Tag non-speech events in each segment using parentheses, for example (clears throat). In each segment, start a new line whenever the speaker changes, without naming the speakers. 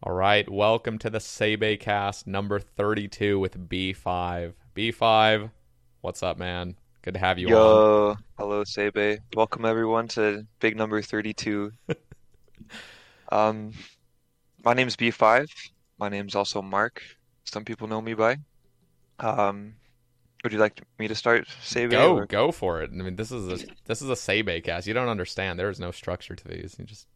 All right, welcome to the Sae Bae cast number 32 with Bea5. Bea5, what's up, man? Good to have you on.
Hello Sae Bae. Welcome everyone to big number 32. (laughs) um, my name's Bea5. My name's also Mark. Some people know me by. Um, would you like me to start, Sae Bae?
Go,
or-
go for it. I mean, this is a this is a Sae Bae cast. You don't understand. There is no structure to these. You just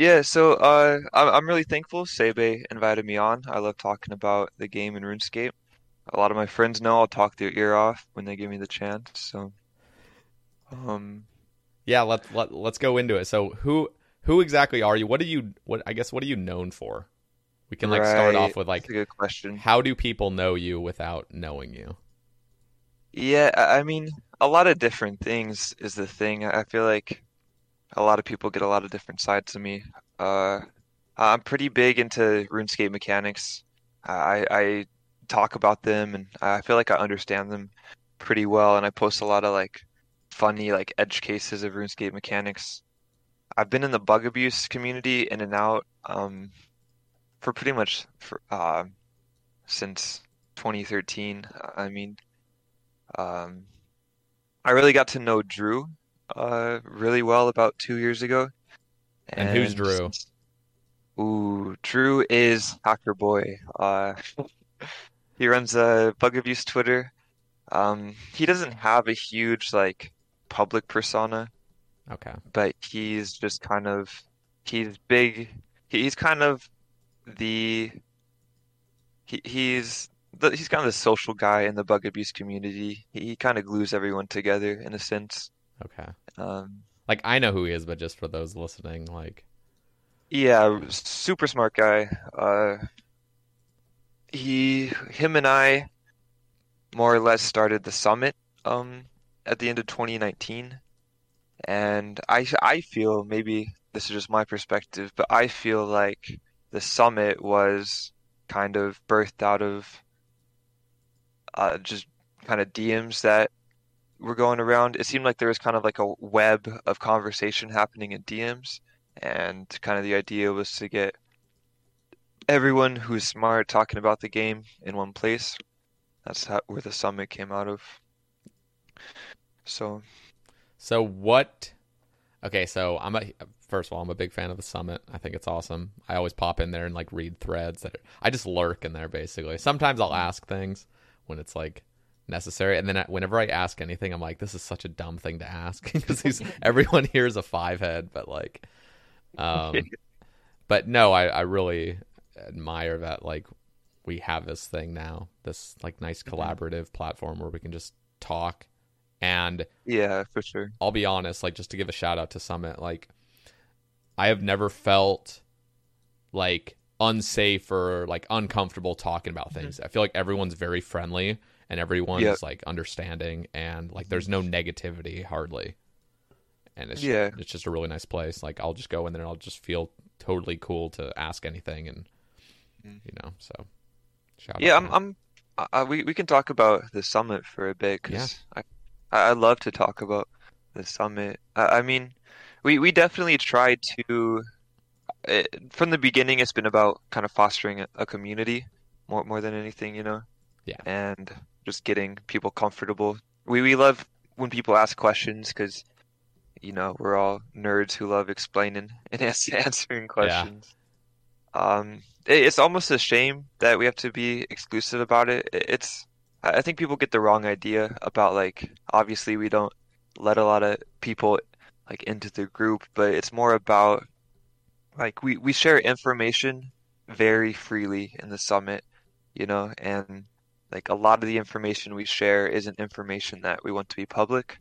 Yeah, so uh, I'm I'm really thankful Sae Bae invited me on. I love talking about the game in RuneScape. A lot of my friends know I'll talk their ear off when they give me the chance. So, um,
yeah. Let let let's go into it. So who who exactly are you? What do you what I guess what are you known for? We can like start off with like
that's a good question.
how do people know you without knowing you?
Yeah, I mean, a lot of different things is the thing. I feel like a lot of people get a lot of different sides of me. Uh, I'm pretty big into RuneScape mechanics. I, I talk about them and I feel like I understand them pretty well, and I post a lot of like funny like edge cases of RuneScape mechanics. I've been in the bug abuse community in and out um, for pretty much for, uh, since 2013. I mean. Um, I really got to know Drew uh, really well about two years ago.
And who's Drew?
Ooh, Drew is Hacker Boy. Uh, (laughs) he runs a Bug Abuse Twitter. Um, he doesn't have a huge like public persona,
Okay.
but he's just kind of he's big. He's kind of the he, he's the, he's kind of the social guy in the bug abuse community. He, he kind of glues everyone together in a sense.
Okay.
Um,
Like I know who he is, but just for those listening, like
yeah, super smart guy. Uh, he, him and I more or less started the summit um, at the end of 2019. And I, I feel maybe this is just my perspective, but I feel like the summit was kind of birthed out of uh, just kind of DMs that were going around. It seemed like there was kind of like a web of conversation happening in DMs, and kind of the idea was to get everyone who's smart talking about the game in one place. That's how, where the summit came out of. So,
So what? Okay, so I'm a first of all, I'm a big fan of the summit. I think it's awesome. I always pop in there and like read threads that are, I just lurk in there basically. Sometimes I'll mm-hmm. ask things when it's like necessary, and then I, whenever I ask anything, I'm like, this is such a dumb thing to ask (laughs) because (laughs) everyone here is a five head, but like, um, but no, I I really admire that like we have this thing now, this like nice collaborative platform where we can just talk. And
yeah, for sure.
I'll be honest, like just to give a shout out to Summit, like I have never felt like unsafe or like uncomfortable talking about things. I feel like everyone's very friendly and everyone's
Yep.
like understanding and like there's no negativity hardly. And it's
Yeah.
it's just a really nice place. Like I'll just go in there and I'll just feel totally cool to ask anything and mm-hmm. you know, so shout
Yeah, I'm, I'm, uh, uh, we, we can talk about the summit for a bit because I, I, I love to talk about the summit. I, I mean, we we definitely try to. It, from the beginning, it's been about kind of fostering a, a community more more than anything, you know.
Yeah.
And just getting people comfortable. We we love when people ask questions because, you know, we're all nerds who love explaining (laughs) and answering questions. Yeah. Um, it, it's almost a shame that we have to be exclusive about it. It- It's I I think people get the wrong idea about like obviously we don't let a lot of people like into the group, but it's more about like we we share information very freely in the summit, you know, and like a lot of the information we share isn't information that we want to be public.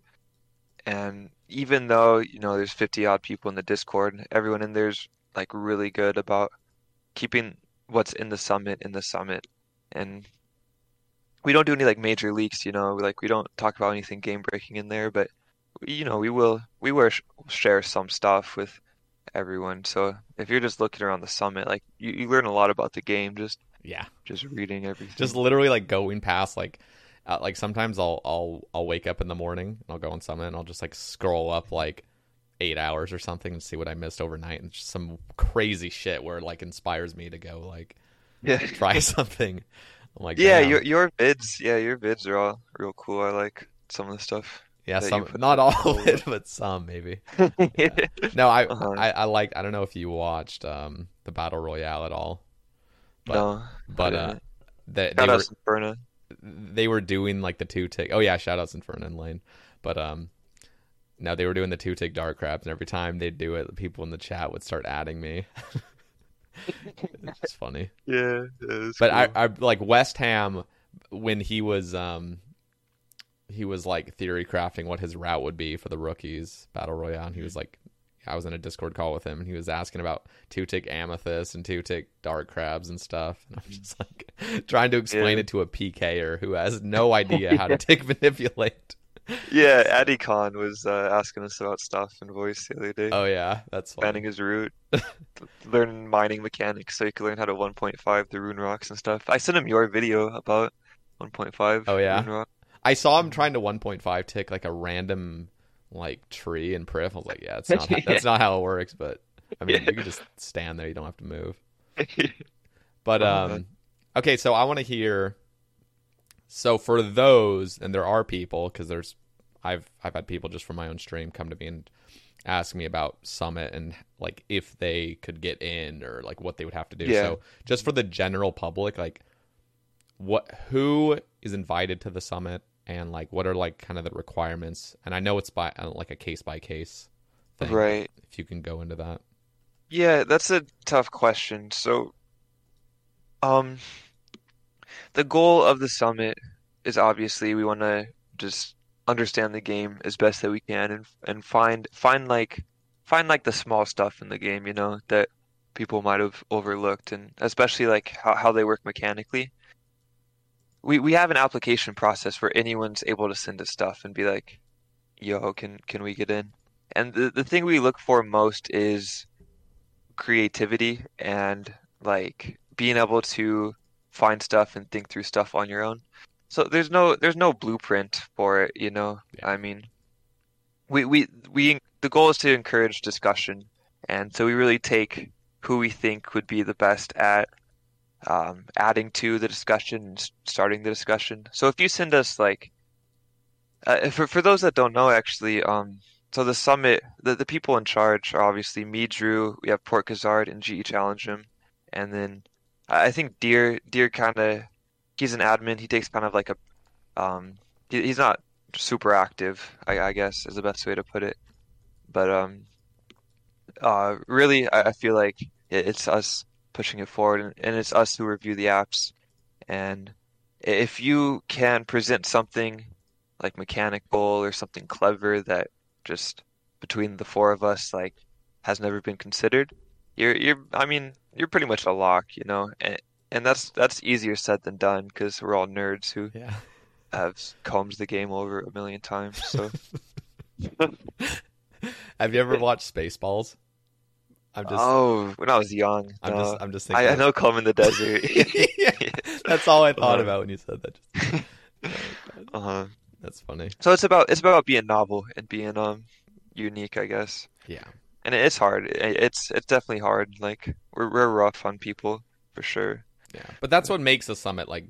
And even though, you know, there's 50 odd people in the Discord, everyone in there's like really good about keeping what's in the summit in the summit. And we don't do any like major leaks, you know, like we don't talk about anything game breaking in there, but you know, we will we will share some stuff with everyone. So if you're just looking around the summit, like you, you learn a lot about the game just
Yeah.
just reading everything.
Just literally like going past like uh, like sometimes I'll I'll I'll wake up in the morning and I'll go on Summit and I'll just like scroll up like eight hours or something and see what I missed overnight and just some crazy shit where it like inspires me to go like
yeah. (laughs)
try (laughs) something. I'm like,
Yeah,
damn.
your your vids, yeah, your vids are all real cool. I like some of the stuff.
yeah, some not all of it, but some maybe. (laughs) No, I,
Uh-huh.
I I like I don't know if you watched um the battle royale at all, but
No,
but uh they, they were
Inferno.
they were doing like the two tick. Oh yeah, shout outs Inferno and Lane, but um. No, they were doing the two tick dark crabs, and every time they'd do it, people in the chat would start adding me. (laughs) it's funny.
Yeah, it
But I. I like West Ham when he was um he was like theory crafting what his route would be for the rookies battle royale and he was like I was in a Discord call with him and he was asking about two tick amethyst and two tick dark crabs and stuff and I'm (laughs) just like trying to explain
Yeah.
it to a PKer who has no idea how to (laughs) tick manipulate.
Yeah, Addy Khan was uh, asking us about stuff in voice the other day.
Oh yeah, that's funny.
his route, (laughs) learning mining mechanics so he could learn how to 1.5 the rune rocks and stuff. I sent him your video about 1.5
Oh, yeah?
rune rock.
I saw him trying to 1.5 tick like a random like tree and priff. I was like, yeah, that's not (laughs) how, that's not how it works. But I mean, you can just stand there. You don't have to move. (laughs) But um, okay. So I want to hear. So for those, and there are people because there's, I've I've had people just from my own stream come to me and ask me about Summit and like if they could get in or like what they would have to do.
Yeah.
So just for the general public, like what who is invited to the summit and like what are like kind of the requirements? And I know it's by uh, like a case by case thing.
Right.
If you can go into that.
Yeah, that's a tough question. So, um, the goal of the summit is obviously we want to just understand the game as best that we can and and find find like find like the small stuff in the game, you know, that people might have overlooked and especially like how, how they work mechanically. We we have an application process where anyone's able to send us stuff and be like, "Yo, can can we get in?" And the the thing we look for most is creativity and like being able to find stuff and think through stuff on your own. So there's no there's no blueprint for it, you know.
Yeah.
I mean, we we we the goal is to encourage discussion, and so we really take who we think would be the best at um, adding to the discussion starting the discussion. So if you send us like uh, for for those that don't know, actually, um, so the summit, the, the people in charge are obviously me, Drew, we have Port Kazard and GE Challenge him, and then I I think Deer Deer kind of he's an admin. He takes kind of like a um he, he's not super active, I, I guess is the best way to put it. But um uh really I, I feel like it, it's us pushing it forward and, and it's us who review the apps. And if you can present something like mechanical or something clever that just between the four of us like has never been considered, you're you're I mean you're pretty much a lock, you know, and and that's that's easier said than done because we're all nerds who
Yeah.
have combed the game over a million times. So (laughs)
Have you ever watched Spaceballs? I'm just
oh, when I was young,
I'm
no.
just I'm just thinking
I, I know Combing the Desert. (laughs)
That's all I thought
Uh-huh.
about when you said that. Just- (laughs)
Uh-huh.
That's funny.
So it's about it's about being novel and being um unique, I guess.
Yeah.
And it's hard. It's it's definitely hard. Like we're we're rough on people for sure.
Yeah. But that's what makes a summit like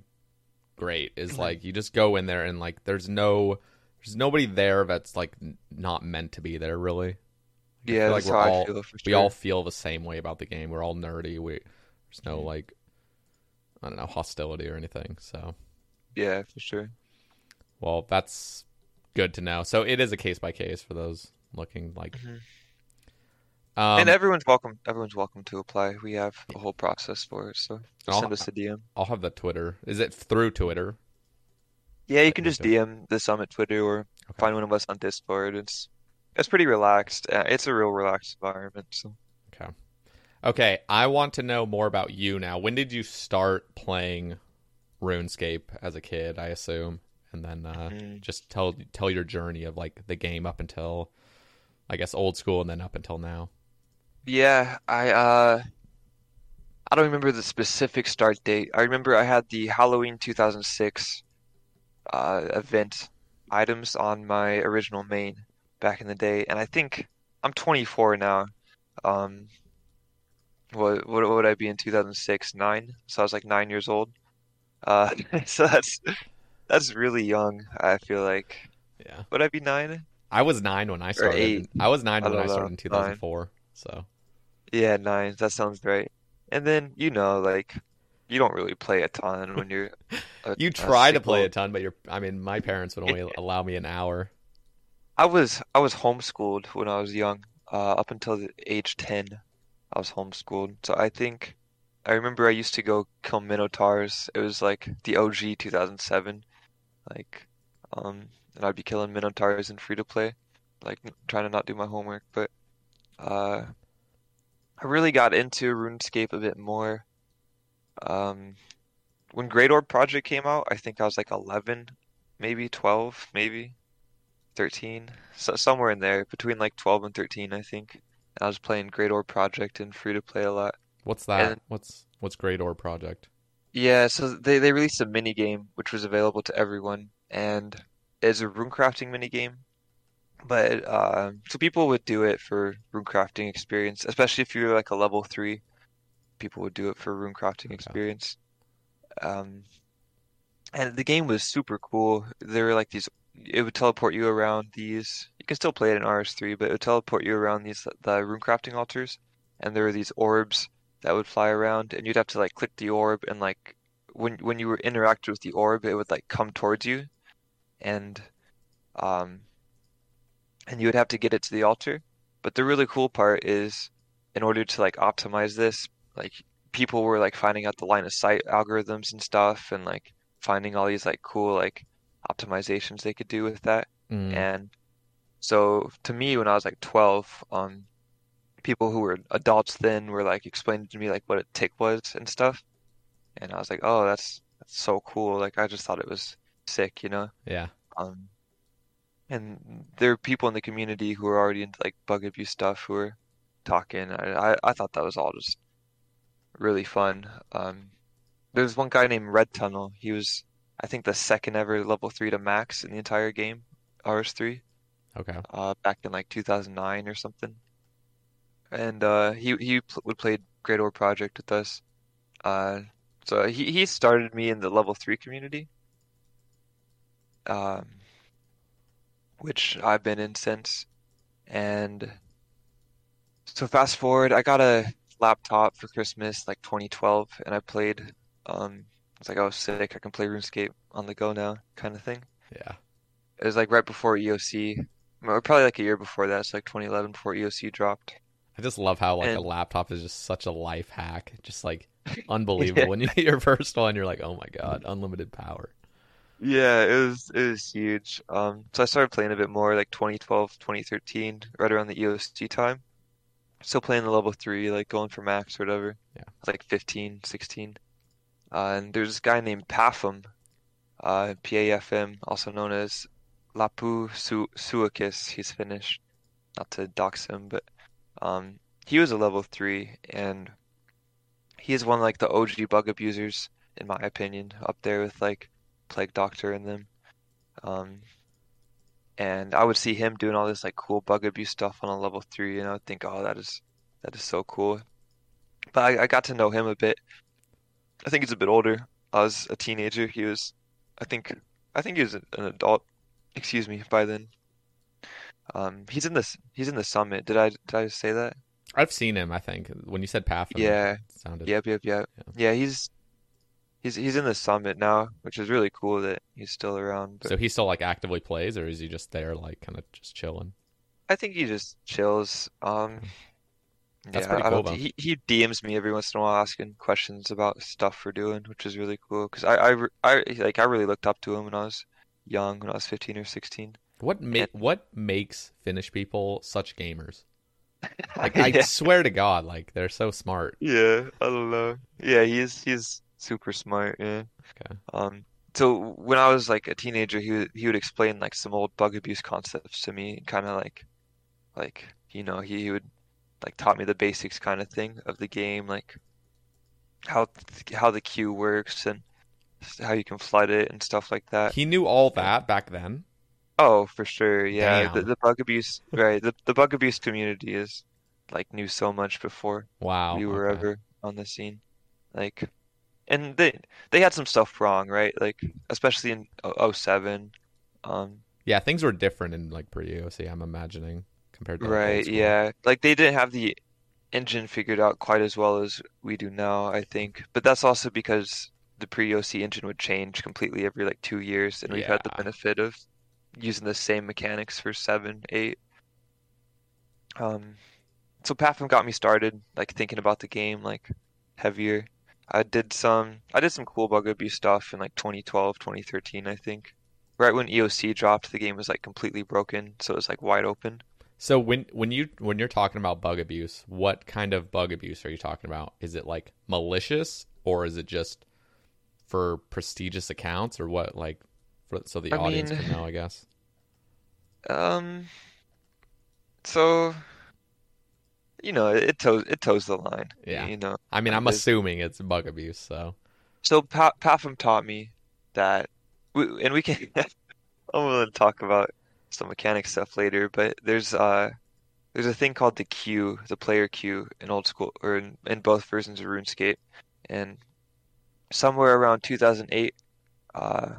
great is
Mm-hmm.
like you just go in there and like there's no there's nobody there that's like not meant to be there really.
Yeah, that's
like
how
all
I feel for
we
sure.
all feel the same way about the game. We're all nerdy. We there's
Mm-hmm.
no like I don't know hostility or anything. So
Yeah, for sure.
well, that's good to know. So it is a case by case for those looking like. Um,
Mm-hmm. and everyone's welcome. Everyone's welcome to apply. We have a whole process for it. So
I'll-
send us a DM.
I'll have the Twitter. Is it through Twitter?
Yeah, you can just DM the summit Twitter or find one of us on Discord. It's it's pretty relaxed. Uh, It's a real relaxed environment. So
Okay. Okay, I want to know more about you now. When did you start playing RuneScape as a kid, I assume? And then uh,
Mhm.
just tell tell your journey of like the game up until I guess old school and then up until now.
yeah, I uh I don't remember the specific start date. I remember I had the Halloween 2006 uh event items on my original main back in the day, and I think I'm 24 now. Um, what what would I be in 2006? Nine. So I was like nine years old. Uh, (laughs) so that's that's really young. I feel like.
Yeah.
Would I be nine?
I was 9 when I started.
Or eight.
I was 9
I
when I started
know.
in 2004. So,
Yeah, nine. That sounds right. And then you know, like, you don't really play a ton when you're. (laughs) A,
you try to play a ton, but you're I mean, my parents would only (laughs) allow me an hour.
I was I was homeschooled when I was young. Uh, up until the age 10, I was homeschooled. So I think I remember I used to go kill minotaurs. It was like the OG 2007, like, um, and I'd be killing minotaurs in free to play, like trying to not do my homework. But uh, I really got into RuneScape a bit more. Um, when Great Orb Project came out, I think I was like 11, maybe 12, maybe 13, so somewhere in there, between like 12 and 13, I think. And I was playing Great Orb Project and free to play a lot.
What's that?
And-
what's what's Great Orb Project?
Yeah, so they, they released a mini game which was available to everyone, and it's a runecrafting mini game. But uh, so people would do it for runecrafting experience, especially if you're like a level three. People would do it for runecrafting experience. Um, and the game was super cool. There were like these, it would teleport you around these. You can still play it in RS3, but it would teleport you around these the runecrafting altars, and there were these orbs that would fly around, and you'd have to like click the orb, and like when when you were interacted with the orb, it would like come towards you, and um, and you would have to get it to the altar. But the really cool part is, in order to like optimize this, like people were like finding out the line of sight algorithms and stuff, and like finding all these like cool like optimizations they could do with that.
Mm.
And so to me, when I was like 12, um, people who were adults then were like explaining to me like what a tick was and stuff. And I was like, oh, that's that's so cool. Like I just thought it was sick, you know?
Yeah.
Um, and there are people in the community who are already into like bug abuse stuff who are talking. I, I, I thought that was all just really fun. Um, there's one guy named Red Tunnel. He was, I think, the second ever level three to max in the entire game, RS3,
Okay.
uh, back in like 2009 or something. And uh, he he pl would play Great Orb Project with us. Uh, so he he started me in the level three community. Um, which I've been in since. And so fast forward, I got a laptop for Christmas like 2012, and I played. Um, I was like, oh, sick! I can play RuneScape on the go now, kind of thing.
Yeah.
It was like right before EOC, or probably like a year before that. It's like 2011 before EOC dropped.
I just love how like a laptop is just such a life hack. Just like (laughs) unbelievable. When you get your first one, and you're like, oh my god, unlimited power.
Yeah, it was it was huge. Um, so I started playing a bit more like 2012, 2013, right around the EOC time. Still playing the level three, like going for max or whatever.
Yeah.
Like 15, 16. Uh, and there's this guy named Pafm, uh, P-A-F-M, also known as Lapu Su Suakis. He's Finnish. Not to dox him, but um, he was a level three, and he is one of like the OG bug abusers, in my opinion, up there with like Plague Doctor and them. Um, and I would see him doing all this like cool bug abuse stuff on a level three, and I would think, oh, that is that is so cool. But I, I got to know him a bit. I think he's a bit older. As a teenager. He was, I think, I think he was an adult. Excuse me. By then, um, he's in this. He's in the summit. Did I did I say that?
I've seen him. I think when you said Path.
Yeah.
Sounded.
Yep, yep, yep.
Yeah.
Yeah, he's he's he's in the summit now, which is really cool that he's still around. But
So he still like actively plays, or is he just there, like kind of just chilling?
I think he just chills. Um,
That's
yeah,
pretty cool,
don't, he he DMs me every once in a while asking questions about stuff we're doing, which is really cool. Because I, I I like I really looked up to him when I was young, when I was 15 or 16.
What ma- what makes Finnish people such gamers? (laughs) Like I
Yeah.
swear to God, like they're so smart.
Yeah, I don't know. Yeah, he's he's super smart. Yeah.
Okay.
Um. So when I was like a teenager, he would he would explain like some old bug abuse concepts to me, kind of like, like you know he, he would like taught me the basics kind of thing of the game, like how how the queue works and how you can flood it and stuff like that.
He knew all that back then.
Oh, for sure. Yeah, the, the bug abuse, right? The the bug abuse community is like knew so much before
Wow.
we were
okay.
ever on the scene. Like, and they they had some stuff wrong, right? Like, especially in oh- 07. Um,
Yeah, things were different in like pre-EOC. I'm imagining compared to
right, yeah. Like they didn't have the engine figured out quite as well as we do now, I think. But that's also because the pre-EOC engine would change completely every like two years, and we've had the benefit of using the same mechanics for seven, eight. Um, so Pafm got me started, like thinking about the game like heavier. I did some I did some cool bug abuse stuff in like 2012, 2013, I think. Right when EOC dropped, the game was like completely broken, so it was like wide open.
So when when you when you're talking about bug abuse, what kind of bug abuse are you talking about? Is it like malicious or is it just for prestigious accounts or what? Like, for, so the
I
audience
mean-
can know, I guess. (laughs)
Um, so you know, it, toes it toes the line.
Yeah.
You know.
I mean, I'm
There's-
assuming it's bug abuse. So
So pa Pafm taught me that, we, and we can. (laughs) I'm willing to talk about some mechanic stuff later, but there's uh there's a thing called the queue, the player queue in old school or in, in both versions of RuneScape, and somewhere around 2008, uh,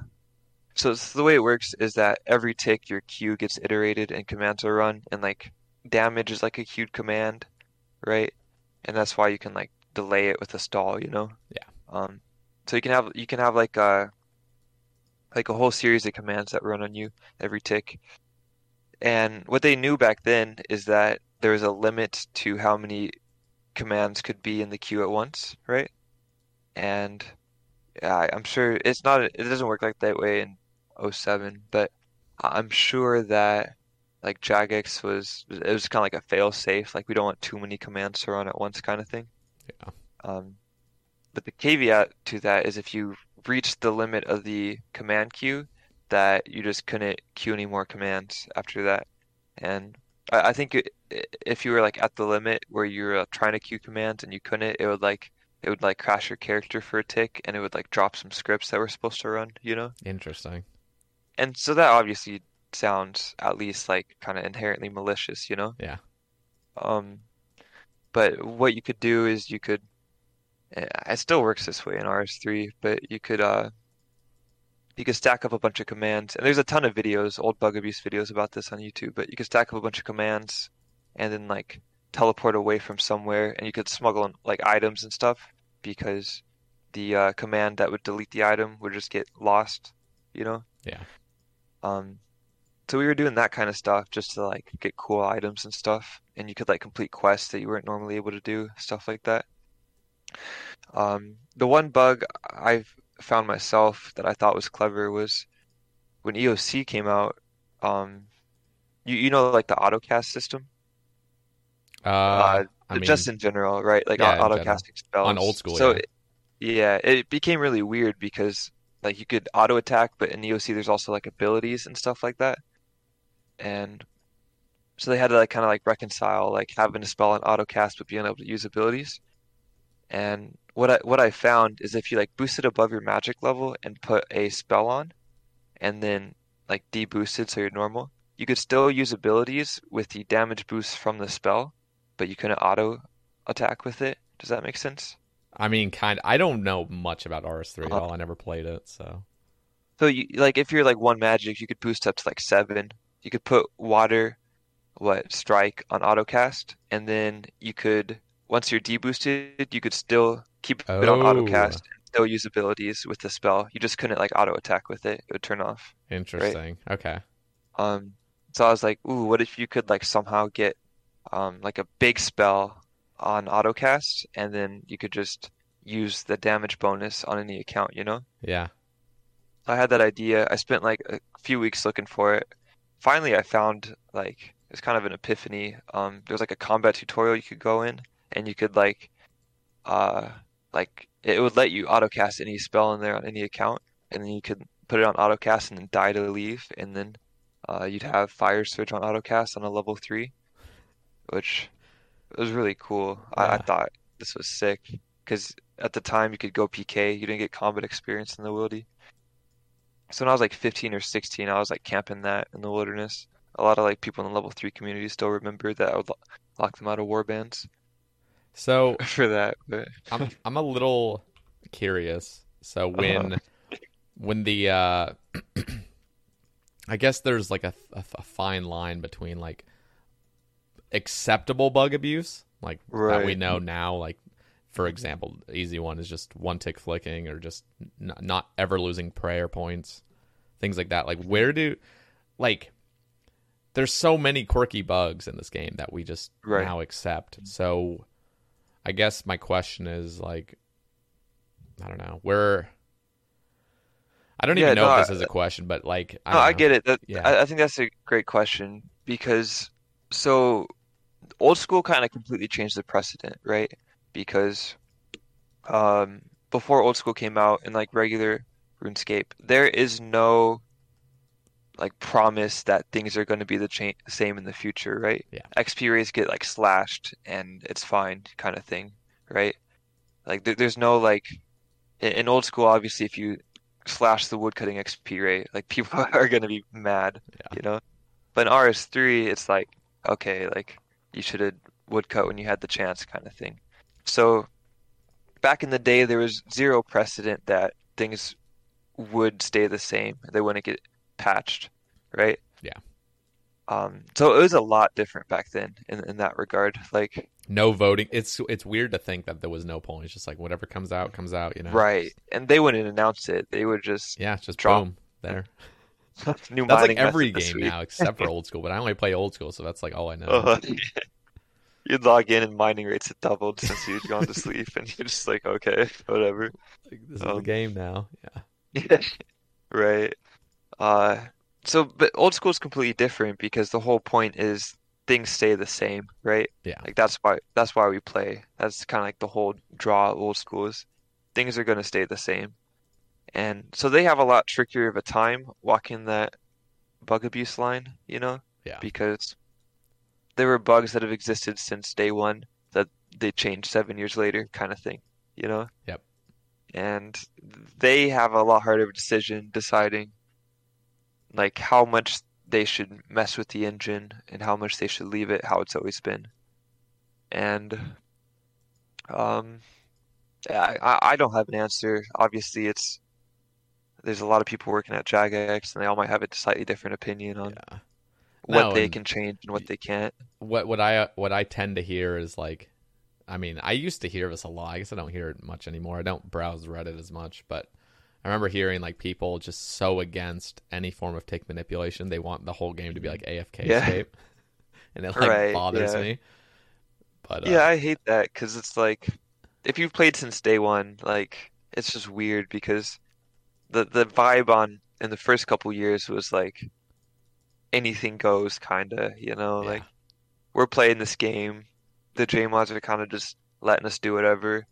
so the way it works is that every tick your queue gets iterated and commands are run, and like damage is like a queued command, right? And that's why you can like delay it with a stall, you know?
Yeah.
Um, so you can have you can have like a like a whole series of commands that run on you every tick. And what they knew back then is that there was a limit to how many commands could be in the queue at once, right? And yeah, I'm sure it's not it doesn't work like that way in 07, but I'm sure that like Jagex was it was kind of like a fail safe, like we don't want too many commands to run at once kind of thing.
yeah,
Um, but the caveat to that is if you reach the limit of the command queue, that you just couldn't queue any more commands after that. And I, I think it, if you were like at the limit where you're uh, trying to queue commands and you couldn't, it would like it would like crash your character for a tick, and it would like drop some scripts that were supposed to run, you know?
interesting.
And so that obviously sounds at least like kind of inherently malicious, you know?
Yeah.
Um, but what you could do is you could, it still works this way in RS3, but you could uh, you could stack up a bunch of commands, and there's a ton of videos, old bug abuse videos about this on YouTube, but you could stack up a bunch of commands and then like teleport away from somewhere, and you could smuggle in like items and stuff because the uh, command that would delete the item would just get lost, you know?
Yeah.
Um, so we were doing that kind of stuff just to like get cool items and stuff, and you could like complete quests that you weren't normally able to do, stuff like that. Um, the one bug I've found myself that I thought was clever was when EOC came out, um, you you know like the autocast system,
Uh, I mean,
just in general, right? Like
yeah, in
auto casting spells.
On old school,
So
yeah.
it- yeah, it became really weird because like you could auto attack, but in EOC there's also like abilities and stuff like that. And so they had to like kind of like reconcile like having a spell on auto cast but being able to use abilities. And what I what I found is if you like boost it above your magic level and put a spell on, and then like deboost it so you're normal, you could still use abilities with the damage boost from the spell, but you couldn't auto attack with it. Does that make sense?
I mean, kind. I don't know much about RS3 at
Uh-huh.
all. I never played it, so
So you like if you're like one magic, you could boost up to like seven. You could put water, what, strike on autocast, and then you could once you're deboosted, you could still keep it on
Oh.
autocast and still use abilities with the spell. You just couldn't like auto attack with it. It would turn off.
interesting. Okay.
Um, so I was like, ooh, what if you could like somehow get um like a big spell on autocast, and then you could just use the damage bonus on any account, you know?
Yeah.
I had that idea. I spent like a few weeks looking for it. Finally, I found like it's kind of an epiphany. Um, there was like a combat tutorial you could go in, and you could like, uh, like it would let you autocast any spell in there on any account, and then you could put it on autocast and then die to leave, and then uh, you'd have fire switch on autocast on a level three, which was really cool. I, I thought this was sick because at the time you could go PK, you didn't get combat experience in the wildy. So when I was like 15 or 16, I was like camping that in the wilderness. A lot of like people in the level three community still remember that I would lo- lock them out of war bands
So (laughs)
for that. But
I'm I'm a little curious. So when when the uh (clears throat) I guess there's like a, a, a fine line between like acceptable bug abuse, like that we know now, like for example, easy one is just one tick flicking or just n- not ever losing prayer points, things like that. Like where do like there's so many quirky bugs in this game that we just
Right.
now accept. So I guess my question is like I don't know, where I don't
Yeah,
even know
no,
if this is a question, but like I
no, I get it. That,
Yeah.
I, I think that's a great question because so old school kind of completely changed the precedent, right? Because um, before old school came out in like regular RuneScape, there is no like promise that things are going to be the cha same in the future, right?
Yeah.
XP rates get like slashed and it's fine kind of thing, right? Like there, there's no like in, in old school, obviously, if you slash the woodcutting XP rate, like people (laughs) are going to be mad,
Yeah.
you know? But in RS3, it's like, okay, like you should have woodcut when you had the chance kind of thing. So back in the day, there was zero precedent that things would stay the same. They wouldn't get patched, right?
Yeah.
Um, so it was a lot different back then in, in that regard. Like,
no voting. It's it's weird to think that there was no polling. It's just like whatever comes out comes out, you know.
right. And they wouldn't announce it. They would just
Yeah, just
Drop.
boom there. (laughs)
new
That's like every game now except for (laughs) old school. But I only play old school, so that's like all I know.
Uh, (laughs) You'd log in and mining rates had doubled since you'd gone to sleep, and you're just like, okay, whatever.
Like, this is the
um,
game now. Yeah.
Right. Uh, so, but old school is completely different because the whole point is things stay the same, right?
Yeah.
Like that's why that's why we play. That's kind of like the whole draw of old school is things are going to stay the same. And so they have a lot trickier of a time walking that bug abuse line, you know?
Yeah.
Because there were bugs that have existed since day one that they changed seven years later, kind of thing, you know?
Yep.
And they have a lot harder decision deciding like how much they should mess with the engine and how much they should leave it how it's always been. And um yeah, I, I don't have an answer. Obviously it's there's a lot of people working at Jagex and they all might have a slightly different opinion on
Yeah.
what
No,
they can change and what they can't.
What what I what I tend to hear is like, I mean, I used to hear this a lot. I guess I don't hear it much anymore. I don't browse Reddit as much, but I remember hearing like people just so against any form of tick manipulation. They want the whole game to be like AFK
Yeah.
escape, (laughs) and it like
Right,
bothers
yeah.
me. But uh,
Yeah, I hate that because it's like if you've played since day one, like it's just weird because the the vibe on in the first couple years was like anything goes kinda, you know,
Yeah.
like we're playing this game, the JMods are kind of just letting us do whatever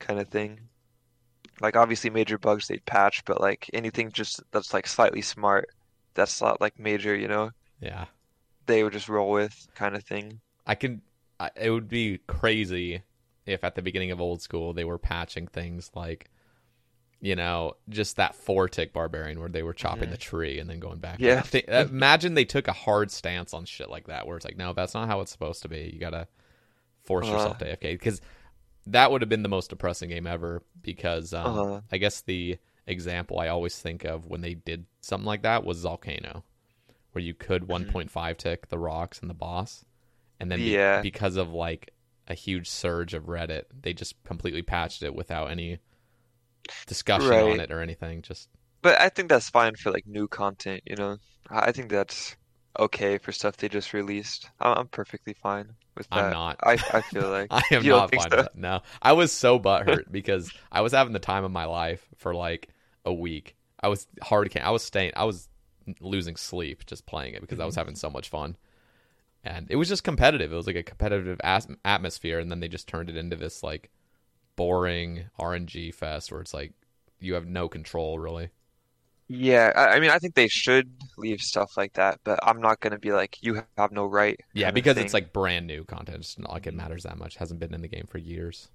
kind of thing. Like obviously major bugs they'd patch, but like anything just that's like slightly smart, that's not like major, you know,
yeah,
they would just roll with kind of thing.
I can. I, it would be crazy if at the beginning of old school they were patching things like you know, just that four tick barbarian where they were chopping the tree and then going back.
Yeah.
Like, th- (laughs) imagine they took a hard stance on shit like that, where it's like, no, that's not how it's supposed to be. You gotta force
Uh-huh.
yourself to AFK because that would have been the most depressing game ever. Because um,
Uh-huh.
I guess the example I always think of when they did something like that was Volcano, where you could
Mm-hmm.
1.5 tick the rocks and the boss, and then be-
Yeah.
because of like a huge surge of Reddit, they just completely patched it without any discussion on it or anything. Just
But I think that's fine for like new content, you know. I think that's okay for stuff they just released. I'm perfectly fine with that.
I'm not.
I I feel like (laughs)
I am not fine
so?
with that. No, I was so butthurt because I was having the time of my life for like a week. I was hard. Can- I was staying. I was losing sleep just playing it because I was mm-hmm. having so much fun, and it was just competitive. It was like a competitive as- atmosphere, and then they just turned it into this like boring RNG fest where it's like you have no control really.
Yeah, I, I mean, I think they should leave stuff like that, but I'm not gonna be like, you have no right.
Yeah, because it's like brand new content. It's not like it matters that much. Hasn't been in the game for years.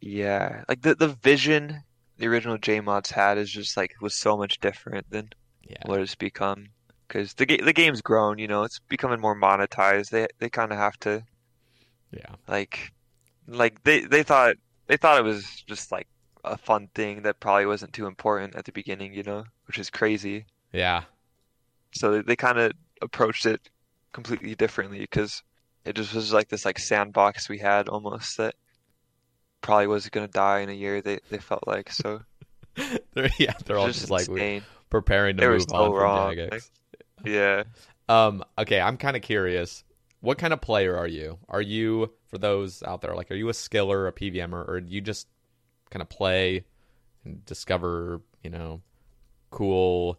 yeah, like the the vision the original JMods had is just like was so much different than
Yeah.
what it's become. Because the ga the game's grown, you know, it's becoming more monetized. They they kind of have to
Yeah.
like like they they thought they thought it was just like a fun thing that probably wasn't too important at the beginning, you know, which is crazy.
Yeah.
So they, they kind of approached it completely differently because it just was like this like sandbox we had almost that probably was gonna die in a year. They they felt like so (laughs)
they're, yeah, they're all
just
just like we're preparing to
They
move
so
on from. Jagex.
Like- Yeah.
Um, okay, I'm kind of curious. What kind of player are you? Are you, for those out there, like, are you a skiller, a PVMer, or do you just kind of play and discover, you know, cool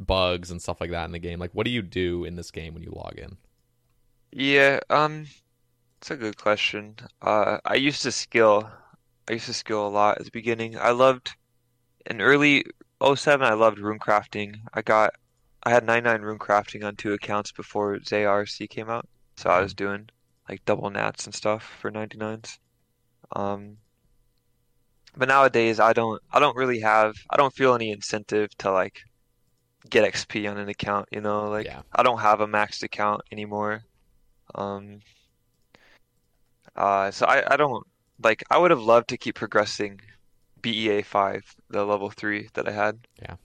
bugs and stuff like that in the game? Like, what do you do in this game when you log in?
Yeah, um, it's a good question. Uh, I used to skill. I used to skill a lot at the beginning. I loved in early 07, I loved rune crafting. I got I had 99 rune crafting on two accounts before ZRC came out. So I was doing like double nats and stuff for 99s. Um, but nowadays I don't I don't really have I don't feel any incentive to like get XP on an account, you know, like
Yeah.
I don't have a maxed account anymore. Um, uh, so I, I don't like I would have loved to keep progressing BEA 5, the level 3 that I had.
Yeah.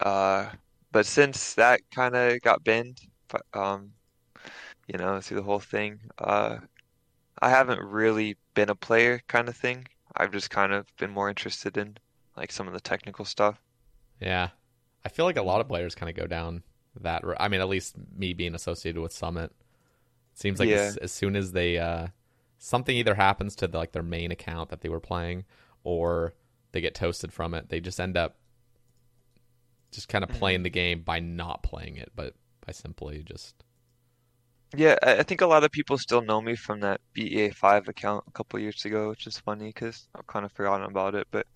Uh, but since that kind of got banned, um, you know, through the whole thing, uh, I haven't really been a player kind of thing. I've just kind of been more interested in like some of the technical stuff.
Yeah. I feel like a lot of players kind of go down that route. I mean, at least me being associated with Summit. Seems like
Yeah.
as, as soon as they uh something either happens to the, like their main account that they were playing or they get toasted from it, they just end up just kind of
Mm-hmm.
playing the game by not playing it, but by simply just
Yeah, I think a lot of people still know me from that BEA5 account a couple years ago, which is funny because I've kind of forgotten about it. But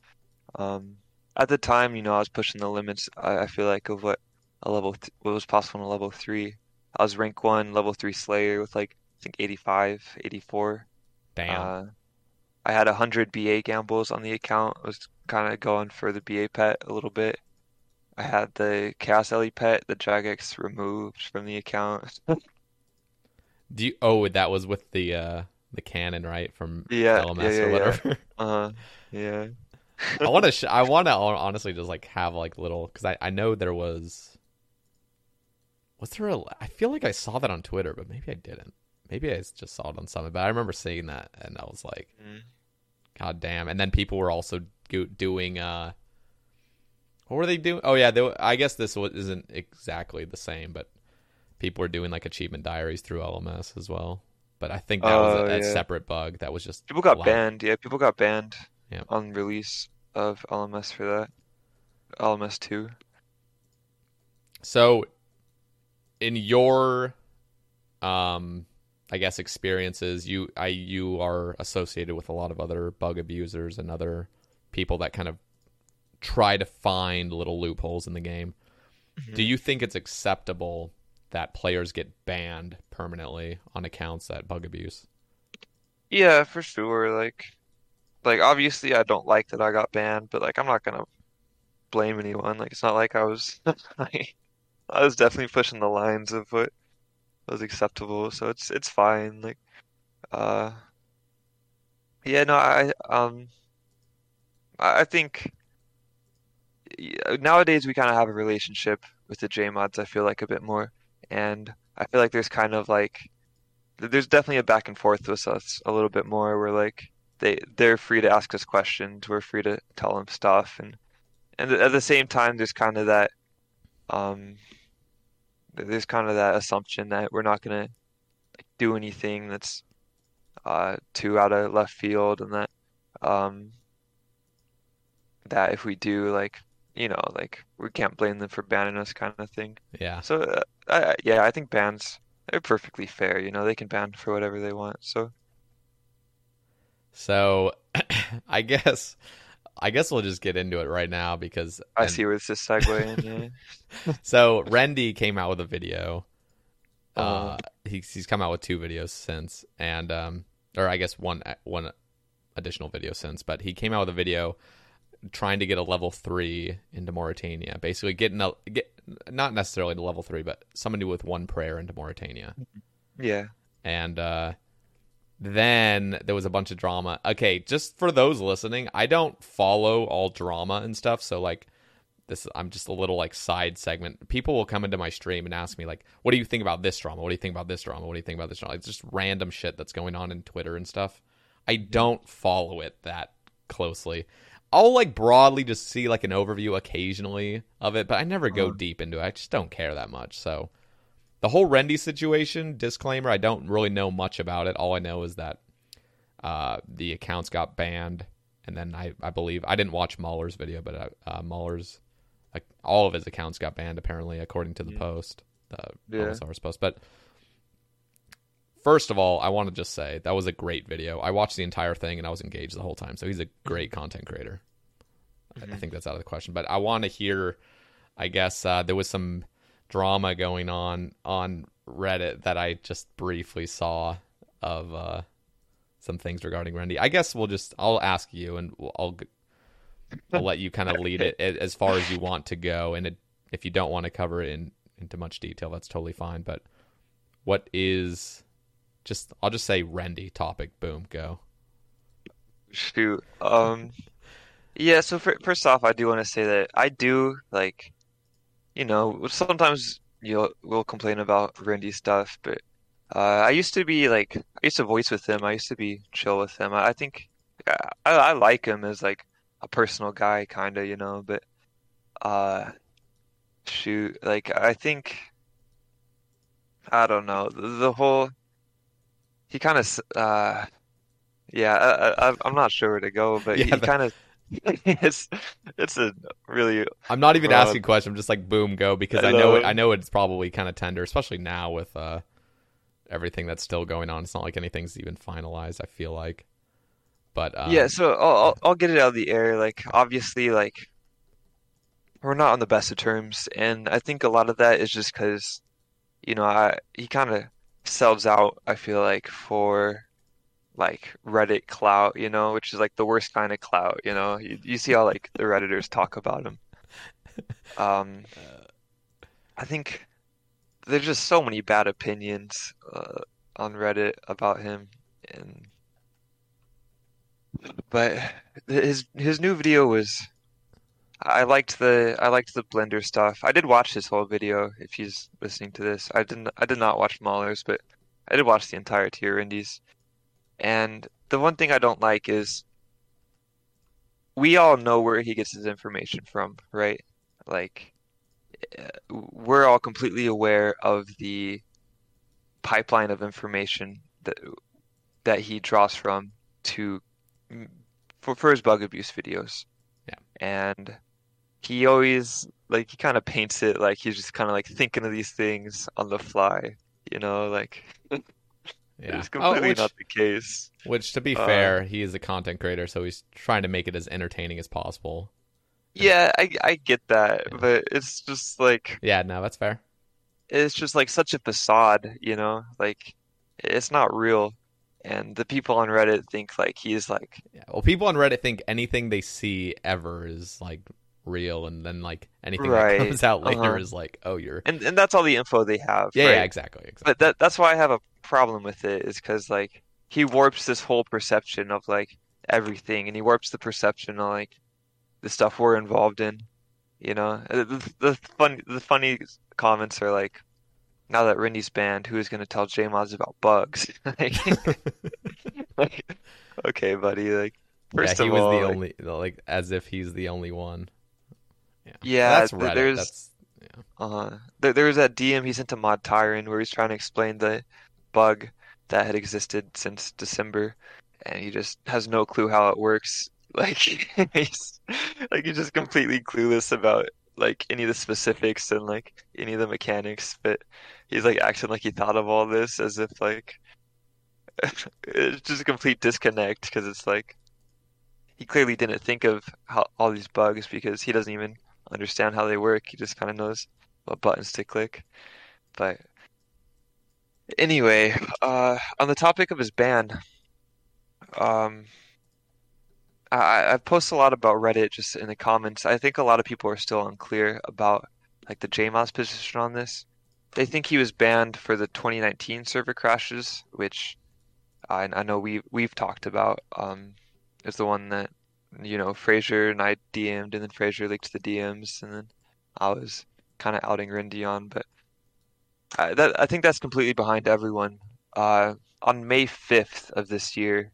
um, at the time, you know, I was pushing the limits. I, I feel like of what a level th what was possible in a level three. I was rank one, level three Slayer with like I think 85, 84.
damn.
Uh, I had 100 BA gambles on the account. I was kind of going for the BA pet a little bit. I had the Chaos Ele pet, the Jagex removed from the account. (laughs)
Do you oh that was with the uh the cannon, right? From
Yeah,
LMS
yeah, yeah,
or
yeah.
whatever. (laughs)
Uh, yeah.
I want to. Sh- I want to honestly just like have like little because I I know there was. Was there a? I feel like I saw that on Twitter, but maybe I didn't. Maybe I just saw it on Summit, but I remember seeing that and I was like,
Mm.
God damn! And then people were also doing. uh What were they doing? Oh yeah, they, I guess this was, isn't exactly the same, but people were doing like achievement diaries through LMS as well. But I think that was
Oh,
a, a
yeah.
separate bug that was just
People got banned. Yeah, people got banned
Yeah.
on release of LMS for that. LMS 2.
So, in your, um, I guess experiences, you I you are associated with a lot of other bug abusers and other people that kind of try to find little loopholes in the game. Do you think it's acceptable that players get banned permanently on accounts that bug abuse?
Yeah, for sure. Like, like obviously I don't like that I got banned, but like I'm not gonna blame anyone. Like it's not like I was (laughs) I was definitely pushing the lines of what was acceptable, so it's it's fine. Like uh yeah, no, I um I think nowadays we kind of have a relationship with the J mods. I feel like a bit more. And I feel like there's kind of like there's definitely a back and forth with us a little bit more where like they they're free to ask us questions, we're free to tell them stuff and and at the same time there's kind of that um there's kind of that assumption that we're not gonna like, do anything that's uh too out of left field and that um that if we do like you know like we can't blame them for banning us kind of thing.
Yeah.
So uh, I, yeah, I think bans they're perfectly fair. You know, they can ban for whatever they want. So
So (coughs) I guess I guess we'll just get into it right now because
I
and-
see where this is segueing. Yeah. (laughs)
so Rendi came out with a video. Uh,
Uh-huh.
he's he's come out with two videos since, and um, or I guess one one additional video since, but he came out with a video trying to get a level three into Mauritania. Basically, getting a get not necessarily to level three, but somebody with one prayer into Mauritania.
Yeah.
And uh, then there was a bunch of drama. Okay, just for those listening, I don't follow all drama and stuff, so like this I'm just a little like side segment. People will come into my stream and ask me like, "What do you think about this drama? What do you think about this drama? What do you think about this drama?" It's just random shit that's going on in Twitter and stuff. I don't follow it that closely. I'll like broadly just see like an overview occasionally of it, but I never go deep into it. I just don't care that much. So the whole Rendi situation, disclaimer, I don't really know much about it. All I know is that uh, the accounts got banned, and then I, I believe I didn't watch Mahler's video, but uh, uh, Mahler's like all of his accounts got banned apparently, according to the post, the
Yeah.
Post. But first of all, I want to just say that was a great video. I watched the entire thing and I was engaged the whole time. So he's a great content creator. I- I think that's out of the question. But I want to hear. I guess uh, there was some drama going on on Reddit that I just briefly saw of uh, some things regarding Rendi. I guess we'll just I'll ask you and I'll I'll let you kind of lead it as far as you want to go. And it, if you don't want to cover it in into much detail, that's totally fine. But what is just I'll just say Rendi topic. Boom, go.
Shoot. Um, yeah, so fir first off, I do want to say that I do like, you know, sometimes you'll we'll complain about Randy stuff, but uh, I used to be like, I used to voice with him. I used to be chill with him. I, I think I, I like him as like a personal guy, kind of, you know, but uh, shoot, like I think I don't know the, the whole he kind of uh. Yeah, I, I, I'm not sure where to go, but
Yeah,
he kind of (laughs) it's it's a really
I'm not even
Broad.
asking a question. I'm just like boom, go because
I
I know it, I know it's probably kind of tender, especially now with uh, everything that's still going on. It's not like anything's even finalized. I feel like, but um,
yeah. So I'll, I'll I'll get it out of the air. Like obviously, like we're not on the best of terms, and I think a lot of that is just because you know I he kind of sells out. I feel like for like Reddit clout, you know, which is like the worst kind of clout. You know, you you see how like the Redditors talk about him. (laughs) Um, I think there's just so many bad opinions uh, on Reddit about him, and but his his new video was I liked the I liked the Blender stuff. I did watch his whole video if he's listening to this. I didn't I did not watch Mahler's, but I did watch the entire tier indies. And the one thing I don't like is we all know where he gets his information from, right? Like uh, we're all completely aware of the pipeline of information that that he draws from to for, for his bug abuse videos.
Yeah.
And he always like he kind of paints it like he's just kind of like thinking of these things on the fly, you know, like (laughs)
yeah.
it's
Oh,
completely
which,
not the case.
which, to be
uh,
fair, he is a content creator, so he's trying to make it as entertaining as possible.
Yeah, I I get that, but it's just like
Yeah, no, that's fair.
it's just like such a facade, you know? Like it's not real. and the people on Reddit think like he's like
Yeah. Well, people on Reddit think anything they see ever is like real, and then like anything
Right,
that comes out later
uh-huh.
is like, oh, you're.
and and that's all the info they have.
Yeah,
right?
yeah, exactly, exactly.
But that that's why I have a problem with it is because like he warps this whole perception of like everything, and he warps the perception of like the stuff we're involved in. You know, Uh, the, the fun the funny comments are like, now that Rindy's banned, who is going to tell J-Mods about bugs? (laughs) Like, (laughs) like, okay, buddy. Like, first
yeah, he
of
was
all,
the
like,
only, like, as if he's the only one. Yeah,
Yeah,
that's Reddit.
there's-
That's yeah.
Uh, there, there was that DM he sent to Mod Tyran where he's trying to explain the bug that had existed since December, and he just has no clue how it works. (laughs) Like he's like he's just completely clueless about like any of the specifics and like any of the mechanics, but he's like acting like he thought of all this as if like (laughs) it's just a complete disconnect because it's like he clearly didn't think of how all these bugs because he doesn't even understand how they work. He just kind of knows what buttons to click. But anyway, uh, on the topic of his ban, um, I I've posted a lot about Reddit just in the comments. I think a lot of people are still unclear about like the JMods position on this. They think he was banned for the 2019 server crashes, which I, I know we we've talked about. Um, is the one that you know Frazier and I DM'd, and then Frazier leaked the DMs, and then I was kind of outing Rindy on, but I, that I think that's completely behind everyone. Uh, on May 5th of this year,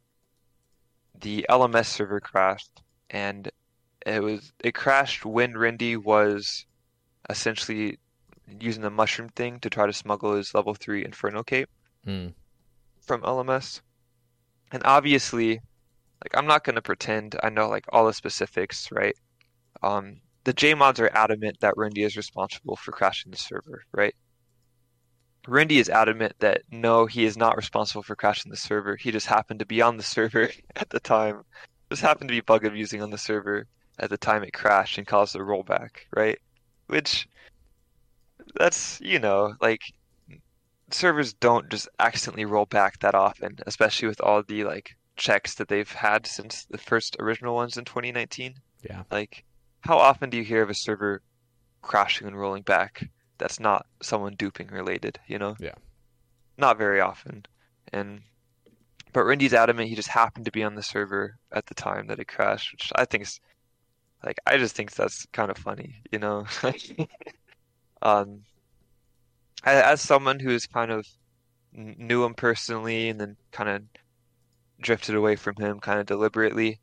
the LMS server crashed, and it was it crashed when Rindy was essentially using the mushroom thing to try to smuggle his level 3 Inferno cape
Hmm.
from LMS. And obviously, like I'm not gonna pretend I know like all the specifics, right? Um, the JMods are adamant that Rindy is responsible for crashing the server, right? Rindy is adamant that no, he is not responsible for crashing the server. He just happened to be on the server (laughs) at the time. Just happened to be bug abusing on the server at the time it crashed and caused a rollback, right? Which that's, you know, like servers don't just accidentally roll back that often, especially with all the like checks that they've had since the first original ones in 2019.
Yeah.
Like, how often do you hear of a server crashing and rolling back that's not someone duping related, you know?
Yeah.
Not very often. And but Rindy's adamant he just happened to be on the server at the time that it crashed, which I think is like I just think that's kind of funny, you know? (laughs) um as someone who's kind of knew him personally and then kind of drifted away from him kind of deliberately,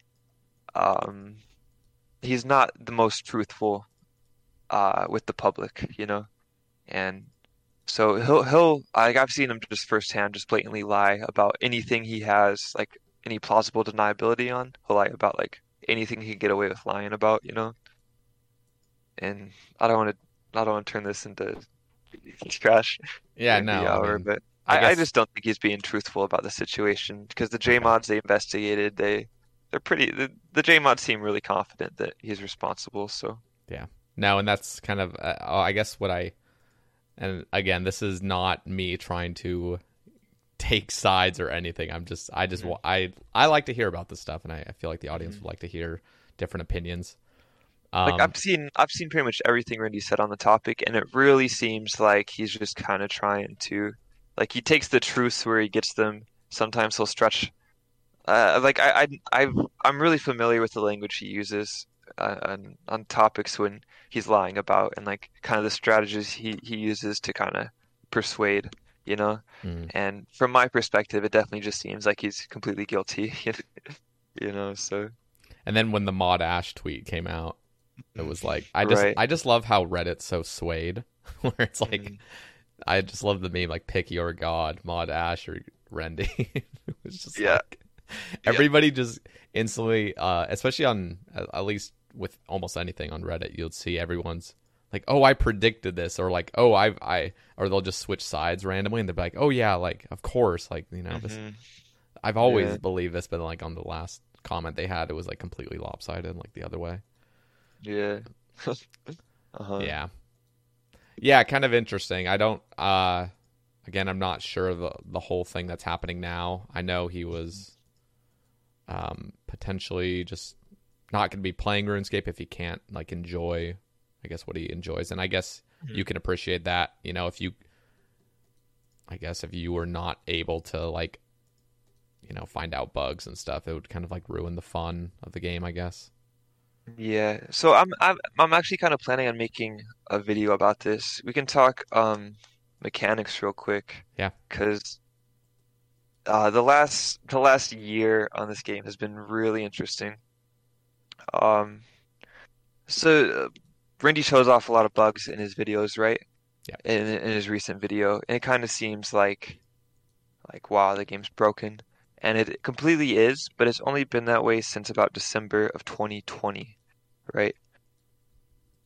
um, he's not the most truthful uh, with the public, you know, and so he'll he'll like I've seen him just firsthand just blatantly lie about anything he has like any plausible deniability on. He'll lie about like anything he can get away with lying about, you know. And I don't want to I don't want to turn this into trash.
Yeah, (laughs) no. I
hour,
mean,
but
I
I, I just don't think he's being truthful about the situation because the J mods they investigated, they they're pretty the, the J mods seem really confident that he's responsible. So yeah,
No, and that's kind of, uh, I guess, what I, and again, this is not me trying to take sides or anything. I'm just, I just, wa- I, I like to hear about this stuff, and I, I feel like the audience would like to hear different opinions. Um,
like I've seen I've seen pretty much everything Randy said on the topic, and it really seems like he's just kind of trying to like he takes the truths where he gets them. Sometimes he'll stretch. Uh, like I I I've, I'm really familiar with the language he uses uh, on on topics when he's lying about and like kind of the strategies he he uses to kind of persuade, you know.
mm,
And from my perspective, it definitely just seems like he's completely guilty, (laughs) you know. So
and then when the Mod Ash tweet came out, it was like, I just,
Right.
I just love how Reddit's so swayed, (laughs) where it's like,
Mhm.
I just love the meme like pick your god, Mod Ash or Rendi. (laughs) it was just
Yeah.
like everybody just instantly, uh, especially on at at least with almost anything on Reddit, you'll see everyone's like, "Oh, I predicted this," or like, "Oh, I've I," or they'll just switch sides randomly and they'll be like, "Oh yeah, like of course, like you know this."
Mhm.
I've always
Yeah.
believed this, but like on the last comment they had, it was like completely lopsided, like the other way.
yeah. (laughs) Uh-huh.
Yeah. Yeah, kind of interesting. I don't uh again, I'm not sure the the whole thing that's happening now. I know he was um, potentially just not going to be playing RuneScape if he can't like enjoy, I guess what he enjoys, and I guess you can appreciate that. You know, if you, I guess if you were not able to like, you know, find out bugs and stuff, it would kind of like ruin the fun of the game. I guess.
Yeah, so I'm I'm I'm actually kind of planning on making a video about this. We can talk um mechanics real quick.
Yeah.
Because uh the last the last year on this game has been really interesting. Um so uh, Rindy shows off a lot of bugs in his videos, right?
Yeah.
In in his recent video, and it kind of seems like like wow, the game's broken. And it completely is, but it's only been that way since about December of 2020, right?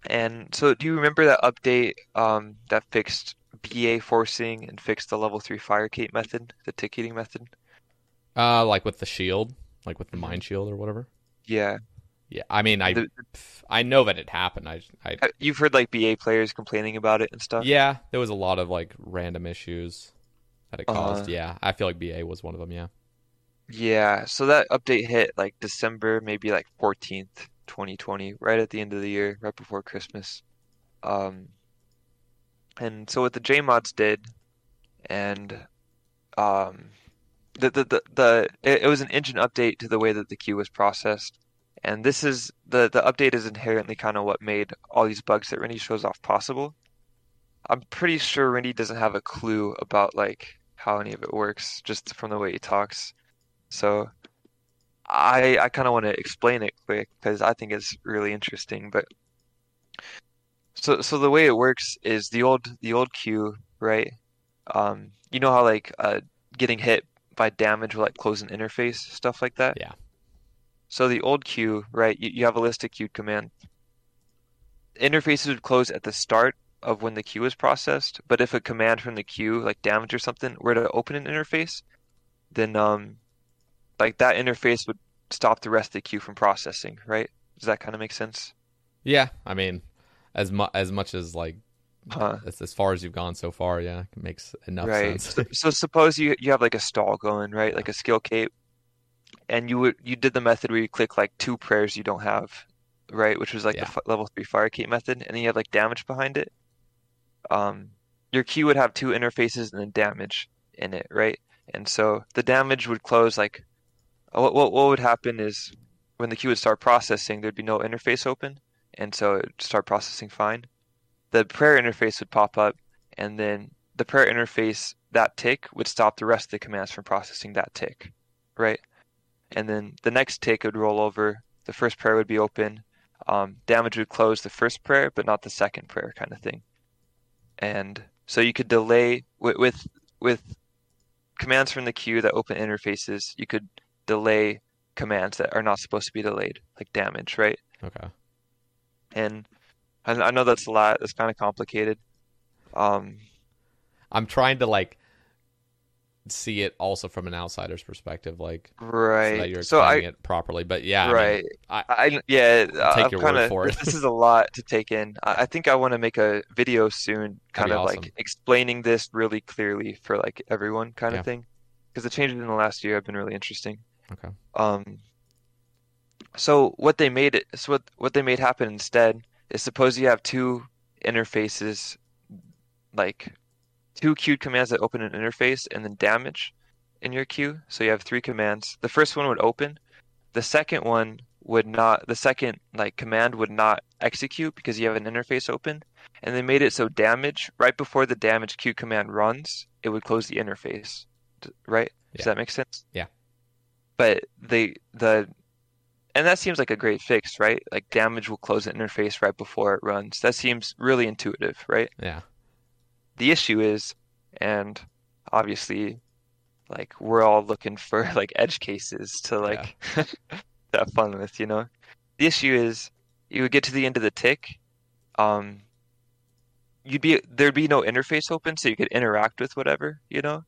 And so, do you remember that update um, that fixed BA forcing and fixed the level 3 fire cape method, the ticketing method?
Uh, like with the shield, like with the
Mhm.
mind shield or whatever.
Yeah.
Yeah, I mean, I
The-
I know that it happened. I, I
Uh, You've heard like BA players complaining about it and stuff?
yeah, there was a lot of like random issues that it caused.
Uh-huh.
yeah, I feel like BA was one of them. Yeah.
Yeah, so that update hit like December, maybe like 14th, 2020, right at the end of the year, right before Christmas. Um, and so what the JMods did, and um, the the the, the it, it was an engine update to the way that the queue was processed, and this is the the update is inherently kind of what made all these bugs that Rindy shows off possible. I'm pretty sure Rindy doesn't have a clue about like how any of it works, just from the way he talks. So I I kind of want to explain it quick because I think it's really interesting. But so so the way it works is the old the old queue, right? Um, you know how like uh getting hit by damage will like close an interface, stuff like that.
Yeah.
So the old queue, right? You, you have a list of queued command. Interfaces would close at the start of when the queue is processed, but if a command from the queue, like damage or something, were to open an interface, then um, like that interface would stop the rest of the queue from processing, right? Does that kind of make sense?
Yeah, I mean, as much as much as like
Huh.
as, as far as you've gone so far, yeah, it makes enough
Right.
sense.
So, so suppose you you have like a stall going, right? Like a skill cape, and you would you did the method where you click like two prayers you don't have, right? Which was like
Yeah.
the f level three fire cape method, and then you have like damage behind it. Um, your queue would have two interfaces and then damage in it, right? And so the damage would close like what what what would happen is when the queue would start processing, there'd be no interface open, and so it would start processing fine. The prayer interface would pop up, and then the prayer interface, that tick would stop the rest of the commands from processing that tick, right? And then the next tick would roll over, the first prayer would be open, um, damage would close the first prayer, but not the second prayer, kind of thing. And so you could delay with with, with commands from the queue that open interfaces, you could delay commands that are not supposed to be delayed, like damage, right?
okay.
And I, I know that's a lot, that's kind of complicated. Um,
I'm trying to like see it also from an outsider's perspective, like so that
right.
you're
So I,
explaining it properly. But yeah, I mean,
right.
I,
I yeah,
take
I'm
your
kind
word for it.
this is a lot to take in. I, I think I want to make a video soon, kind of
awesome.
like explaining this really clearly for like everyone, kind
Yeah.
of thing. Because the changes in the last year have been really interesting.
Okay.
Um, so what they made it, so what what they made happen instead is suppose you have two interfaces, like two queued commands that open an interface and then damage in your queue. So you have three commands. The first one would open. The second one would not, the second like command would not execute because you have an interface open. And they made it so damage, right before the damage queue command runs, it would close the interface. Right? Does that make sense?
Yeah.
But they, the, and that seems like a great fix, right? Like damage will close the interface right before it runs. That seems really intuitive, right?
Yeah.
The issue is, and obviously, like we're all looking for (laughs) like edge cases to like (laughs) have fun with, you know? The issue is you would get to the end of the tick, um, you'd be there'd be no interface open, so you could interact with whatever, you know?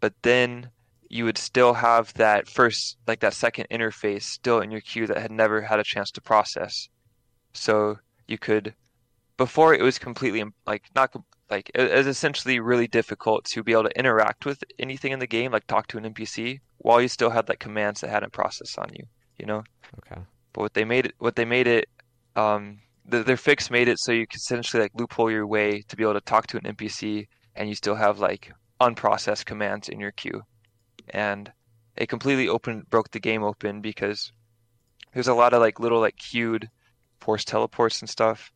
But then you would still have that first, like that second interface still in your queue that had never had a chance to process. So you could, before it was completely like not like it was essentially really difficult to be able to interact with anything in the game, like talk to an NPC, while you still had like commands that hadn't processed on you, you know?
Okay.
But what they made it, what they made it, um, the, their fix made it so you could essentially like loophole your way to be able to talk to an NPC, and you still have like unprocessed commands in your queue, and it completely opened broke the game open because there's a lot of like little like queued force teleports and stuff,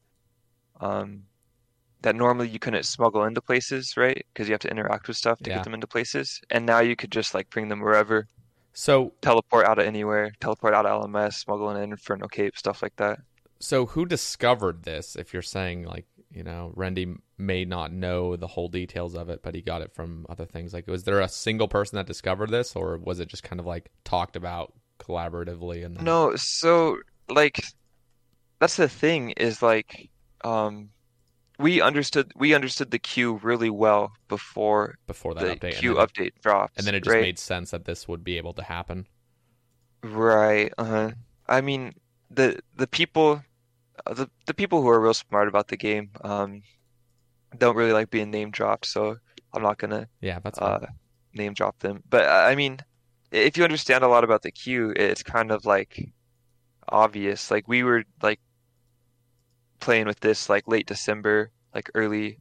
um, that normally you couldn't smuggle into places, right? Because you have to interact with stuff to
Yeah.
get them into places, and now you could just like bring them wherever,
So
teleport out of anywhere, teleport out of LMS, smuggling in Inferno Cape, stuff like that.
so who discovered this? If you're saying like you know Rendy may not know the whole details of it, but he got it from other things. Like, was there a single person that discovered this, or was it just kind of like talked about collaboratively? And then...
No, so like that's the thing is like um we understood we understood the queue really well before
before that
the
update,
queue
and then,
update drops,
and then it just
right?
made sense that this would be able to happen.
Right. Uh-huh. I mean, the the people uh, the the people who are real smart about the game um don't really like being name dropped, so I'm not gonna
Yeah, that's
uh name drop them. But I mean, if you understand a lot about the queue, it's kind of like obvious. Like we were like playing with this like late December, like early,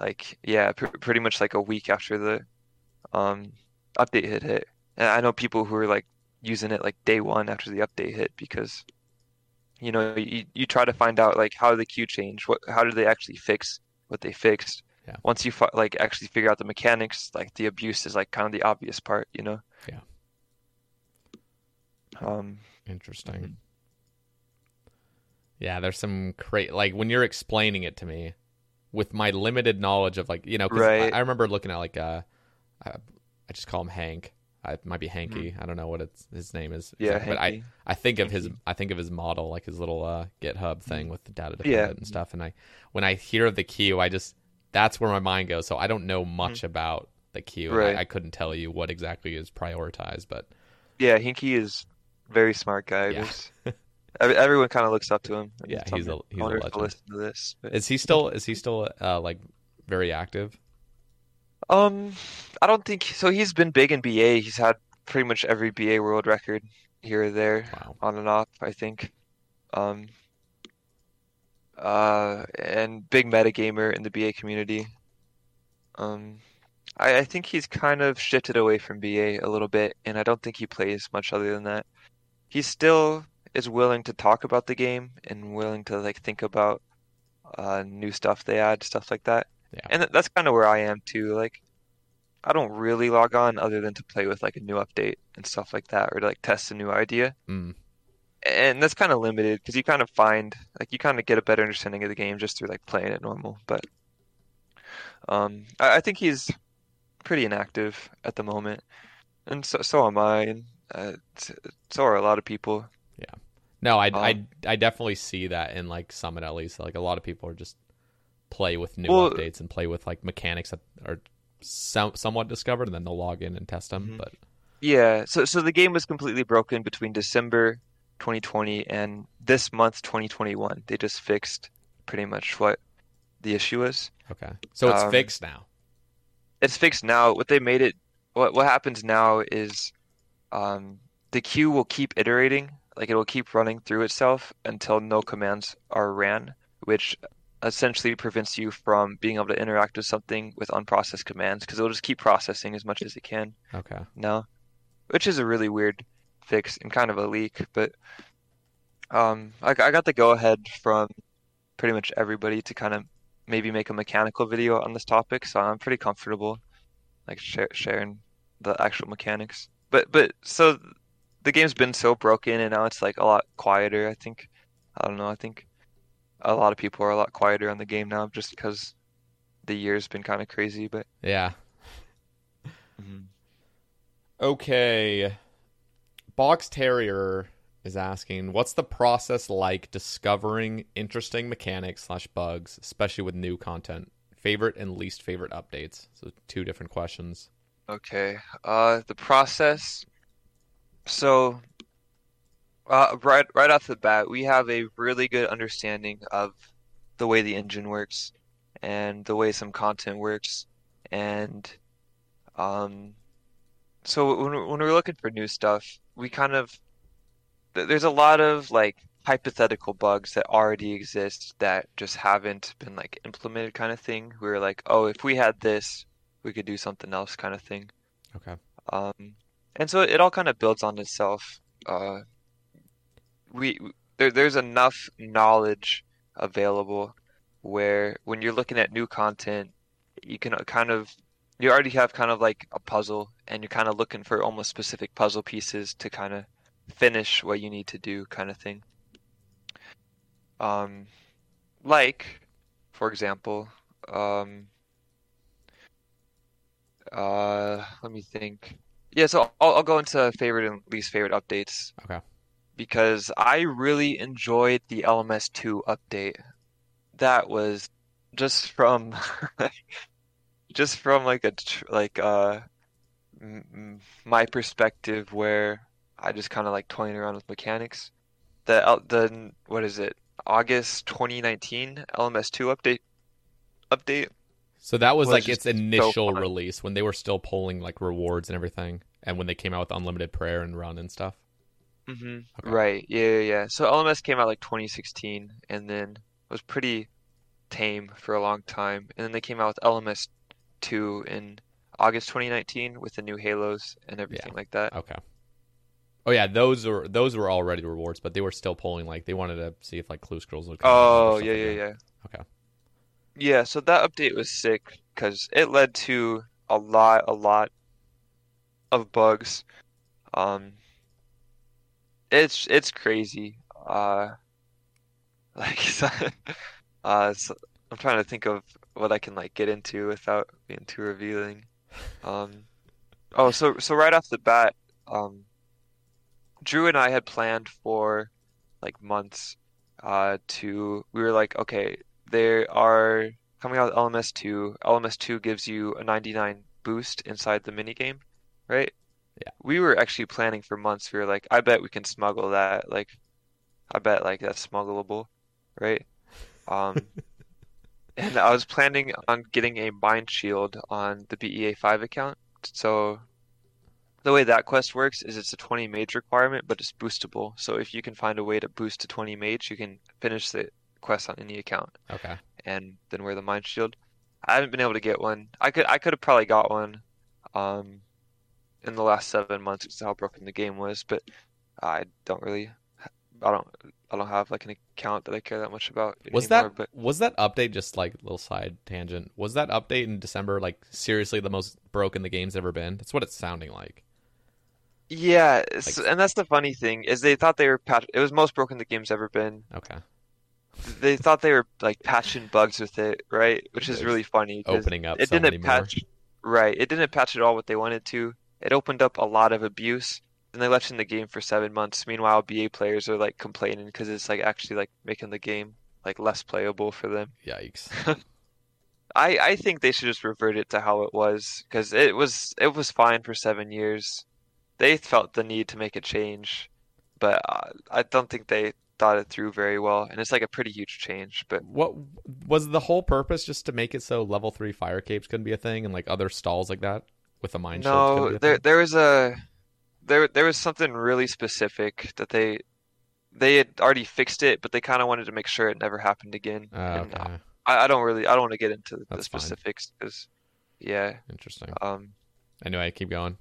like yeah, pr pretty much like a week after the um update hit hit. And I know people who are like using it like day one after the update hit because you know you you try to find out like how the queue changed, what how did they actually fix what they fixed.
Yeah.
Once you fi like actually figure out the mechanics, like the abuse is like kind of the obvious part, you know.
Yeah.
Um.
Interesting.
Mhm.
Yeah, there's some cra like when you're explaining it to me with my limited knowledge of like you know 'cause
Right.
I, I remember looking at like uh I, I just call him Hank. I, it might be Hanky. I don't know what it's his name is.
Yeah,
exactly, but I I think of his I think of his model like his little uh GitHub thing with the data
Yeah.
and stuff. And I when I hear of the queue, I just that's where my mind goes. So I don't know much about the queue.
Right.
I, I couldn't tell you what exactly is prioritized, but
Yeah, Hinky is very smart guy.
Yeah. (laughs)
Everyone kind of looks up to him.
Yeah, he's a- he's a
owners will
legend.
listen to this. but-
is he (laughs) still is he still uh like very active?
Um, I don't think so. He's been big in BA. He's had pretty much every BA world record here or there,
Wow.
on and off, I think. Um, uh, and big metagamer in the BA community. Um, I, I think he's kind of shifted away from BA a little bit, and I don't think he plays much other than that. He still is willing to talk about the game and willing to like think about uh new stuff they add, stuff like that.
Yeah.
And th- that's kind of where I am too. Like, I don't really log on other than to play with like a new update and stuff like that, or to like test a new idea.
Mm.
And that's kind of limited because you kind of find like you kind of get a better understanding of the game just through like playing it normal. But um, I, I think he's pretty inactive at the moment, and so so am I, and uh, so are a lot of people. Yeah.
No, I, I,
Um,
I definitely see that in like Summit at least. Like a lot of people are just play with new
Well-
updates and play with like mechanics that are some, somewhat discovered, and then they'll log in and test them.
Mhm.
But
Yeah, so so the game was completely broken between December 2020 and this month 2021. They just fixed pretty much what the issue was.
okay, so it's
Um,
fixed now.
It's fixed now. What they made it, what what happens now is, um, the queue will keep iterating, like it will keep running through itself until no commands are ran, which essentially prevents you from being able to interact with something with unprocessed commands because it'll just keep processing as much as it can.
Okay,
now, which is a really weird fix and kind of a leak. But um, I, I got the go ahead from pretty much everybody to kind of maybe make a mechanical video on this topic, so I'm pretty comfortable like share, sharing the actual mechanics. But but so the game's been so broken and now it's like a lot quieter. I think I don't know. I think a lot of people are a lot quieter on the game now just because the year's been kind of crazy. But
yeah,
Mhm.
okay. Box Terrier is asking, what's the process like discovering interesting mechanics slash bugs, especially with new content? Favorite and least favorite updates. So two different questions.
Okay. Uh, the process. So, uh, right right off the bat, we have a really good understanding of the way the engine works and the way some content works. And um, so when when we're looking for new stuff, we kind of there's a lot of like hypothetical bugs that already exist that just haven't been like implemented kind of thing. We were like, oh, if we had this, we could do something else kind of thing.
Okay.
Um, and so it all kind of builds on itself. Uh, we there there's enough knowledge available where when you're looking at new content, you can kind of you already have kind of like a puzzle and you're kind of looking for almost specific puzzle pieces to kind of finish what you need to do kind of thing. Um, like, for example, um, uh, let me think. Yeah, so I'll, I'll go into favorite and least favorite updates
Okay.
Because I really enjoyed the LMS2 update. That was just from (laughs) just from like a like uh my perspective where I just kind of like toying around with mechanics. The the what is it? August 2019 LMS2 update update.
So that was
was
like its initial
fun.
release when they were still pulling like rewards and everything, and when they came out with unlimited prayer and run and stuff.
Hmm
Okay.
Right. Yeah, yeah, yeah. So LMS came out like 2016 and then was pretty tame for a long time. And then they came out with LMS 2 in August 2019 with the new Halos and everything like that.
Okay. Oh yeah, those were those were already rewards, but they were still pulling like they wanted to see if like Clue Scrolls would come
Oh, yeah, yeah, yeah.
Okay.
Yeah, so that update was sick because it led to a lot, a lot of bugs. Um, it's it's crazy. Uh, (laughs) like, uh, so I'm trying to think of what I can like get into without being too revealing. Um, oh, so so right off the bat, um, Drew and I had planned for like months, uh, to we were like, okay, they are coming out with LMS2. LMS2 gives you a 99 boost inside the minigame, right?
Yeah.
We were actually planning for months. We were like, I bet we can smuggle that. Like, I bet like that's smuggleable, right? Um, (laughs) and I was planning on getting a mind shield on the BEA5 account. So the way that quest works is it's a 20 mage requirement, but it's boostable. So if you can find a way to boost to 20 mage, you can finish the quest on any account
Okay.
and then wear the mind shield. I haven't been able to get one. I could I could have probably got one um in the last seven months because how broken the game was, but I don't really I don't I don't have like an account that I care that much about
Was
anymore,
that
but
was that update just like little side tangent? Was that update in December like seriously the most broken the game's ever been? That's what it's sounding like.
yeah,
Like-
and that's the funny thing is they thought they were patch it was most broken the game's ever been.
Okay.
They thought they were like patching bugs with it, right? Which is really funny.
Opening up
it
so
didn't
more.
patch right it didn't patch at all what they wanted to it opened up a lot of abuse and they left in the game for seven months. Meanwhile ba players are like complaining because it's like actually like making the game like less playable for them.
Yikes. (laughs)
i i think they should just revert it to how it was because it was it was fine for seven years. They felt the need to make a change but uh, i don't think they thought it through very well and it's like a pretty huge change but
what was the whole purpose just to make it so level three fire capes couldn't be a thing and like other stalls like that with the shields couldn't
No,
be
there there was a there there was something really specific that they they had already fixed it, but they kind of wanted to make sure it never happened again.
Oh,
And
okay.
I, I don't really I don't want to get into the
That's fine.
specifics because yeah,
Interesting.
um,
Anyway, keep going.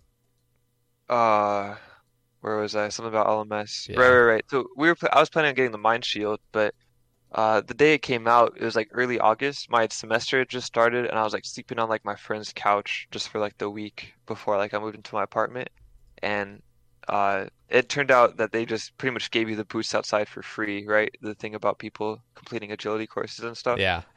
uh, where was I? Something about LMS.
Yeah.
Right, right, right. So we were I was planning on getting the Mind Shield, but uh, the day it came out, it was like early August. My semester had just started, and I was like sleeping on like my friend's couch just for like the week before like I moved into my apartment. And uh, it turned out that they just pretty much gave you the boost outside for free, right? The thing about people completing agility courses and stuff.
Yeah. (laughs)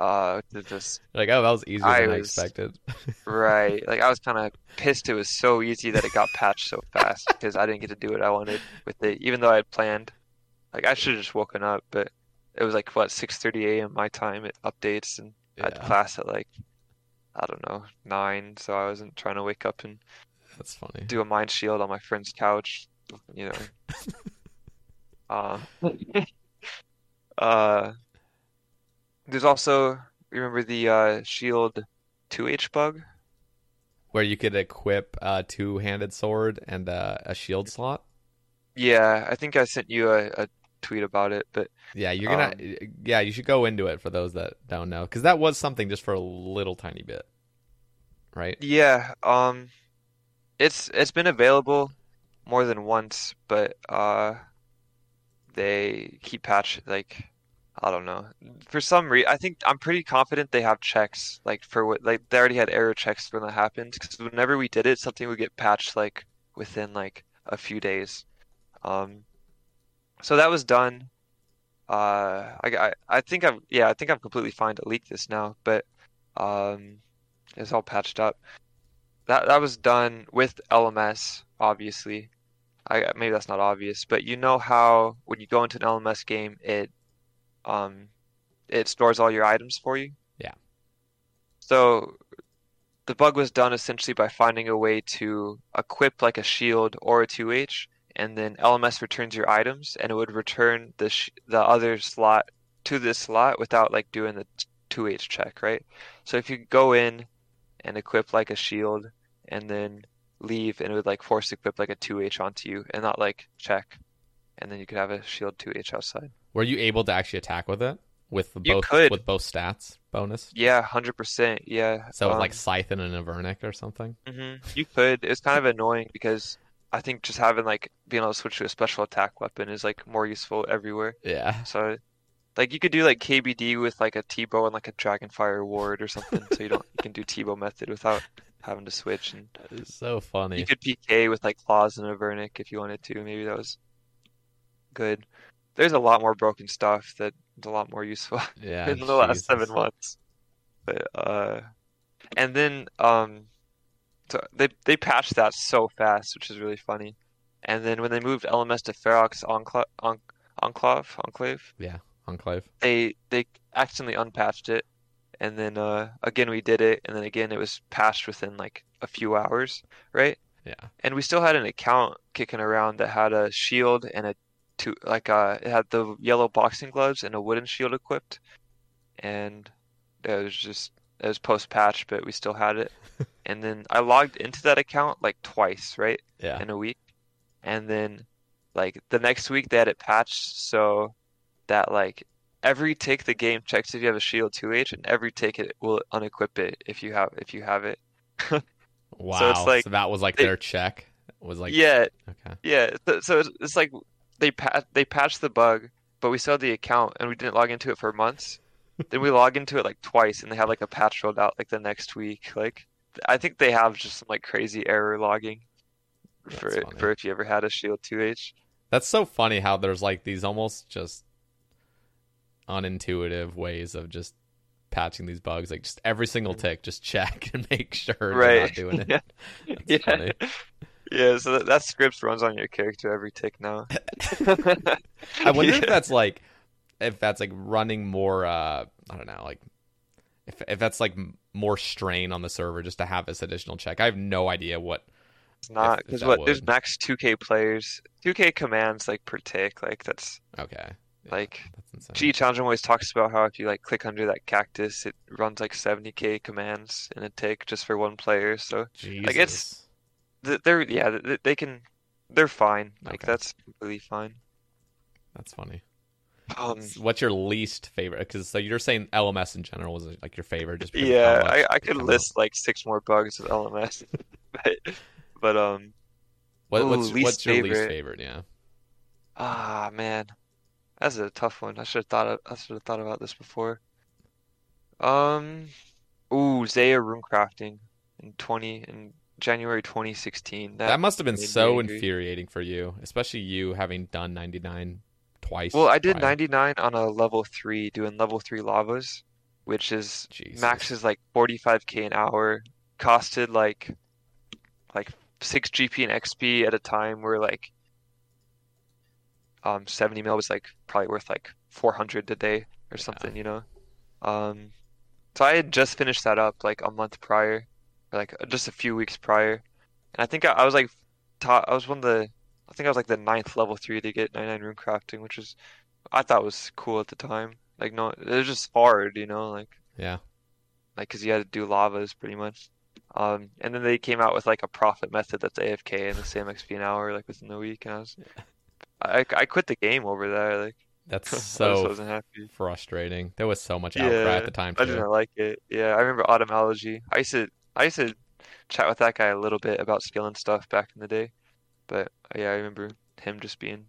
Uh, just (laughs)
Like, oh, that was easier
I
than I expected.
Right. (laughs) Like I was kind of pissed it was so easy that it got patched so fast because I didn't get to do what I wanted with it, even though I had planned. Like I should have just woken up, but it was like what 6:30 a.m. my time. It updates and I had class at like I don't know nine, so I wasn't trying to wake up and
That's funny.
do a mind shield on my friend's couch, you know. Uh, (laughs) (laughs) uh, there's also remember the uh, shield 2H bug?
Where you could equip a two-handed sword and uh, a shield slot.
Yeah, I think I sent you a, a tweet about it, but
Yeah, you're gonna.
Um,
yeah, you should go into it for those that don't know, because that was something just for a little tiny bit, right?
yeah, um, it's it's been available more than once, but uh, they keep patch like I don't know. For some reason, I think I'm pretty confident they have checks like for what like they already had error checks when that happened because whenever we did it, something would get patched like within like a few days. Um, so that was done. Uh, I, I I think I'm yeah I think I'm completely fine to leak this now, but um, it's all patched up. That that was done with LMS, obviously. I maybe that's not obvious, but you know how when you go into an LMS game, it um it stores all your items for you.
Yeah.
So the bug was done essentially by finding a way to equip like a shield or a 2H, and then LMS returns your items, and it would return the sh the other slot to this slot without like doing the 2H check, right? So if you go in and equip like a shield, and then leave, and it would like force equip like a 2H onto you, and not like check, and then you could have a shield 2H outside.
Were you able to actually attack with it with
You
both
could.
with both stats bonus?
Yeah, 100%. Yeah.
So
um,
like Scythe and an Avernic or something.
hmm You could. It's kind of annoying because I think just having like being able to switch to a special attack weapon is like more useful everywhere.
Yeah.
So like you could do like KBD with like a T-bow and like a Dragonfire ward or something, so you don't you can do T-bow method without having to switch, and
It's so funny.
you could PK with like claws and a Vernic if you wanted to. Maybe that was good. There's a lot more broken stuff that's a lot more useful. (laughs)
yeah.
in the last seven months. But uh, and then um, so they they patched that so fast, which is really funny. And then when they moved LMS to Ferox Enclave, Enclave, Enclave,
Yeah. Enclave.
they they accidentally unpatched it, and then uh, again we did it, and then again it was patched within like a few hours, right?
Yeah.
And we still had an account kicking around that had a shield and a two like uh it had the yellow boxing gloves and a wooden shield equipped. And it was just it was post patch, but we still had it. (laughs) And then I logged into that account like twice, right?
Yeah.
In a week. And then like the next week they had it patched so that like every tick the game checks if you have a shield 2H and every tick it will unequip it if you have if you have it.
Wow. (laughs)
So it's like
that was like
they-
their check. Was like
yeah,
okay.
Yeah, so, so it's, it's like they pat they patched the bug, but we still had the account and we didn't log into it for months. then we log into it like twice, and they have like a patch rolled out like the next week. Like I think they have just some like crazy error logging for
funny.
for if you ever had a Shield 2H.
That's so funny how there's like these almost just unintuitive ways of just patching these bugs. Like just every single tick, just check (laughs) and make sure they're
Mm.
Not doing it. (laughs)
Yeah.
That's
yeah.
funny.
Yeah, so that, that script runs on your character every tick now. (laughs)
I wonder if that's like if that's like running more uh I don't know, like if if that's like more strain on the server just to have this additional check. I have no idea what
It's not because what there's max 2K players, 2K commands like per tick. Like that's
okay. Yeah,
like
that's insane.
G Chandra always talks about how if you like click under that cactus, it runs like 70k commands in a tick just for one player. So
Jesus.
like, it's- they're yeah, they can they're fine. Like
Okay.
that's completely fine.
that's funny.
Um,
What's your least favorite? Because so you're saying LMS in general was like your favorite, just
yeah, I, I could list like six more bugs with LMS, (laughs) but but um
What, what's
least
what's your least
favorite.
favorite? Yeah.
ah man, that's a tough one. I should have thought of, I should have thought about this before. Um, ooh, Zaya runecrafting in 20 in January 2016.
That must have been so
angry.
infuriating for you, especially you having done 99 twice.
Well, I did
prior.
99 on a level 3, doing level 3 lavas, which is
Jesus.
max is like 45k an hour, costed like like 6 GP and XP at a time where like um 70 mil was like probably worth like 400 a day or something, you know. Um so I had just finished that up like a month prior, or like just a few weeks prior. And I think I, I was like top, I was one of the I think I was like the ninth level 3 to get 99 runecrafting, which was I thought was cool at the time. Like no, it was just hard, you know, like
Yeah.
like because you had to do lavas pretty much. Um, and then they came out with like a profit method that's AFK and the same XP an hour like within the week, and I was, I I quit the game over that. Like (laughs)
That's (laughs) so
wasn't happy.
frustrating. There was so much outcry
Yeah,
at the time Too.
I didn't like it. Yeah, I remember Automology. I used to I used to chat with that guy a little bit about skill and stuff back in the day, but yeah, I remember him just being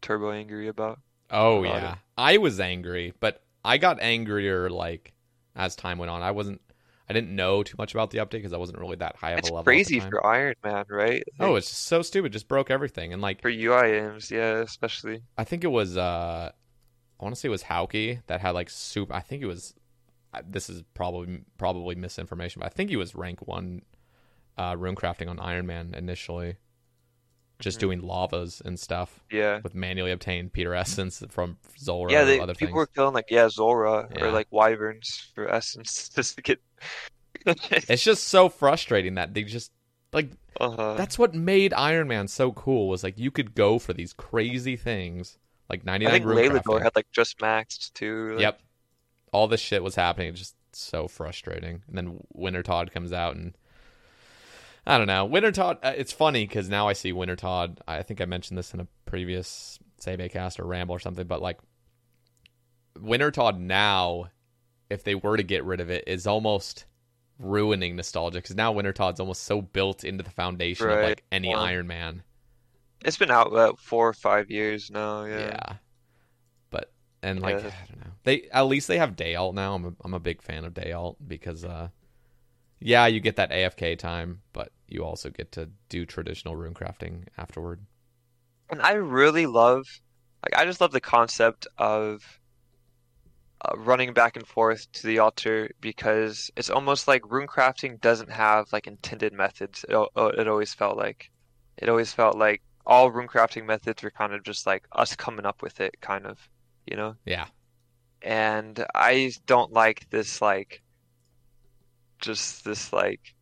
turbo angry about.
Oh
about
yeah.
it.
I was angry, but I got angrier like as time went on. I wasn't I didn't know too much about the update because I wasn't really that high of
It's
a level.
crazy for Iron Man, right?
Oh, it's just so stupid. Just broke everything. And like
for UIMs, yeah, especially.
I think it was uh I want to say it was Hauke that had like soup. I think it was this is probably probably misinformation, but I think he was rank 1 uh runecrafting on Iron Man initially. Just
Mhm.
doing lavas and stuff
Yeah.
with manually obtained pure essence from Zulrah
Yeah, they
other
people
things.
were killing like yeah, Zulrah
Yeah.
or like wyverns for essence (laughs) just to get (laughs)
It's just so frustrating that they just like
uh-huh.
that's what made Iron Man so cool was like you could go for these crazy things like
I
99
think
rune
Laylador had like just maxed too. like-
Yep. All this shit was happening. It's just so frustrating. And then Wintertodt comes out and I don't know. Wintertodt, uh, it's funny because now I see Wintertodt. I think I mentioned this in a previous Sae Bae cast or ramble or something, but like Wintertodt now, if they were to get rid of it, is almost ruining nostalgia because now Wintertodt's almost so built into the foundation of like any
Well,
Iron Man.
It's been out about four or five years now.
Yeah.
Yeah.
But and like
Yeah.
I don't know. They at least they have Daeyalt now. I'm a, I'm a big fan of Daeyalt because uh yeah, you get that AFK time, but you also get to do traditional runecrafting afterward.
And I really love, like, I just love the concept of uh, running back and forth to the altar because it's almost like runecrafting doesn't have like intended methods. It, uh, it always felt like, it always felt like all runecrafting methods were kind of just like us coming up with it, kind of, you know?
Yeah.
And I don't like this like just this like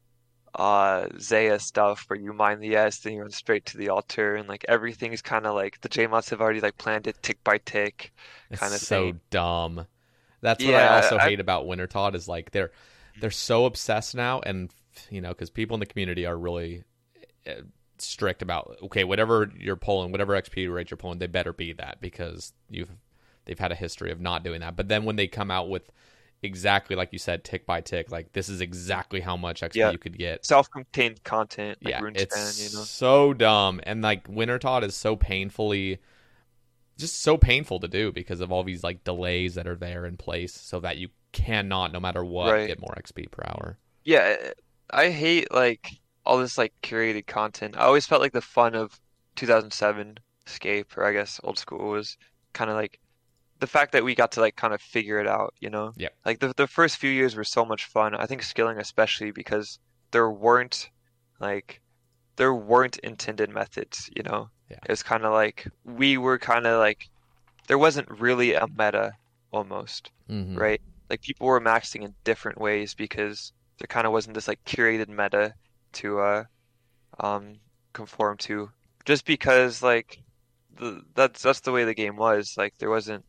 uh Zeah stuff where you mine the S, then you run straight to the altar and like everything's kinda like the JMods have already like planned it tick by tick. Kinda
so
thing.
dumb. That's what I also
I-
hate about Wintertodt is like they're they're so obsessed now, and you know because people in the community are really uh, strict about okay, whatever you're pulling, whatever XP rate you're pulling, they better be that because you've they've had a history of not doing that. But then when they come out with exactly like you said, tick by tick, like this is exactly how much XP
Yeah.
you could get.
Self-contained content, like
yeah,
Rune
it's
you know.
so dumb, and like Wintertodt is so painfully, just so painful to do because of all these like delays that are there in place, so that you cannot, no matter what,
Right.
get more XP per hour.
Yeah, eh, I hate like all this like curated content. I always felt like the fun of 2007 Escape, or I guess old school, was kind of like the fact that we got to like kind of figure it out, you know?
Yeah.
Like the the first few years were so much fun. I think skilling especially because there weren't like there weren't intended methods, you know?
Yeah.
It was kind of like we were kind of like there wasn't really a meta almost
Mm-hmm.
right? Like people were maxing in different ways because there kind of wasn't this like curated meta to uh um conform to. Just because like the that's that's the way the game was. Like there wasn't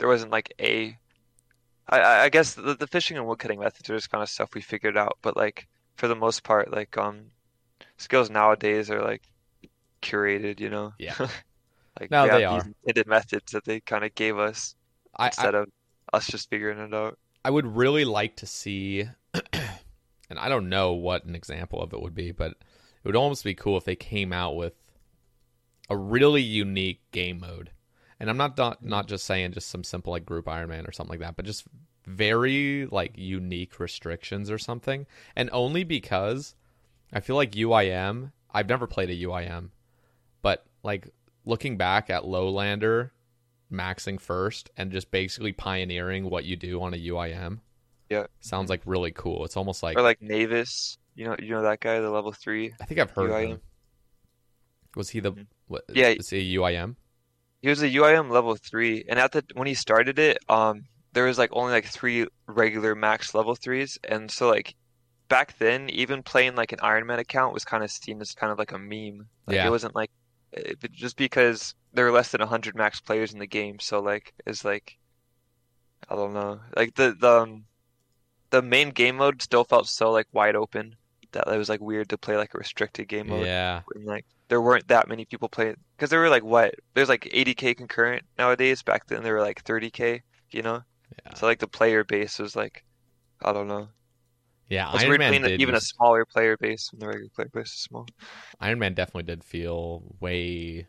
there wasn't like a I I I guess the, the fishing and woodcutting methods are just kind of stuff we figured out, but like for the most part, like um skills nowadays are like curated, you know?
Yeah. (laughs)
Like
No, they are.
intended methods that they kind of gave us
I, I
instead of us just figuring it out.
I would really like to see, (clears throat) and I don't know what an example of it would be, but it would almost be cool if they came out with a really unique game mode. And I'm not not, not just saying just some simple like group Iron Man or something like that, but just very like unique restrictions or something. And only because I feel like UIM, I've never played a UIM, but like looking back at Lowlander maxing first and just basically pioneering what you do on a UIM
Yeah.
sounds like really cool. It's almost like
Or like Navis, you know, you know that guy, the level three.
I think I've heard of him. Was he the mm-hmm. what,
Yeah.
Was he a UIM?
He was a UIM level three, and at the when he started it, um, there was like only like three regular max level threes, and so like back then, even playing like an Iron Man account was kind of seen as kind of like a meme. Like
Yeah.
it wasn't like it, just because there were less than hundred max players in the game, so like it's like I don't know. Like the the um, the main game mode still felt so like wide open that it was like weird to play like a restricted game mode.
Yeah.
When, like there weren't that many people playing because there were like what there's like 80k concurrent nowadays. Back then there were like 30k. You know.
Yeah.
So like the player base was like I don't know.
Yeah,
It was
Iron
weird
Man
playing even a smaller player base when the regular player base is small.
Iron Man definitely did feel way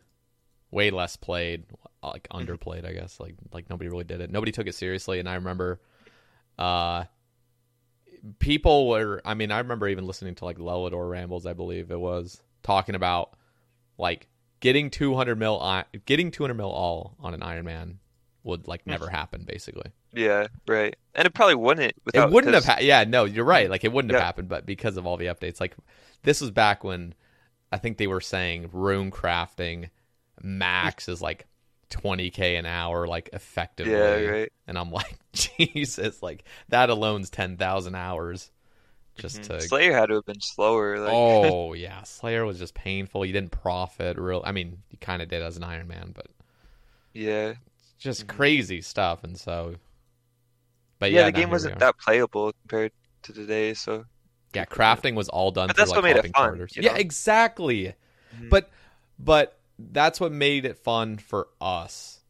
way less played, like
Mm-hmm.
underplayed, I guess. Like like nobody really did it. Nobody took it seriously and I remember uh people were I mean, I remember even listening to like Lellador Rambles, I believe it was, talking about like getting 200 mil i- getting 200 mil all on an Iron Man would like never happen basically.
Yeah, right. And it probably wouldn't without
it wouldn't have. ha- yeah no you're right like it wouldn't have happened but because of all the updates like this was back when i think they were saying runecrafting max is like 20k an hour like effectively
Yeah, right.
and i'm like (laughs) jesus like that alone's 10000 hours just
Mhm.
to
Slayer had to have been slower. Like,
oh (laughs) yeah slayer was just painful you didn't profit real i mean you kind of did as an iron man but
yeah.
just
Mhm.
crazy stuff and so but
yeah,
yeah,
the game wasn't that playable compared to today. So
Yeah, crafting was all done
But
through
that's
like
what made it fun, you
Yeah,
know?
exactly.
Mhm.
But but that's what made it fun for us.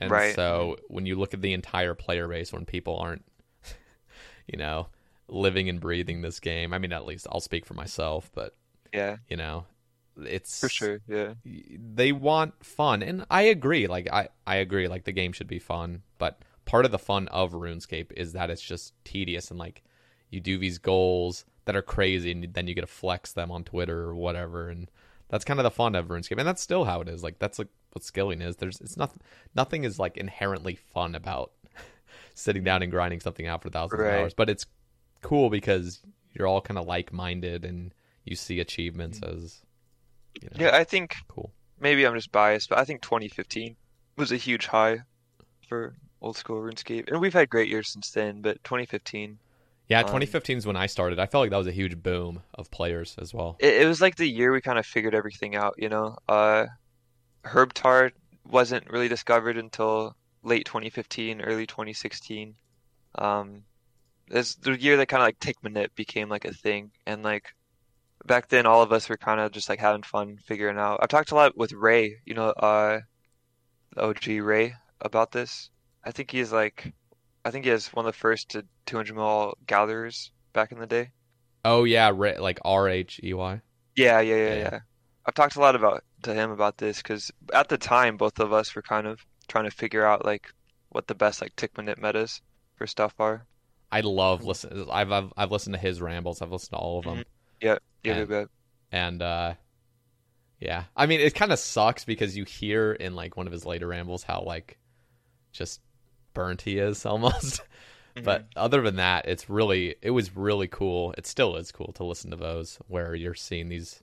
And
Right. Mm-hmm.
so when you look at the entire player base when people aren't (laughs) you know, living and breathing this game. I mean, at least I'll speak for myself, but
yeah,
you know, it's
for sure. Yeah,
they want fun and i agree like i i agree like the game should be fun but part of the fun of runescape is that it's just tedious and like you do these goals that are crazy and then you get to flex them on twitter or whatever and that's kind of the fun of runescape and that's still how it is like that's like what skilling is there's it's not nothing is like inherently fun about (laughs) sitting down and grinding something out for thousands
Right.
of hours but it's cool because you're all kind of like-minded and you see achievements as you know
yeah. I think
cool
maybe I'm just biased, but I think 2015 was a huge high for old school RuneScape, and we've had great years since then. But 2015,
Yeah,
Um,
2015 is when I started. I felt like that was a huge boom of players as well.
it, it was like the year we kind of figured everything out. You know, uh, Herbtar wasn't really discovered until late 2015, early 2016. Um, it's the year that kind of like Take became like a thing, and like back then, all of us were kind of just like having fun figuring out. I've talked a lot with Rhey, you know, uh, OG Rhey about this. I think he's like, I think he has one of the first to 200 mil gatherers back in the day.
Oh yeah, Re- like R H E Y.
Yeah, yeah, yeah,
Yeah, yeah.
yeah. I've talked a lot about to him about this because at the time, both of us were kind of trying to figure out like what the best like tick minute metas for stuff are.
I love listen. I've, I've I've listened to his rambles. I've listened to all of them,
Yeah, yeah,
And-
yeah,
and uh, yeah. I mean, it kind of sucks because you hear in like one of his later rambles how like just burnt he is (laughs) almost. But other than that, it's really it was really cool. It still is cool to listen to those where you're seeing these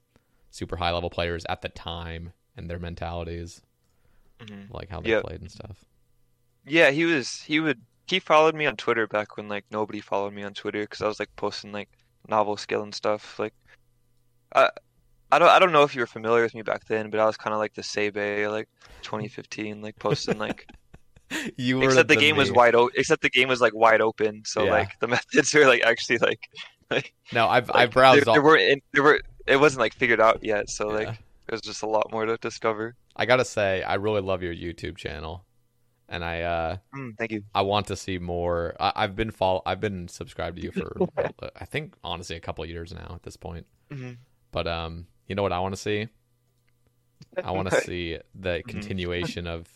super high level players at the time and their mentalities,
Mhm.
like how they played and stuff.
Yeah, he was he would he followed me on Twitter back when like nobody followed me on Twitter because I was like posting like novel skill and stuff. Like I I don't I don't know if you were familiar with me back then, but I was kind of like the Sebe like 2015 like posting like (laughs)
You were
except the game was wide open except the game was like wide open, so
Yeah.
like the (laughs) methods were like actually like like
No, I've I
like,
browsed
there,
all.
there weren't there were it wasn't like figured out yet, so
Yeah.
like there's just a lot more to discover.
I gotta say, I really love your YouTube channel, and I uh,
Mm, thank you.
I want to see more. I, I've been follow. I've been subscribed to you for (laughs) I think honestly a couple of years now at this point.
Mhm.
But um, you know what I want to see? I want to see the
Mm-hmm.
continuation of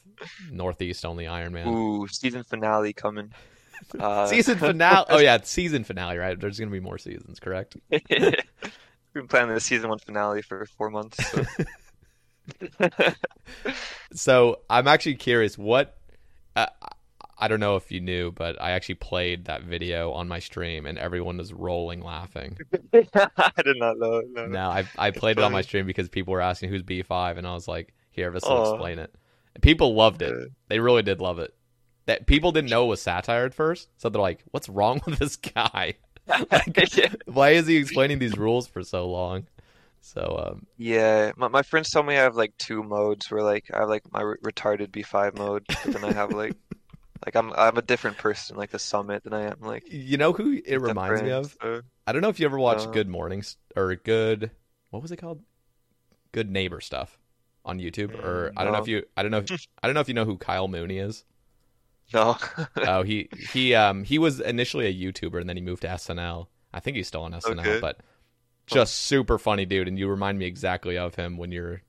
Northeast only Iron Man
Ooh, season finale coming. (laughs) Uh,
season (laughs) finale. Oh yeah, season finale, right? There's gonna be more seasons, correct?
We've been planning the season one finale for four months. So.
So I'm actually curious what. Uh, I don't know if you knew, but I actually played that video on my stream, and everyone was rolling laughing. (laughs)
I did not know. No.
No, I I played it on my stream because people were asking who's Bea5, and I was like, "Here, this will explain it." And people loved it.
Yeah.
They really did love it. That people didn't know it was satire at first, so they're like, "What's wrong (laughs) with this guy? (laughs)
yeah.
Why is he explaining these rules for so long?" So, um,
Yeah, my, my friends told me I have like two modes where like I have like my re- retarded Bea5 mode, but then I have like (laughs) Like I'm I'm a different person like the summit than I am like
You know who it reminds me of?
so-
I don't know if you ever watched
Uh.
Good Mornings or Good what was it called? Good Neighbor stuff on YouTube or
Mm,
I don't know if you I don't know if, (laughs) I don't know if you know who Kyle Mooney is.
No.
oh, he (laughs) he um he was initially a YouTuber and then he moved to SNL. I think he's still on SNL,
Okay.
but just super funny dude and you remind me exactly of him when you're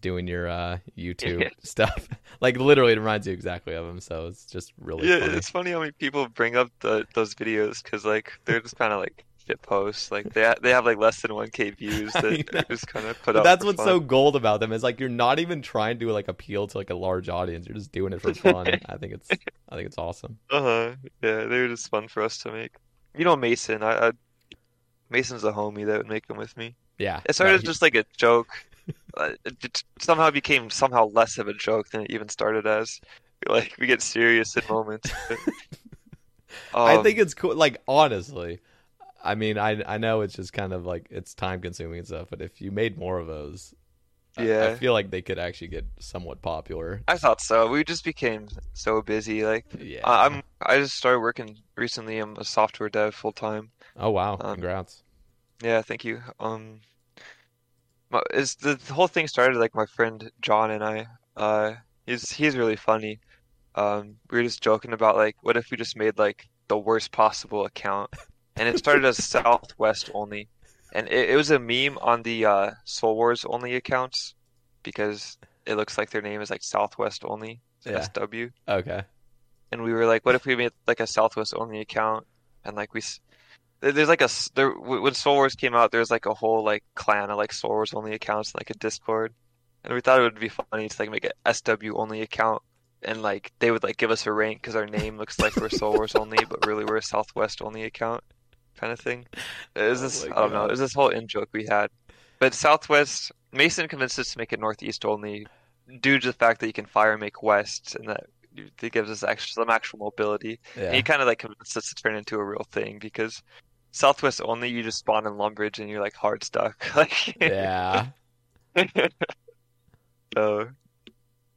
doing your uh YouTube (laughs) stuff. (laughs) like literally it reminds you exactly of him, so it's just really
Yeah,
funny.
it's funny how many people bring up the, those videos because like they're just kind of like shit posts. Like they ha they have like less than 1k views (laughs) that just kind of put
But
up.
that's what's
fun.
so gold about them is like you're not even trying to like appeal to like a large audience. You're just doing it for fun. I think it's I think it's awesome.
Uh-huh. Yeah, they were just fun for us to make. You know Mason, I, I Mason's a homie that would make them with me.
Yeah.
It started
no, he-
just like a joke. (laughs) Uh, it somehow became somehow less of a joke than it even started as. (laughs) Like we get serious in moments. but- (laughs)
I
Um,
think it's cool. Like honestly, I mean, I I know it's just kind of like it's time consuming and stuff. But if you made more of those, I- I, feel like they could actually get somewhat popular.
I thought so. We just became so busy. Like
Yeah.
I- I'm I just started working recently. I'm a software dev full time.
Oh wow!
um,
Congrats.
Yeah, thank you. Um, my, is the, the whole thing started like my friend John and I. Uh, he's he's really funny. Um, we were just joking about like, what if we just made like the worst possible account, and it started as (laughs) Southwest only, and it, it was a meme on the uh, Soul Wars only accounts because it looks like their name is like Southwest only,
Yeah.
SW.
Okay.
And we were like, what if we made like a Southwest only account and like we there's like a there when Soul Wars came out, there's like a whole like clan of like Soul Wars only accounts like a Discord, and we thought it would be funny to like make a SW only account and like they would like give us a rank because our name looks like we're Soul Wars only, but really we're a Southwest only account kind of thing. Is was
Oh
this I don't know,
God.
was this whole in joke we had, but Southwest Mason convinced us to make it Northeast only due to the fact that you can fire make West and that it gives us actual, some actual mobility. And
Yeah.
he kind of like convinced us to turn into a real thing because Southwest only you just spawn in Lumbridge and you're like hard stuck. (laughs) Like
yeah. (laughs)
so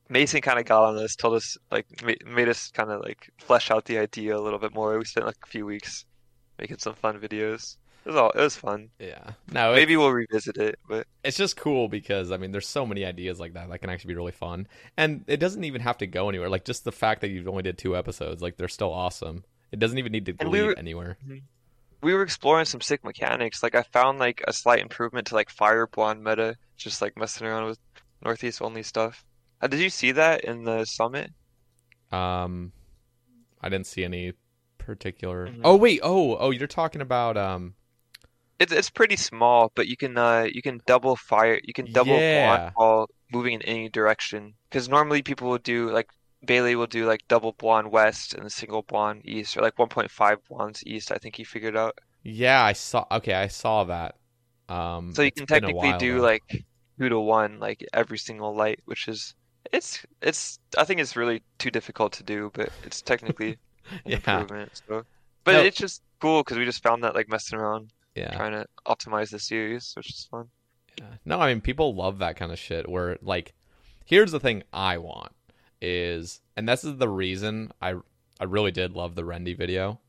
Mason kind of got on this, told us like made us kind of like flesh out the idea a little bit more. We spent like a few weeks making some fun videos. It was all it was fun.
Yeah. No,
Maybe
it's,
we'll revisit it, but
it's just cool because I mean, there's so many ideas like that that can actually be really fun, and it doesn't even have to go anywhere. Like just the fact that you've only did two episodes, like they're still awesome. It doesn't even need to
And we were-
anywhere. Mm-hmm.
We were exploring some sick mechanics. Like I found like a slight improvement to like Fire Blonde meta, just like messing around with Northeast only stuff. Uh, did you see that in the summit?
Um, I didn't see any particular.
Mhm.
Oh wait, oh oh, you're talking about um.
It's it's pretty small, but you can uh you can double fire, you can double
Yeah.
blonde while moving in any direction. Because normally people would do like Bailey will do like double blonde west and single blonde east, or like 1.5 blondes east. I think he figured out.
Yeah, I saw. Okay, I saw that. Um,
So you can technically do
though.
like two to one, like every single light, which is it's it's I think it's really too difficult to do, but it's technically (laughs)
Yeah.
improvement. So, but
No.
it's just cool because we just found that like messing around,
yeah.
trying to optimize the series, which is fun.
Yeah. No, I mean people love that kind of shit where like here's the thing I want is and this is the reason I I really did love the Rendi video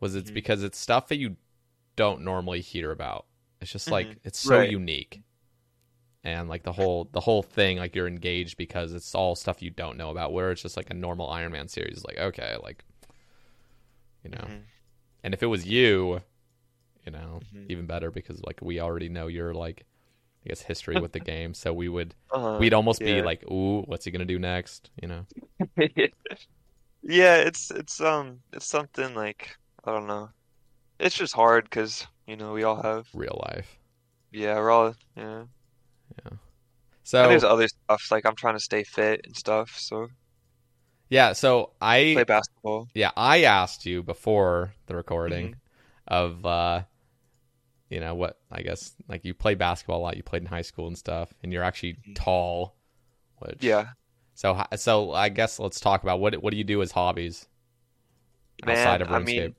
was it's
Mhm.
because it's stuff that you don't normally hear about. It's just like
Mhm.
it's so
Right.
unique. And like the whole the whole thing like you're engaged because it's all stuff you don't know about where it's just like a normal Iron Man series like okay, like you know.
Mhm.
And if it was you, you know,
Mhm.
even better because like we already know you're like I guess history with the game, so we would (laughs)
Uh-huh,
we'd almost be like, "Ooh, what's he gonna do next?" You know? (laughs)
Yeah, it's it's um it's something like I don't know. It's just hard because you know we all have
Real life.
yeah we're all yeah. Yeah. So and there's other stuff like I'm trying to stay fit and stuff, so
yeah, so I play
basketball.
yeah I asked you before the recording
Mm-hmm.
of uh, you know what I guess like you play basketball a lot, you played in high school and stuff, and you're actually
Mhm.
tall. Which
Yeah.
So so I guess let's talk about what what do you do as hobbies
Man,
outside of
I
RuneScape?
mean,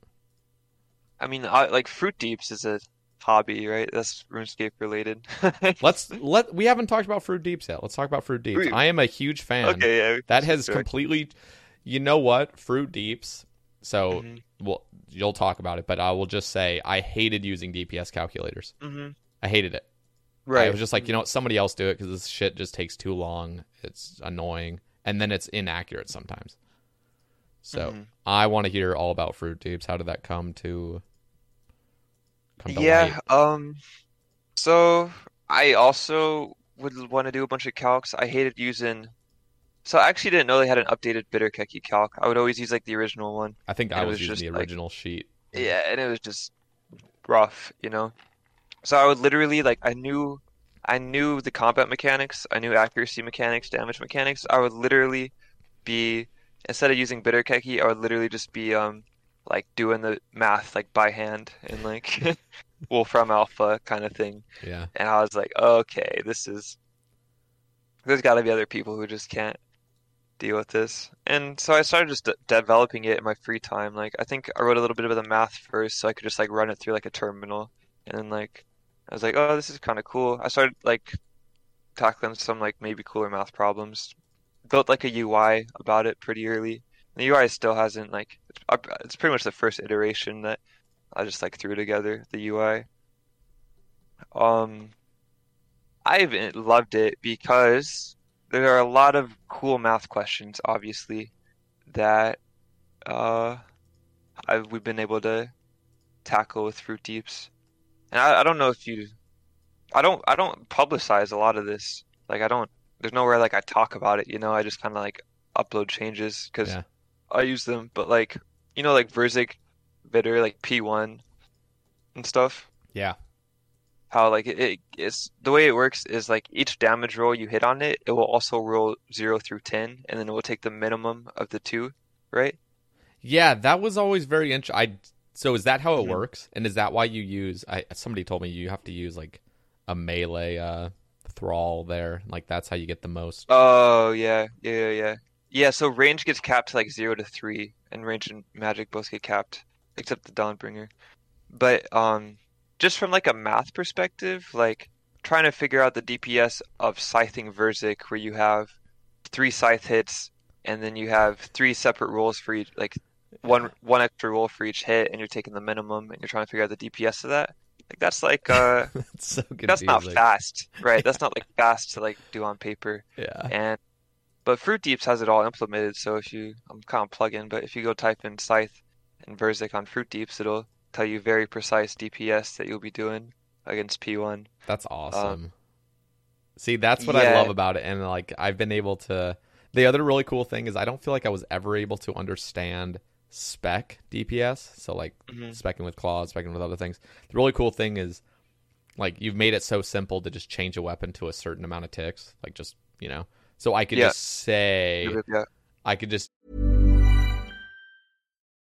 I mean, I, like Fruit Deeps is a hobby, right? That's RuneScape related. (laughs)
Let's let we haven't talked about Fruit Deeps yet. Let's talk about Fruit Deeps.
Fruit-
I am a huge fan.
Okay, yeah,
That has
sure.
completely You know what? Fruit Deeps. So
Mhm.
Well, you'll talk about it, but I will just say I hated using DPS calculators.
Mm-hmm.
I hated it.
Right.
I was just like, you know what? Somebody else do it because this shit just takes too long. It's annoying, and then it's inaccurate sometimes. So
Mhm.
I want to hear all about Fruit Tubes. How did that come to? Come to
Yeah,
light?
um, so I also would want to do a bunch of calcs. I hated using, so I actually didn't know they had an updated bitter Bitterkoekje calc. I would always use like the original one.
I think I was,
was
using
just
the
like-
original sheet.
Yeah, and it was just rough, you know. So I would literally like I knew I knew the combat mechanics, I knew accuracy mechanics, damage mechanics. I would literally be instead of using bitter Bitterkoekje, I would literally just be um like doing the math like by hand and like (laughs) Wolfram Alpha kind of thing.
Yeah.
And I was like, okay, this is there's got to be other people who just can't deal with this. And so I started just de- developing it in my free time. Like I think I wrote a little bit of the math first so I could just like run it through like a terminal. And then like I was like, oh, this is kind of cool. I started like tackling some like maybe cooler math problems. Built like a UI about it pretty early. The UI still hasn't like it's pretty much the first iteration that I just like threw together the UI. Um, I've loved it because there are a lot of cool math questions, obviously, that uh, I've, we've been able to tackle with Fruit Deeps. And I, I don't know if you, I don't, I don't publicize a lot of this. Like I don't, there's nowhere like I talk about it. You know, I just kind of like upload changes because
Yeah.
I use them. But like, you know, like Verzik, Bitter, like P1 and stuff
Yeah.
How like it, it it's the way it works is like each damage roll you hit on it, it will also roll zero through ten, and then it will take the minimum of the two, right?
Yeah, that was always very interesting. I so is that how it
Mhm.
works? And is that why you use? I somebody told me you have to use like a melee uh thrall there. Like that's how you get the most.
Oh yeah, yeah, yeah, yeah. Yeah, so range gets capped to like zero to three, and range and magic both get capped, except the Dawnbringer. But um, just from like a math perspective, like trying to figure out the DPS of scything Verzik, where you have three scythe hits, and then you have three separate rolls for each, like one one extra roll for each hit, and you're taking the minimum, and you're trying to figure out the DPS of that. Like that's like (laughs) uh,
It's so confusing.
that's not fast, right? That's not like (laughs) fast to like do on paper.
Yeah.
And but Fruit Deeps has it all implemented. So if you, I'm kind of plug-in, but if you go type in Scythe and Verzik on Fruit Deeps, it'll tell you very precise DPS that you'll be doing against P1.
That's awesome. See, that's what I love about it, and like I've been able to. The other really cool thing is I don't feel like I was ever able to understand spec DPS. So like
Mhm.
specking with claws, specking with other things. The really cool thing is like you've made it so simple to just change a weapon to a certain amount of ticks. Like just you know, so I could
Yeah.
just say
Yeah.
I could just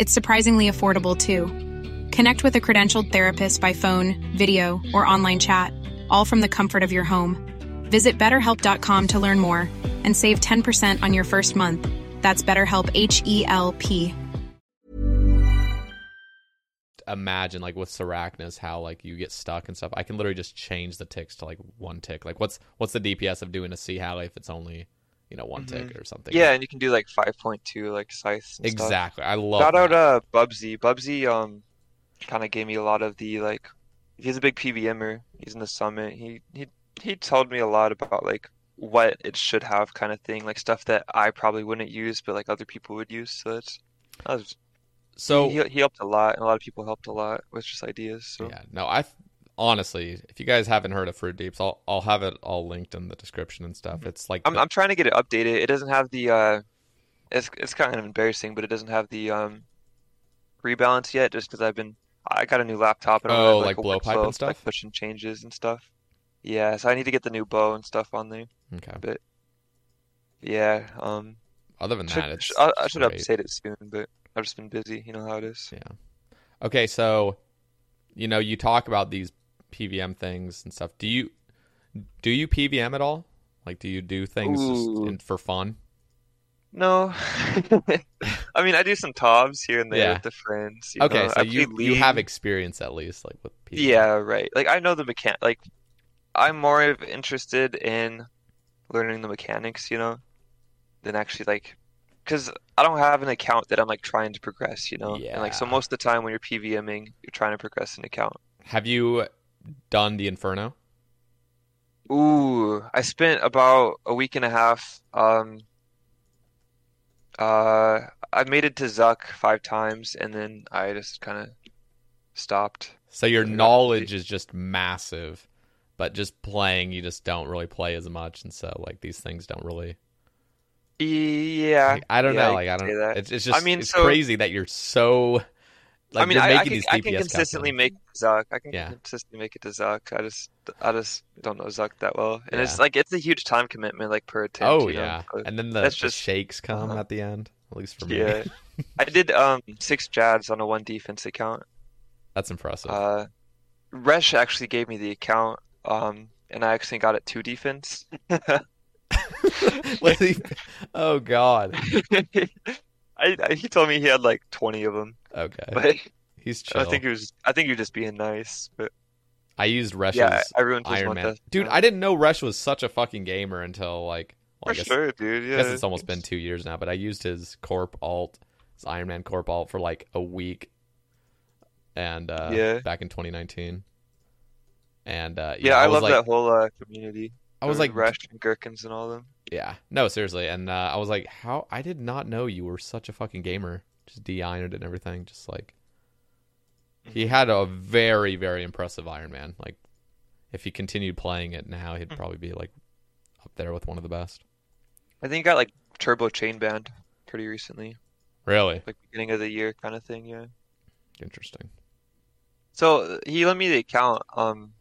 It's surprisingly affordable too. Connect with a credentialed therapist by phone, video, or online chat, all from the comfort of your home. Visit betterhelp.com to learn more and save 10% on your first month. That's BetterHelp H E L P.
imagine like with Sarachnis how like you get stuck and stuff. I can literally just change the ticks to like one tick. Like what's what's the DPS of doing a Sea Halley if it's only you know one tick or something?
Mm-hmm. Yeah, and you can do like 5.2 like scythes and stuff.
exactly. I love
Shout out
that.
uh Bubsy. Bubsy um kind of gave me a lot of the like he's a big PVMer. He's in the summit. He he he told me a lot about like what it should have kind of thing, like stuff that I probably wouldn't use but like other people would use. So it's that was
so
he, he helped a lot and a lot of people helped a lot with just ideas. So
yeah, no, I honestly, if you guys haven't heard of Fruit Deeps, I'll I'll have it all linked in the description and stuff. It's like
I'm
the-
I'm trying to get it updated. It doesn't have the uh it's it's kind of embarrassing, but it doesn't have the um rebalance yet, just because I've been I got a new laptop and I
Oh, like
a
blowpipe
workflow
and stuff?
like pushing changes and stuff. Yeah, so I need to get the new bow and stuff on there.
Okay.
But yeah, um,
Other than
should,
that, it's
I, I should update it soon, but I've just been busy. You know how it is.
Yeah. Okay, so you know, you talk about these PVM things and stuff. Do you do you PVM at all? Like do you do things just in, for fun?
No, (laughs) I mean I do some tobs here and there
Yeah.
with the friends. You
Okay,
know.
so
I
you you have experience at least like with PVM.
Yeah, right. Like I know the mechan like I'm more of interested in learning the mechanics, you know, than actually like because I don't have an account that I'm like trying to progress, you know. And like so most of the time when you're PVMing, you're trying to progress an account.
Have you done the Inferno?
Ooh, I spent about a week and a half. Um, uh, I made it to Zuk five times, and then I just kind of stopped.
So your knowledge is just massive, but just playing you just don't really play as much and so like these things don't really
Yeah,
like, I don't
yeah,
know, like I don't it's it's just
I mean,
it's
so-
crazy that you're so like
I mean, I, I can, I can consistently make Zuk. I can
Yeah.
consistently make it to Zuk. I just, I just don't know Zuk that well, and
Yeah.
it's like it's a huge time commitment, like per attempt.
Oh
you know,
yeah, and then the,
that's
the
just
shakes come
uh-huh.
at the end. At least for me,
yeah. I did um six Jads on a one defense account.
that's impressive.
Uh, Resh actually gave me the account, um, and I actually got it two defense. (laughs) (laughs)
What did he- oh god. (laughs)
I, I he told me he had like 20 of them,
Okay,
but (laughs)
he's chill.
I think he was I think was just being nice. But
I used Resh's
yeah, I ruined
Iron Man. Dude, I didn't know Rush was such a fucking gamer until like well, I
for
guess,
sure, dude. Yeah.
I guess it's almost been two years now, but I used his Corp alt, his Iron Man Corp alt for like a week, and uh,
Yeah.
back in 2019. And uh,
Yeah, I,
was
love
like,
that whole uh, community.
I was like,
Rush and Gherkins and all them.
Yeah, no, seriously, and uh, I was like, how? I did not know you were such a fucking gamer. Just de-ironed and everything. Just like he had a very, very impressive Iron Man. Like if he continued playing it now, he'd probably be like up there with one of the best.
I think he got like Turbo Chain Band pretty recently,
Really
like beginning of the year kind of thing. Yeah.
interesting.
So he lent me the account. Um,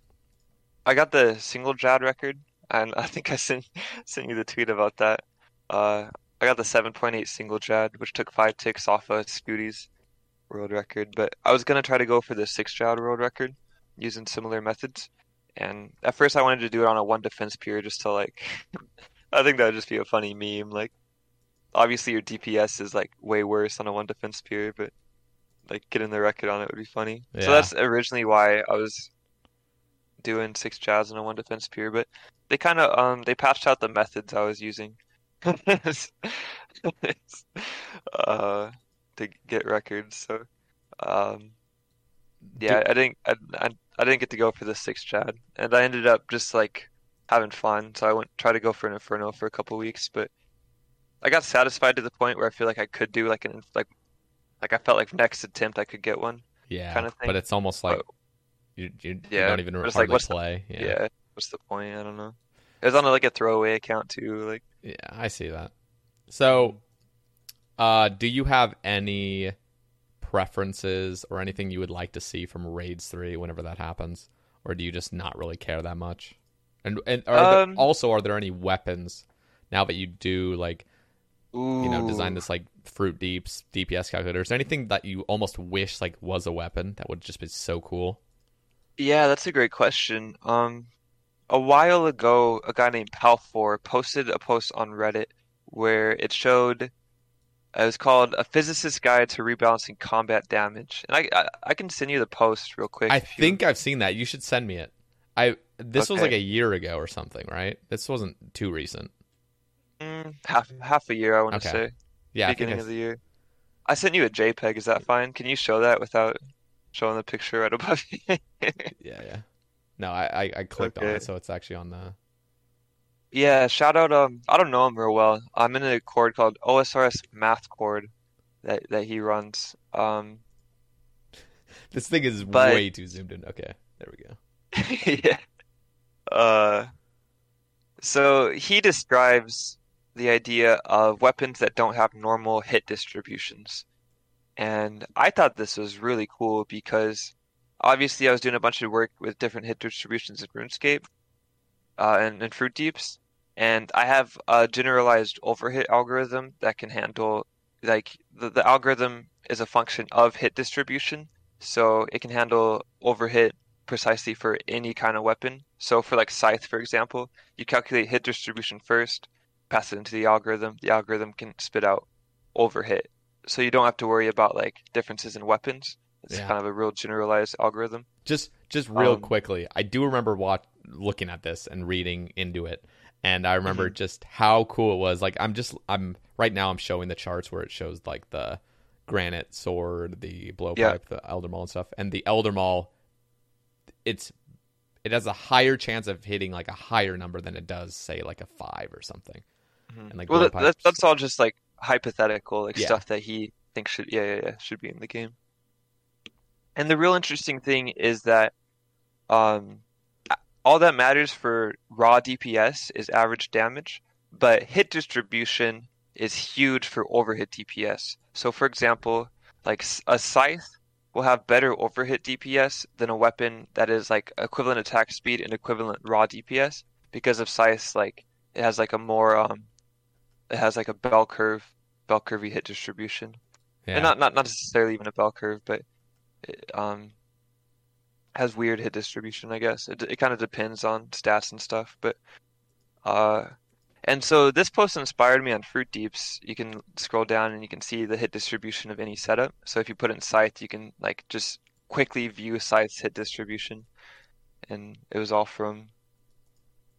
I got the single Jad record, and I think I sent (laughs) sent you the tweet about that. Uh, I got the 7.8 single Jad, which took five ticks off of Scooty's world record. But I was gonna try to go for the six Jad world record using similar methods. And at first, I wanted to do it on a one defense period just to like. (laughs) I think that would just be a funny meme. Like, obviously your DPS is like way worse on a one defense period, but like getting the record on it would be funny.
Yeah.
So that's originally why I was doing six Jads on a one defense period, but they kind of um they patched out the methods I was using (laughs) uh to get records. So um yeah, I didn't I, I I didn't get to go for the sixth Chad, and I ended up just like having fun. So I went try to go for an Inferno for a couple weeks, but I got satisfied to the point where I feel like I could do like an like like I felt like next attempt I could get one.
Yeah,
kind of thing.
but it's almost like
Oh.
you, you, you don't even
but
hardly
like, what's the-
play.
Yeah.
yeah.
What's the point? I don't know. It was on like a throwaway account too. Like
Yeah, I see that. So, uh, do you have any preferences or anything you would like to see from Raids Three whenever that happens, or do you just not really care that much? And and are there-
Um,
also, are there any weapons now that you do like you know design this like fruit deeps DPS calculator? Is there anything that you almost wish like was a weapon that would just be so cool?
Yeah, that's a great question. Um, a while ago, a guy named Palfor posted a post on Reddit where it showed it was called "A Physicist's Guide to Rebalancing Combat Damage," and I I, I can send you the post real quick.
I
if you-
think I've seen that. You should send me it. I this was like a year ago or something, right? This wasn't too recent.
Mm, half half a year, I want to
Okay.
say,
Yeah, I think
beginning of the year. I sent you a JPEG. Is that fine? Can you show that without showing the picture right above (laughs) you?
Yeah, yeah. No, I I, I clicked on it, so it's actually on the.
Yeah, shout out. Um, I don't know him real well. I'm in a cord called OSRS Math Cord that that he runs. Um, (laughs)
This thing is
But-
way too zoomed in. Okay, there we go. (laughs)
yeah. Uh, so he describes the idea of weapons that don't have normal hit distributions. And I thought this was really cool because obviously I was doing a bunch of work with different hit distributions in RuneScape uh, and, and Fruit Deeps, and I have a generalized overhit algorithm that can handle like the, the algorithm is a function of hit distribution, so it can handle overhit precisely for any kind of weapon. So for like Scythe, for example, you calculate hit distribution first, pass it into the algorithm. The algorithm can spit out overhit, so you don't have to worry about like differences in weapons. It's
Yeah.
kind of a real generalized algorithm.
Just just real
Um,
quickly, I do remember wat- looking at this and reading into it, and I remember
Mm-hmm.
just how cool it was. Like I'm just I'm right now I'm showing the charts where it shows like the granite sword, the blowpipe,
Yeah.
the elder maul and stuff, and the elder maul. It's it has a higher chance of hitting like a higher number than it does say like a five or something. And like
well, that, that's all just like hypothetical, like
Yeah.
stuff that he thinks should, yeah, yeah, yeah, should be in the game. And the real interesting thing is that, um, all that matters for raw DPS is average damage, but hit distribution is huge for overhit DPS. So, for example, like a scythe will have better overhit DPS than a weapon that is like equivalent attack speed and equivalent raw DPS because of scythes like it has like a more um it has like a bell curve bell curvy hit distribution
yeah.
and not not not necessarily even a bell curve but it um has weird hit distribution I guess it, it kind of depends on stats and stuff but uh and so this post inspired me on Fruit Deeps. You can scroll down and you can see the hit distribution of any setup. So if you put in Scythe, you can like just quickly view Scythe's hit distribution. And it was all from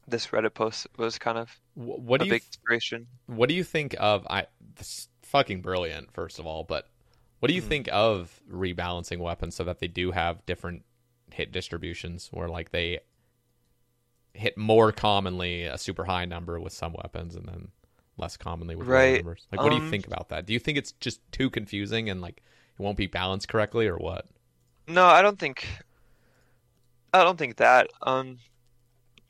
this Reddit post was kind of
Wh- what
a
do you
big inspiration.
what do you think of I this fucking brilliant first of all, but what do you
Mhm.
think of rebalancing weapons so that they do have different hit distributions where like they hit more commonly a super high number with some weapons and then less commonly with
Right.
numbers? Like what do you
Um,
think about that? Do you think it's just too confusing and like it won't be balanced correctly or what?
No, I don't think I don't think that. Um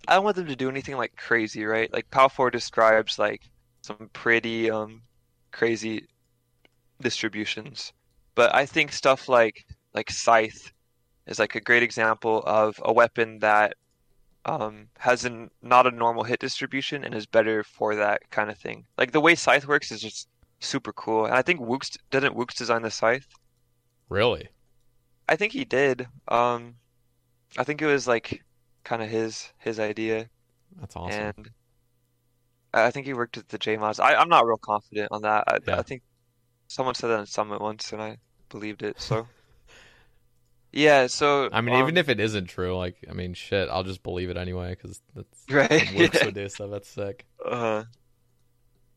I don't want them to do anything like crazy, right? Like PAL 4 describes like some pretty um crazy distributions. But I think stuff like like Scythe is like a great example of a weapon that um has an not a normal hit distribution and is better for that kind of thing. Like the way Scythe works is just super cool. And I think Woox didn't Woox design the Scythe?
Really?
I think he did. Um, I think it was like kind of his his idea,
That's awesome.
and I think he worked with the JMods. I I'm not real confident on that. I,
Yeah.
I think someone said that in Summit once, and I believed it. So (laughs) yeah, so
I mean, even
um,
if it isn't true, like, I mean, shit, I'll just believe it anyway because that's (laughs)
Right,
Woox
yeah.
do stuff. That's sick.
Uh, huh.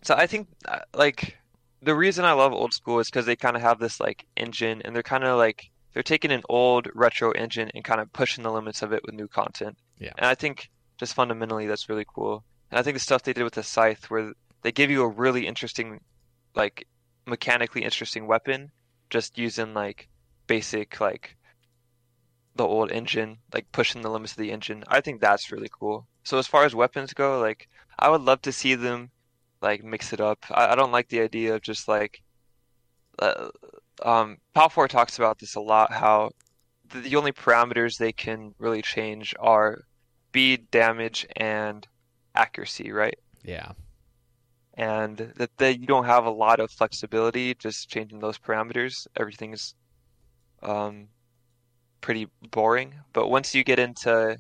so I think uh, like the reason I love old school is because they kind of have this like engine, and they're kind of like they're taking an old retro engine and kind of pushing the limits of it with new content.
Yeah.
And I think just fundamentally that's really cool. And I think the stuff they did with the scythe, where they give you a really interesting, like mechanically interesting weapon, just using like basic like the old engine, like pushing the limits of the engine. I think that's really cool. So as far as weapons go, like I would love to see them like mix it up. I, I don't like the idea of just like uh, um PAL 4 talks about this a lot how the, the only parameters they can really change are speed, damage, and accuracy, right?
Yeah.
And that you don't have a lot of flexibility just changing those parameters. Everything's um pretty boring. But once you get into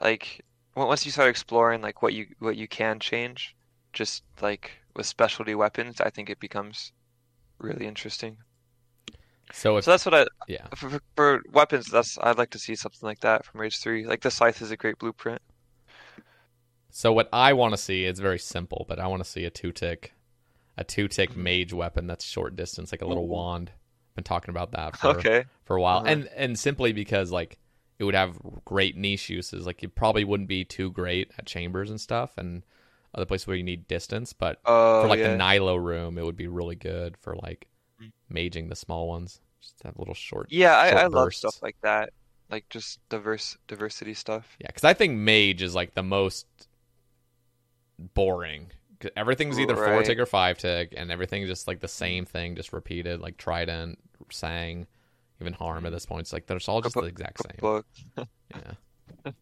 like once you start exploring like what you what you can change, just like with specialty weapons, I think it becomes really interesting.
So if
So that's what I
yeah,
for, for- for weapons. That's I'd like to see something like that from Raids Three. Like the scythe is a great blueprint.
So what I want to see is very simple, but I want to see a two tick, a two tick mage weapon that's short distance, like a little wand. Been talking about that for
Okay.
for a while,
Uh-huh.
and and simply because like it would have great niche uses. Like it probably wouldn't be too great at chambers and stuff, and other places where you need distance. But
Oh,
for like
yeah.
the Nylo room, it would be really good for like
Mm.
maging the small ones. Just have little short.
Yeah, I,
short
I love stuff like that. Like just diverse diversity stuff.
Yeah, because I think mage is like the most boring everything's either four tick or five tick, and everything's just like the same thing, just repeated, like Trident, Sang, even Harm at this point. It's like they're all just the exact same.
Book. (laughs)
Yeah.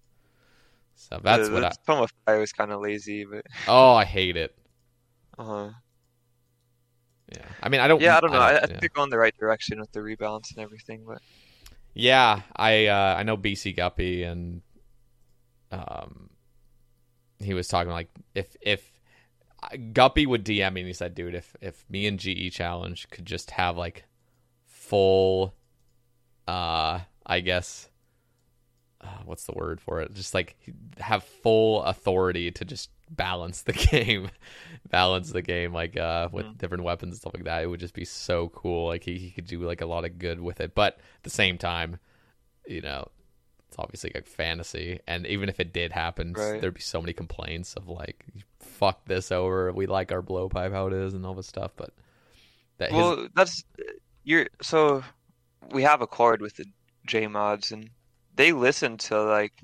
So that's what I.
Of Fire was kind of lazy, but
Oh, I hate it.
uh, huh.
Yeah, I mean, I don't.
yeah, I don't know. I, I
yeah.
think they're going the right direction with the rebalance and everything, but
Yeah, I uh, I know BC Guppy and um he was talking like if if Guppy would DM me and he said, "Dude, if if me and GE Challenge could just have like full uh I guess uh, what's the word for it? Just like have full authority to just balance the (laughs) game, balance the game like uh with different weapons and stuff like that. It would just be so cool. Like he, he could do like a lot of good with it, but at the same time, you know, it's obviously like fantasy, and even if it did happen,
Right.
there'd be so many complaints of like, "Fuck this over." We like our blowpipe how it is and all this stuff, but that his,
well, that's you're so we have a chord with the J mods, and they listen to like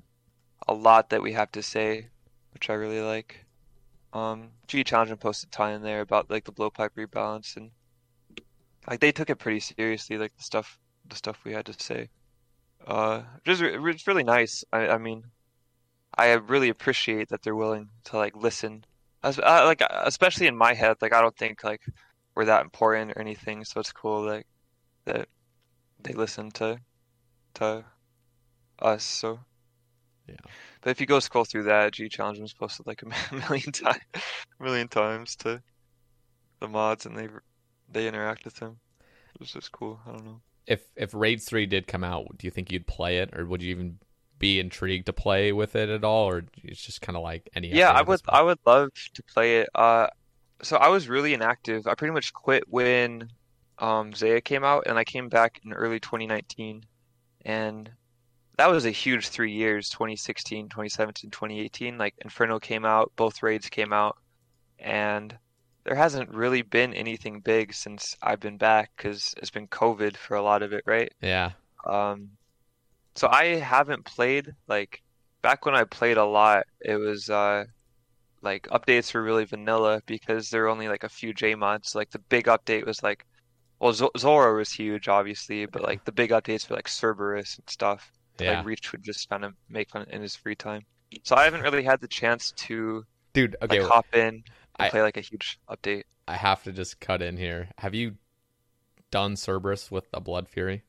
a lot that we have to say, which I really like. Um, G Challenge and posted a ton in there about like the blowpipe rebalance, and like they took it pretty seriously, like the stuff the stuff we had to say. Uh, just it's really nice. I I mean, I really appreciate that they're willing to like listen. As, uh, like especially in my head, like I don't think like we're that important or anything, so it's cool like that they listen to to us. So
Yeah.
But if you go scroll through that, G Challenge was posted like a (laughs) million times, million times to the mods, and they they interact with him. It was just cool. I don't know.
If if Raids three did come out, do you think you'd play it, or would you even be intrigued to play with it at all, or it's just kind of like any?
Yeah, I would? I would love to play it. Uh, so I was really inactive. I pretty much quit when um Zeah came out, and I came back in early 2019, and that was a huge three years 2016 2017 2018 like inferno came out both raids came out and there hasn't really been anything big since i've been back because it's been covid for a lot of it right?
Yeah,
um so i haven't played like back when i played a lot it was uh like updates were really vanilla because there were only like a few j mods. Like the big update was like well Z- Zulrah was huge obviously but like the big updates were like cerberus and stuff.
Yeah,
like Reach would just kind of make fun in his free time. So I haven't really had the chance to
dude. Okay,
like hop in
I-
play like a huge update.
I have to just cut in here. Have you done Cerberus with a Blood Fury?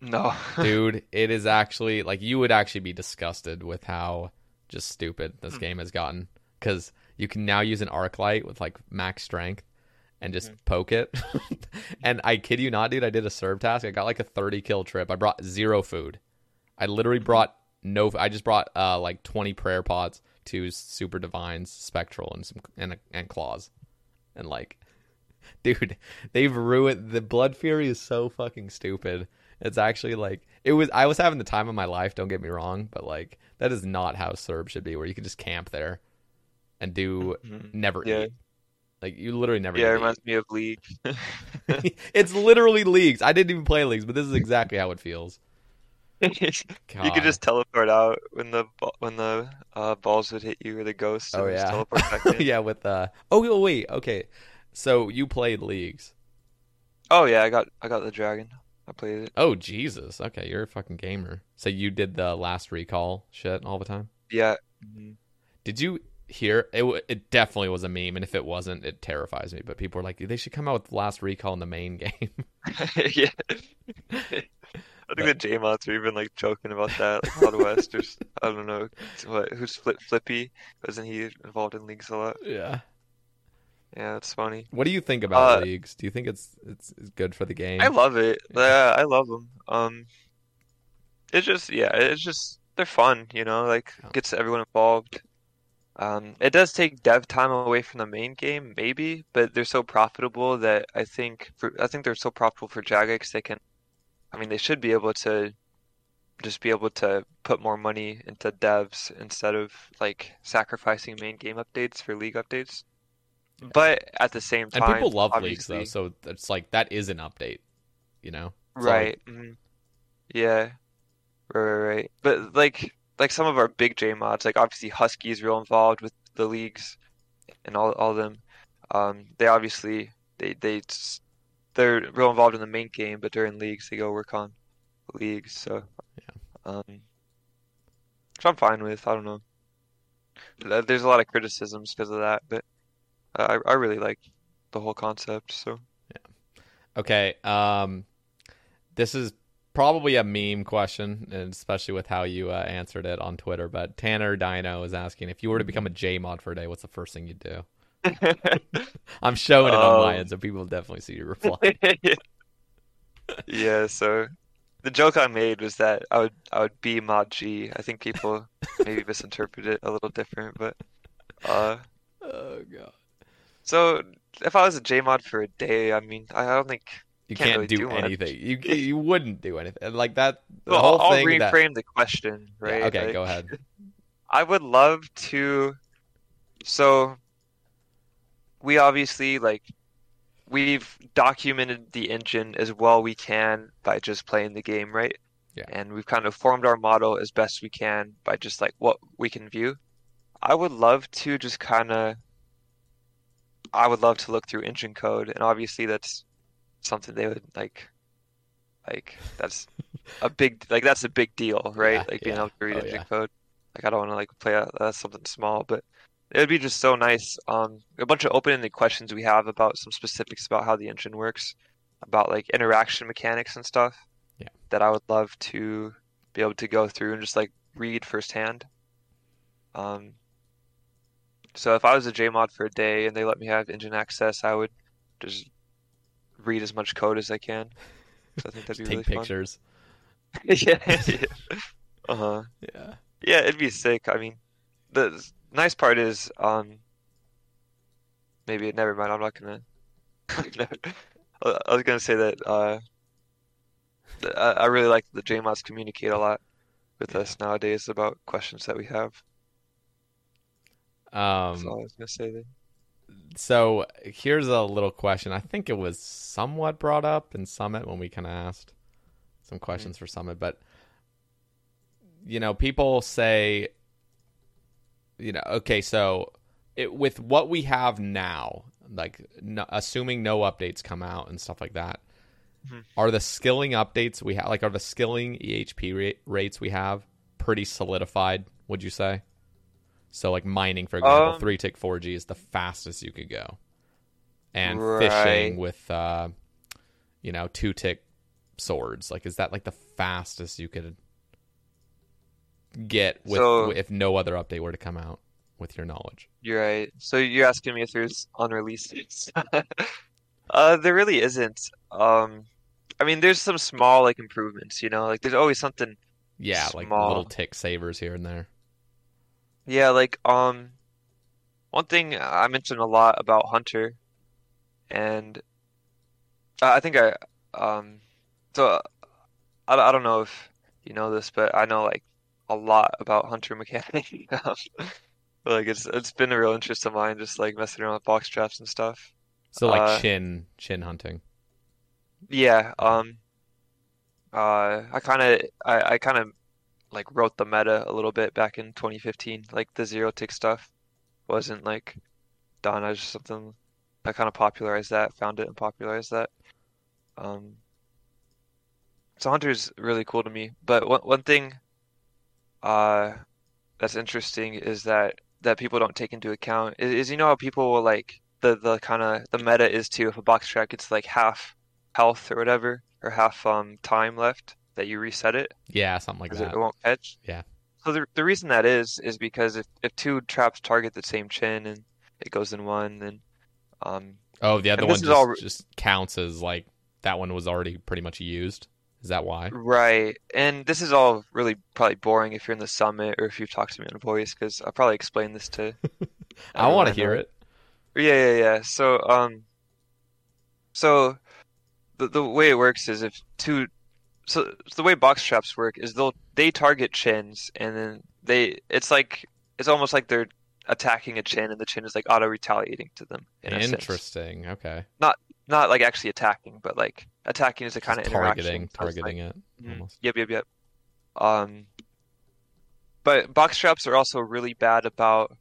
No. (laughs)
dude it is actually like you would actually be disgusted with how just stupid
Hmm.
this game has gotten because you can now use an Arclight with like max strength and just
Hmm.
poke it (laughs) and i kid you not dude i did a serve task i got like a 30 kill trip i brought zero food i literally
Hmm.
brought no i just brought uh like 20 prayer pods two super divines spectral and some and, and claws and like (laughs) dude they've ruined the blood fury is so fucking stupid it's actually like it was i was having the time of my life don't get me wrong but like that is not how serb should be where you can just camp there and do
Mhm.
never
Yeah.
eat like you literally never
Yeah, it reminds me of League. (laughs) (laughs)
it's literally leagues i didn't even play leagues but this is exactly how it feels (laughs)
You could just teleport out when the when the uh, balls would hit you or the ghosts.
oh yeah
teleport back (laughs) in.
yeah with uh oh wait, okay so you played leagues
Oh yeah, I got I got the dragon. I played it.
oh jesus okay you're a fucking gamer so you did the last recall shit all the time
Yeah. Mhm.
Did you hear it? w- It definitely was a meme, and if it wasn't, it terrifies me. But people are like, they should come out with Last Recall in the main (laughs) game.
yeah. I think the J mods are even like joking about that. Like Mod (laughs) West or I don't know what who's Flip Flippy. Wasn't he involved in leagues a lot?
yeah.
Yeah, it's funny.
What do you think about
Uh,
leagues? Do you think it's it's, it's good for the game?
I love it. Yeah, I love them. Um, it's just yeah, it's just they're fun. You know, like gets everyone involved. Um, it does take dev time away from the main game, maybe, but they're so profitable that I think for I think they're so profitable for Jagex they can. I mean, they should be able to just be able to put more money into devs instead of like sacrificing main game updates for league updates. But at the same time, and
people love leagues though, so it's like that is an update. You know, So,
Right. mhm. Yeah. Right, right, right. But like like some of our big J mods, like obviously Husky is real involved with the leagues and all all of them. Um, they obviously they they they're real involved in the main game, but during leagues they go work on leagues. So
yeah,
um, which I'm fine with. I don't know. There's a lot of criticisms because of that, but I I really like the whole concept. So
yeah, okay. Um, this is probably a meme question, and especially with how you uh, answered it on Twitter. But Tanner Dino is asking if you were to become a J mod for a day, what's the first thing you'd do? (laughs) I'm showing it um, on my end, so people definitely see your reply. (laughs)
yeah, so the joke I made was that I would I would be mod G. I think people (laughs) maybe misinterpret it a little different, but uh
oh god.
So if I was a J mod for a day, I mean, I don't think
you can't, can't really do, do anything. You you wouldn't do anything like that.
The well, whole I'll thing reframe that... the question, right?
Yeah, okay, like, go ahead.
I would love to. So we obviously like we've documented the engine as well we can by just playing the game, right?
Yeah.
And we've kind of formed our model as best we can by just like what we can view. I would love to just kind of I would love to look through engine code and obviously that's something they would like like that's a (laughs) big like that's a big deal right yeah, like being yeah. able to read oh, engine yeah. code like i don't want to like play a, that's something small but it would be just so nice um a bunch of open-ended questions we have about some specifics about how the engine works about like interaction mechanics and stuff
yeah
that i would love to be able to go through and just like read firsthand um so if i was a jmod for a day and they let me have engine access i would just read as much code as I can. So I think that'd be
take
really
pictures. (laughs)
yeah. yeah. (laughs) Uh huh.
Yeah.
Yeah, it'd be sick. I mean, the nice part is, um, maybe never mind. I'm not gonna. (laughs) I was gonna say that uh, I really like the JMods communicate a lot with yeah. us nowadays about questions that we have.
Um,
That's all I was gonna say. Then
so here's a little question. I think it was somewhat brought up in Summit when we kind of asked some mm-hmm. questions mm-hmm. for Summit, but you know, people say, you know, okay, so it, with what we have now, like no, assuming no updates come out and stuff like that, mm-hmm. are the skilling updates we have, like, are the skilling EHP rate, rates we have pretty solidified? Would you say? So like mining, for example, um, three tick four G is the fastest you could go, and right. fishing with uh, you know two tick swords. Like, is that like the fastest you could get with so, if no other update were to come out? With your knowledge,
you're right. So you're asking me if there's unreleased. (laughs) uh, there really isn't. Um, I mean, there's some small like improvements. You know, like there's always something.
Yeah,
small.
like little tick savers here and there.
Yeah, like um, one thing I mentioned a lot about Hunter, and I think I um, so I I don't know if you know this, but I know like a lot about Hunter mechanic. (laughs) like it's it's been a real interest of mine, just like messing around with box traps and stuff.
So like uh, chin chin hunting.
Yeah. Um. Uh. I kind of I I kind of like wrote the meta a little bit back in 2015. Like the zero tick stuff wasn't like done. I just something I kind of popularized that, found it and popularized that. Um, so Hunter's really cool to me. But one one thing uh, that's interesting is that that people don't take into account is, is you know how people will like the the kind of the meta is too if a box trap gets like half health or whatever or half um time left that you reset it.
Yeah, something like that.
It won't catch.
Yeah.
So the the reason that is is because if, if two traps target the same chin and it goes in one, then um.
Oh, the other one just, all... just counts as like that one was already pretty much used. Is that why?
Right. And this is all really probably boring if you're in the summit or if you've talked to me on voice because I'll probably explain this to. (laughs)
I want to hear it.
Yeah, yeah, yeah. So, um, so the the way it works is if two so, so the way box traps work is they'll they target chins and then they it's like it's almost like they're attacking a chin and the chin is like auto retaliating to them. In
Interesting. Okay.
Not not like actually attacking, but like attacking is a kind of
targeting targeting like, it.
Mm-hmm. Almost. Yep, yep, yep. Um, but box traps are also really bad about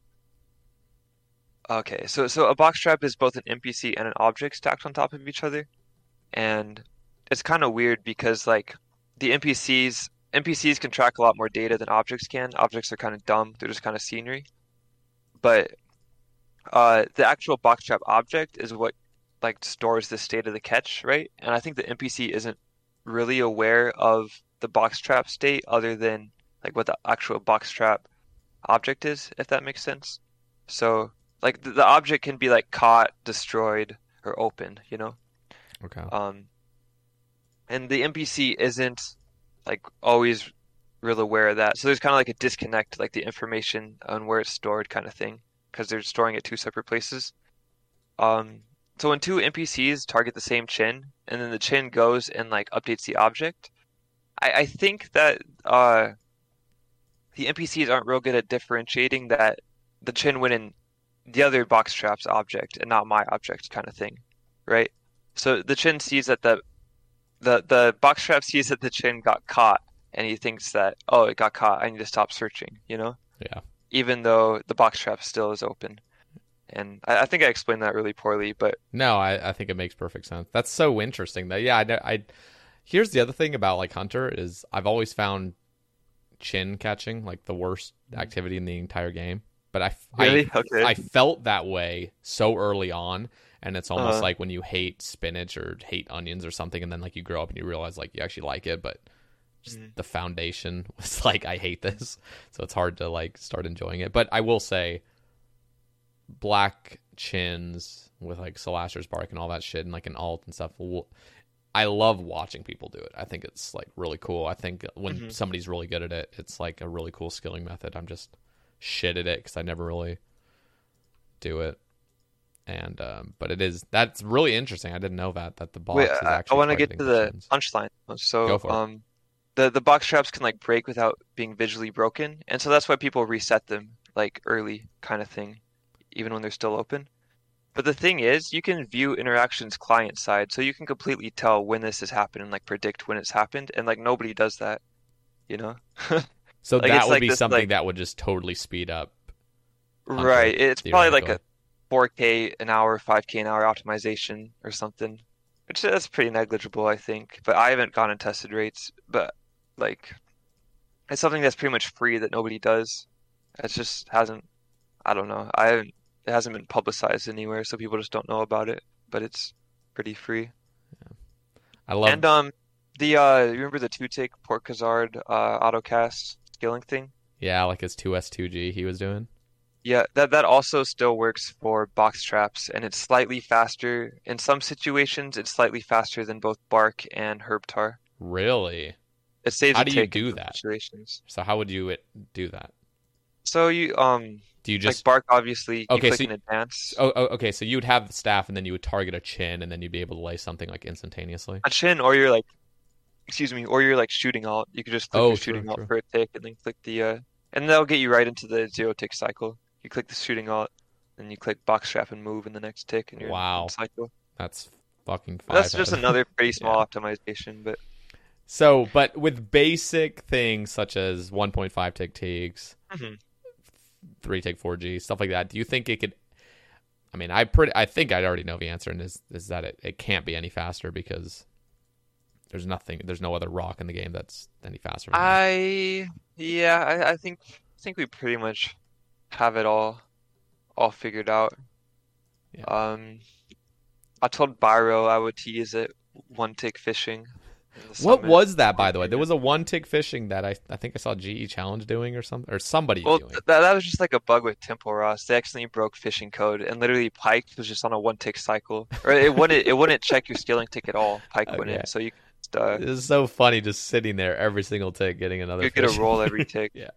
Okay, so so a box trap is both an NPC and an object stacked on top of each other, and it's kind of weird because like the NPCs NPCs can track a lot more data than objects can. Objects are kind of dumb; they're just kind of scenery. But uh, the actual box trap object is what like stores the state of the catch, right? And I think the NPC isn't really aware of the box trap state other than like what the actual box trap object is, if that makes sense. So like the, the object can be like caught, destroyed, or opened, you know?
Okay.
Um and the NPC isn't like always real aware of that. So there's kind of like a disconnect, like the information on where it's stored kind of thing, because they're storing it two separate places. Um so when two NPCs target the same chin, and then the chin goes and like updates the object, I, I think that uh, the NPCs aren't real good at differentiating that the chin went in the other box trap's object and not my object kind of thing, right? So the chin sees that the the the box trap sees that the chin got caught, and he thinks that oh it got caught, I need to stop searching, you know?
Yeah.
Even though the box trap still is open. And I, I think I explained that really poorly, but
No, I, I think it makes perfect sense. That's so interesting. That yeah, I, I here's the other thing about like Hunter is I've always found chin catching like the worst activity in the entire game. But I
Really?
I,
Okay.
I felt that way so early on, and it's almost
Uh-huh.
like when you hate spinach or hate onions or something, and then like you grow up and you realize like you actually like it, but just
Mm-hmm.
the foundation (laughs) was like I hate this, so it's hard to like start enjoying it. But I will say, black chins with like Solasher's bark and all that shit and like an alt and stuff. I love watching people do it. I think it's like really cool. I think when
Mhm.
somebody's really good at it, it's like a really cool skilling method. I'm just shit at it because I never really do it. And um, but it is that's really interesting. I didn't know that that the box
Wait,
is
I,
actually.
want to get to the
chins.
punchline. So,
for it.
um, the the box traps can like break without being visually broken, and so that's why people reset them like early, kind of thing, even when they're still open. But the thing is, you can view interactions client side, so you can completely tell when this has happened and like predict when it's happened, and like nobody does that, you know? (laughs)
So
like,
that would
like
be
this,
something
like-
that would just totally speed up.
Right. It's probably like a 4K an hour, 5K an hour optimization or something, which uh, that's pretty negligible, I think. But I haven't gone and tested rates, but like it's something that's pretty much free that nobody does. It just hasn't, I don't know. I haven't, it hasn't been publicized anywhere, so people just don't know about it. But it's pretty free. Yeah.
I love
And um, the uh, remember the two tick Porkazard uh autocast scaling thing?
yeah, like his two S two G he was doing.
Yeah, that that also still works for box traps, and it's slightly faster. In some situations, it's slightly faster than both Bark and Herb Tar.
Really?
It saves
How do you do that?
situations.
So how would you do that?
So you um
Do you just like
Bark obviously you
Okay,
click
so
in advance.
Oh, oh, okay. So you would have the staff, and then you would target a chin, and then you'd be able to lay something like instantaneously.
A chin, or you're like, excuse me, or you're like shooting alt. You could just click
Oh, true,
shooting alt
true.
for a tick, and then click the uh, and that'll get you right into the zero tick cycle. You click the shooting alt, and you click box trap and move in the next tick, and you're in
Wow.
cycle.
That's fucking.
That's just
of-
another pretty (laughs) small optimization, but
So, but with basic things such as 1.5 tick Teaks,
Mhm.
3 tick 4G, stuff like that, do you think it could? I mean, I pretty, I think I'd already know the answer, and is is that it, it can't be any faster because there's nothing, there's no other rock in the game that's any faster.
I yeah, I, I think I think we pretty much have it all all figured out.
Yeah.
Um, I told Byro I would tease it one tick fishing.
What was that, by the way? There was a one tick fishing that I I think I saw GE Challenge doing or something, or somebody
Well,
doing.
th- that that was just like a bug with Tempoross. They accidentally broke fishing code, and literally Pike was just on a one tick cycle, or it wouldn't it wouldn't check your stealing tick at all. Pike (laughs)
Okay.
wouldn't, so you just, uh,
It so funny just sitting there every single tick getting another.
you get a roll every (laughs) tick.
Yeah.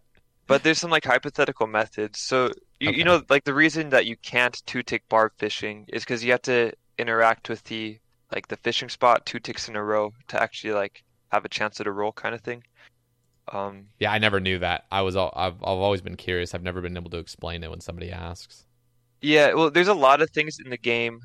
But there's some like hypothetical methods. So you
Okay.
you know like the reason that you can't two tick barb fishing is because you have to interact with the like the fishing spot two ticks in a row to actually like have a chance at a roll kind of thing. Um,
Yeah, I never knew that. I was all, I've I've always been curious. I've never been able to explain it when somebody asks.
yeah, well, there's a lot of things in the game.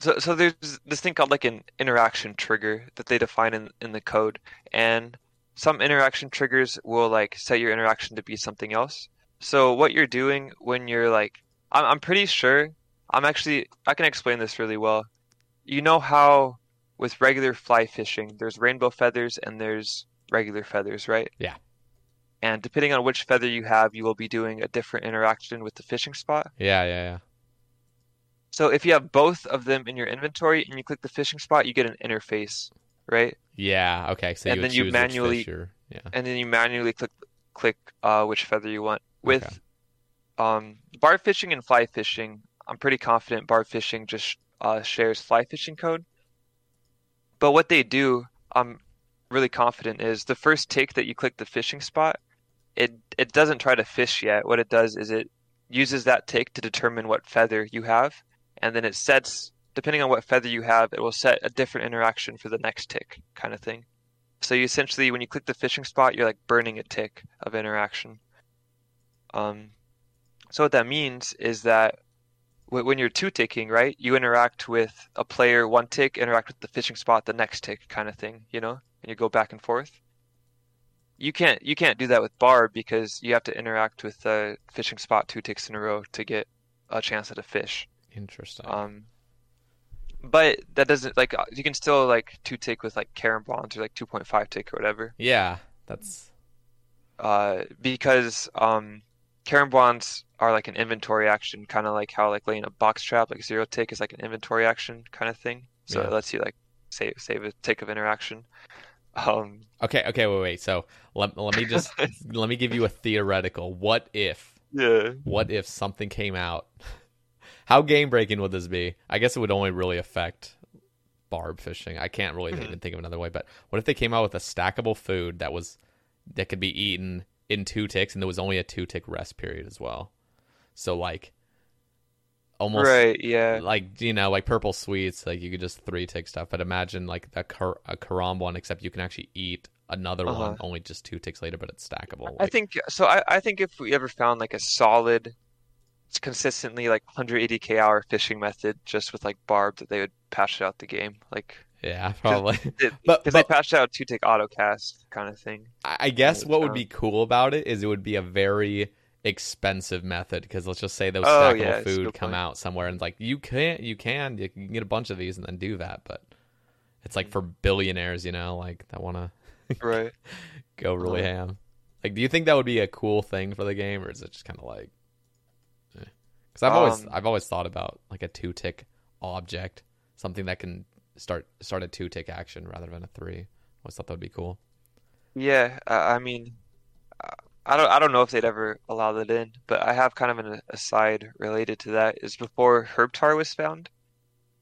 So so there's this thing called like an interaction trigger that they define in in the code, and some interaction triggers will like set your interaction to be something else. So what you're doing when you're like, I'm I'm pretty sure I'm actually I can explain this really well. You know how with regular fly fishing, there's rainbow feathers and there's regular feathers, right?
Yeah.
And depending on which feather you have, you will be doing a different interaction with the fishing spot.
Yeah, yeah, yeah.
So if you have both of them in your inventory and you click the fishing spot, you get an interface, right?
Yeah. Okay. So
And
you
then you manually-
yeah.
And then you manually click click uh, which feather you want. With
Okay.
um, barb fishing and fly fishing, I'm pretty confident barb fishing just uh, shares fly fishing code. But what they do, I'm really confident is the first tick that you click the fishing spot, it it doesn't try to fish yet. What it does is it uses that tick to determine what feather you have, and then it sets depending on what feather you have, it will set a different interaction for the next tick, kind of thing. So you essentially, when you click the fishing spot, you're like burning a tick of interaction. Um, so what that means is that when you're two ticking, right, you interact with a player one tick, interact with the fishing spot the next tick, kind of thing, you know, and you go back and forth. You can't you can't do that with barb because you have to interact with the fishing spot two ticks in a row to get a chance at a fish.
Interesting.
Um, but that doesn't like uh, you can still like two tick with like karambwans or like two point five tick or whatever.
yeah, that's
Uh, because um, karambwans are like an inventory action, kind of like how like laying a box trap, like zero tick is like an inventory action kind of thing. So
Yeah.
it lets you like save save a tick of interaction. Um,
okay. Okay. Wait. Wait. So let let me just (laughs) let me give you a theoretical. What if?
yeah.
What if something came out? How game breaking would this be? I guess it would only really affect barb fishing. I can't really
Mm-hmm.
even think of another way. But what if they came out with a stackable food that was that could be eaten in two ticks, and there was only a two tick rest period as well? So like almost
Right. Yeah.
like you know like purple sweets like you could just three tick stuff but imagine like a, Kar- a karam one except you can actually eat another
Uh-huh.
one only just two ticks later but it's stackable
I think so. I, I think if we ever found like a solid, consistently like 180k hour fishing method just with like barb, that they would patch it out the game. Like
yeah probably (laughs)
because
But-
they
but-
patched out two tick autocast kind of thing.
I guess what would
um,
be cool about it is it would be a very expensive method because let's just say those
Oh,
stackable
yeah,
food come
point.
out somewhere and like you can't you can you can get a bunch of these and then do that but it's like for billionaires you know like that want to (laughs)
Right.
go really
Uh-huh.
ham like do you think that would be a cool thing for the game or is it just kind of like because I've always
Um,
I've always thought about like a two tick object something that can start start a two tick action rather than a three I always thought that would be cool
Yeah. I, I mean, I don't I don't know if they'd ever allow that in, but I have kind of an aside related to that. Is before herb tar was found,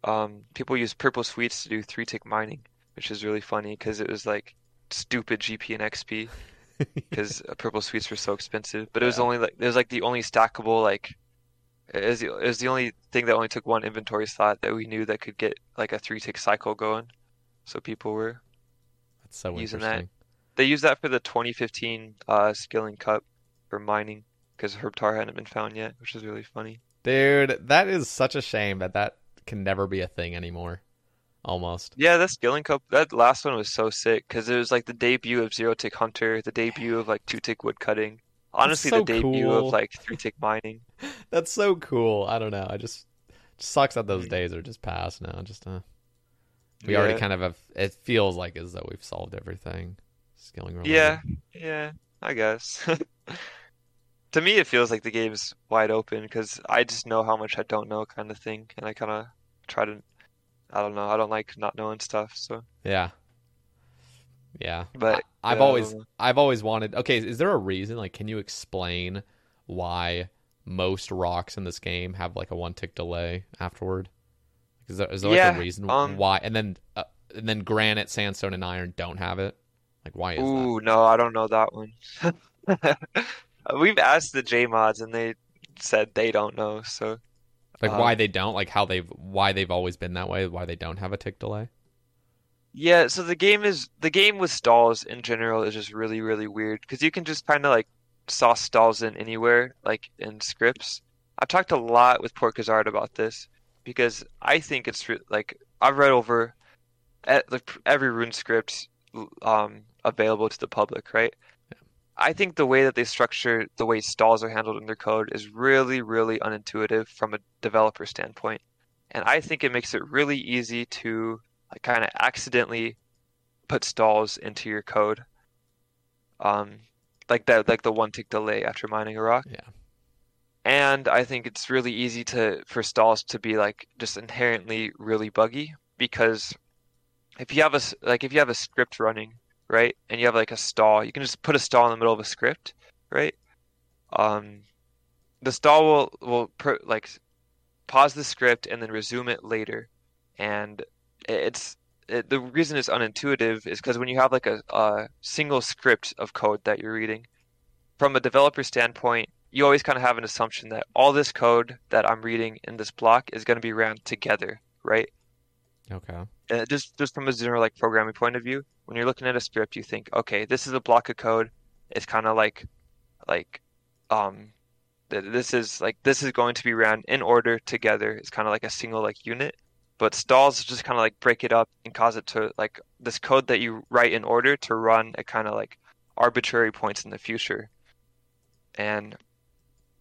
um, people used purple sweets to do three tick mining, which is really funny because it was like stupid GP and XP. because (laughs) purple sweets were so expensive. But it was
Yeah.
only like it was like the only stackable like it was, the, it was the only thing that only took one inventory slot that we knew that could get like a three tick cycle going. So people were
that's so
Using that. They used that for the 2015 uh, Skilling Cup for mining because herb tar hadn't been found yet, which is really funny.
Dude, that is such a shame that that can never be a thing anymore. Almost.
Yeah, that Skilling Cup, that last one was so sick because it was like the debut of Zero Tick Hunter, the debut of like two tick woodcutting. Honestly,
so
the debut
cool.
of like three tick mining. (laughs)
That's so cool. I don't know. I just sucks that
Mm.
those days are just past now. Just uh, we already kind of have. It feels like as though we've solved everything. Related.
Yeah, yeah, I guess. (laughs) To me, it feels like the game's wide open because I just know how much I don't know, kind of thing, and I kind of try to. I don't know. I don't like not knowing stuff, so.
Yeah. Yeah.
But
I, I've
yeah,
always. I've always wanted okay, is there a reason like can you explain why most rocks in this game have like a one tick delay afterward? Is there is there like a reason
um,
why and then uh, and then granite, sandstone and iron don't have it? Like why is that?
Ooh, no, I don't know that one. (laughs) We've asked the J mods and they said they don't know, so.
Like
um,
why they don't? Like how they've why they've always been that way? Why they don't have a tick delay?
Yeah, so the game is the game with stalls in general is just really really weird because you can just kind of like sauce stalls in anywhere like in scripts. I've talked a lot with Porkazard about this because I think it's like I've read over e- like, every RuneScript um available to the public, right? I think the way that they structure the way stalls are handled in their code is really, really unintuitive from a developer standpoint. And I think it makes it really easy to like kind of accidentally put stalls into your code. Um, like that, like the one tick delay after mining a rock.
Yeah.
And I think it's really easy to for stalls to be like just inherently really buggy because if you have a like if you have a script running right? And you have like a stall. You can just put a stall in the middle of a script, right? Um, the stall will will like pause the script and then resume it later, and it's it, the reason it's unintuitive is because when you have like a, a single script of code that you're reading, from a developer standpoint, you always kind of have an assumption that all this code that I'm reading in this block is going to be ran together, right?
Okay.
Uh, just just from a general like programming point of view, when you're looking at a script, you think, okay, this is a block of code. It's kind of like like um this is like this is going to be ran in order together. It's kind of like a single like unit. But stalls just kind of like break it up and cause it to like this code that you write in order to run at kind of like arbitrary points in the future. And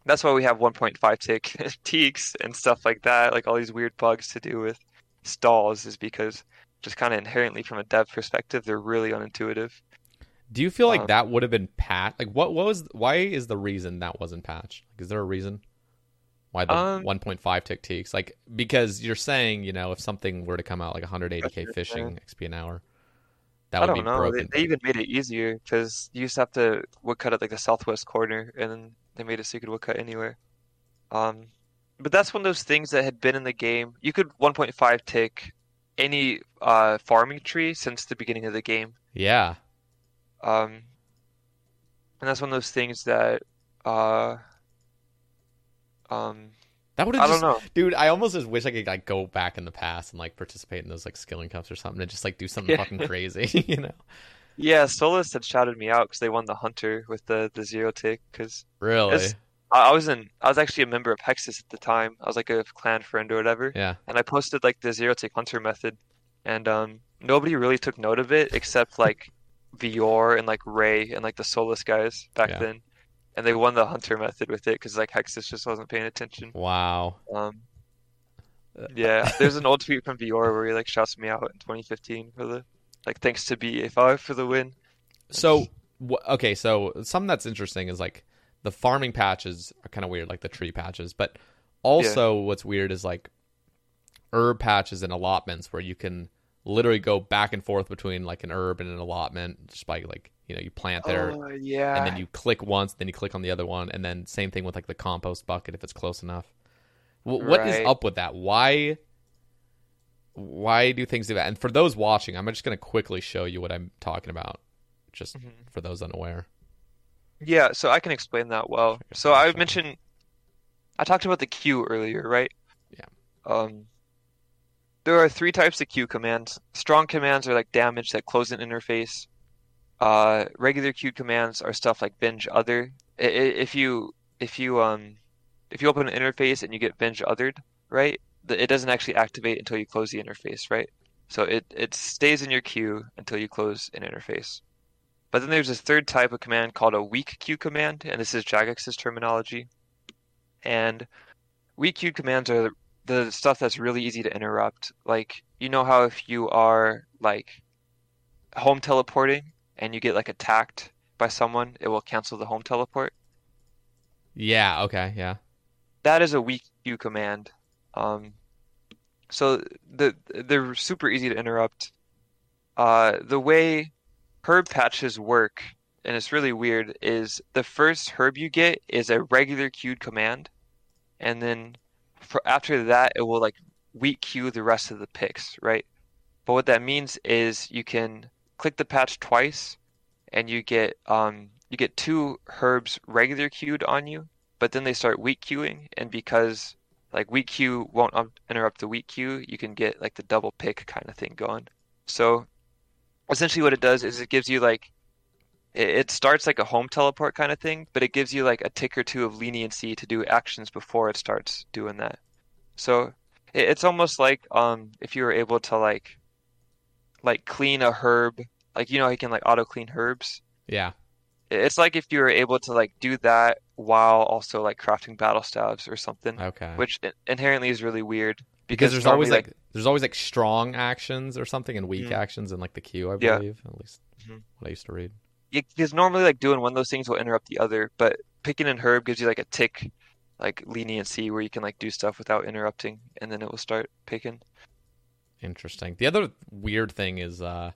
that's why we have 1.5 tick (laughs) teaks and stuff like that, like all these weird bugs to do with stalls is because just kind of inherently from a dev perspective, they're really unintuitive.
Do you feel like um, that would have been patched? Like, what, what was, why is the reason that wasn't patched? Like, is there a reason why the um, 1.5 tick teaks? Like, because you're saying, you know, if something were to come out like 180k fishing XP an hour, that would
I
don't
know.
Broken.
They, they, even made it easier because you used to have to woodcut at like the southwest corner, and then they made it so you could woodcut anywhere. Um, but that's one of those things that had been in the game. You could 1.5 tick any uh, farming tree since the beginning of the game.
Yeah.
Um, and that's one of those things that, uh, um,
that would
have. I
just,
don't know,
dude. I almost just wish I could like go back in the past and like participate in those like skilling cups or something and just like do something yeah. fucking (laughs) crazy, (laughs) you know?
Yeah, Solus had shouted me out because they won the hunter with the the zero tick. Because
really,
I was in. I was actually a member of Hexus at the time. I was like a clan friend or whatever.
Yeah.
And I posted like the zero take hunter method, and um, nobody really took note of it except like Vior and like Ray and like the Solus guys back yeah. then, and they won the hunter method with it because like Hexus just wasn't paying attention.
Wow.
Um. Yeah, (laughs) there's an old tweet from Vior where he like shouts me out in 2015 for the like thanks to Bea5 for the win.
So okay, so something that's interesting is like the farming patches are kind of weird, like the tree patches. But also, yeah. what's weird is like herb patches and allotments where you can literally go back and forth between like an herb and an allotment just by like you know you plant there
oh, yeah
and then you click once then you click on the other one and then same thing with like the compost bucket if it's close enough w-
right.
is up with that why why do things do that and for those watching i'm just going to quickly show you what i'm talking about just mm-hmm. for those unaware
yeah, so I can explain that well. So I mentioned, I talked about the queue earlier, right?
Yeah.
Um, there are three types of queue commands. Strong commands are like damage that close an interface. Uh, regular queue commands are stuff like binge other. If you if you um if you open an interface and you get binge othered, right? It doesn't actually activate until you close the interface, right? So it, it stays in your queue until you close an interface. But then there's a third type of command called a weak queue command, and this is Jagex's terminology. And weak queue commands are the stuff that's really easy to interrupt. Like, you know how if you are like home teleporting and you get like attacked by someone, it will cancel the home teleport?
Yeah, okay, yeah.
That is a weak queue command. Um, so the they're super easy to interrupt. Uh, the way herb patches work, and it's really weird, is the first herb you get is a regular queued command, and then for after that it will like weak queue the rest of the picks, right? But what that means is you can click the patch twice, and you get um you get two herbs regular queued on you, but then they start weak queuing, and because like weak queue won't interrupt the weak queue, you can get like the double pick kind of thing going. So essentially what it does is it gives you like it, starts like a home teleport kind of thing, but it gives you like a tick or two of leniency to do actions before it starts doing that. So it's almost like um if you were able to like like clean a herb, like you know you can like auto clean herbs.
Yeah.
It's like if you were able to like do that while also like crafting battle staffs or something,
Okay.
which inherently is really weird
because there's always
normally,
like, there's always like strong actions or something and weak
Mhm.
actions in like the queue, I
Yeah.
believe. At least
Mhm.
what I used to read.
because normally like doing one of those things will interrupt the other, but picking in herb gives you like a tick like leniency where you can like do stuff without interrupting, and then it will start picking.
Interesting. The other weird thing is uh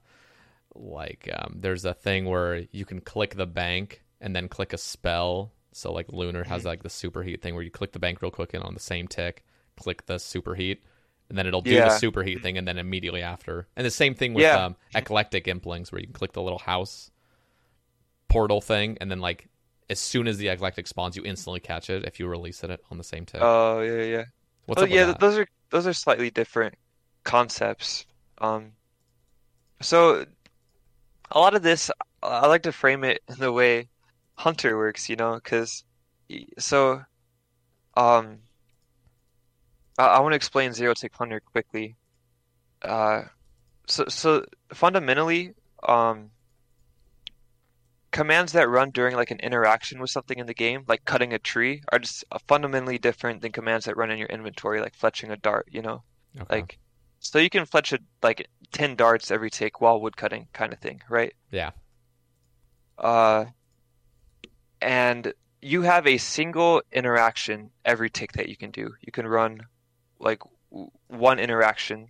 like um there's a thing where you can click the bank and then click a spell. So like Lunar has
Mhm.
like the superheat thing where you click the bank real quick and on the same tick, click the superheat, and then it'll do the superheat thing and then immediately after. And the same thing with
Yeah.
um eclectic implings where you can click the little house portal thing and then like as soon as the eclectic spawns you instantly catch it if you release it on the same tick.
Oh yeah, yeah.
What's
oh yeah, those are those are slightly different concepts. Um, so a lot of this, I like to frame it in the way Hunter works, you know, because so um, I, I want to explain zero tick Hunter quickly. Uh, so so fundamentally, um, commands that run during like an interaction with something in the game, like cutting a tree, are just uh, fundamentally different than commands that run in your inventory, like fletching a dart, you know?
Okay.
Like, so you can fletch a, like 10 darts every tick while woodcutting kind of thing, right?
yeah.
Uh, and you have a single interaction every tick that you can do. You can run like w- one interaction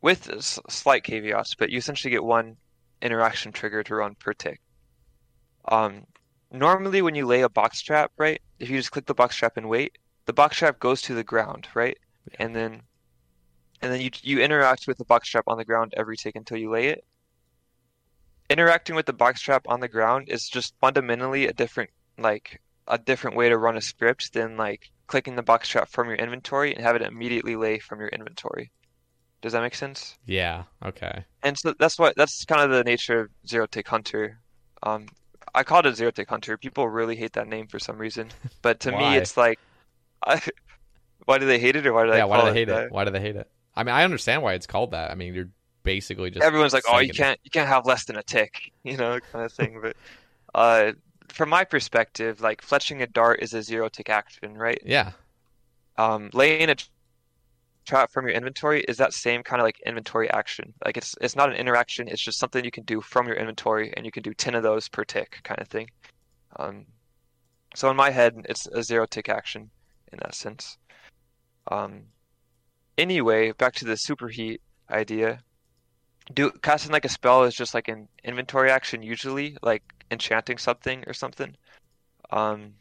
with s- slight caveats, but you essentially get one interaction trigger to run per tick. Um, normally when you lay a box trap, right? If you just click the box trap and wait, the box trap goes to the ground, right? And then and then you you interact with the box trap on the ground every tick until you lay it. Interacting with the box trap on the ground is just fundamentally a different like a different way to run a script than like clicking the box trap from your inventory and have it immediately lay from your inventory. Does that make sense?
Yeah. Okay.
And so that's what that's kind of the nature of Zero Tick Hunter. Um, I called it Zero Tick Hunter. People really hate that name for some reason, but to (laughs) me, it's like, (laughs) I, why do they hate it, or why do they
yeah, why do they hate
that?
it? Why do they hate it? I mean, I understand why it's called that. I mean, you're basically just
Everyone's like, oh, you can't you can't have less than a tick, (laughs) you know, kind of thing. But uh, from my perspective, like fletching a dart is a zero tick action, right?
Yeah.
Um, laying a trap from your inventory is that same kind of like inventory action. Like it's it's not an interaction, it's just something you can do from your inventory, and you can do 10 of those per tick kind of thing. Um, so in my head, it's a zero tick action in that sense. Um, anyway, back to the superheat idea. Do casting like a spell is just like an inventory action usually, like enchanting something or something. Um,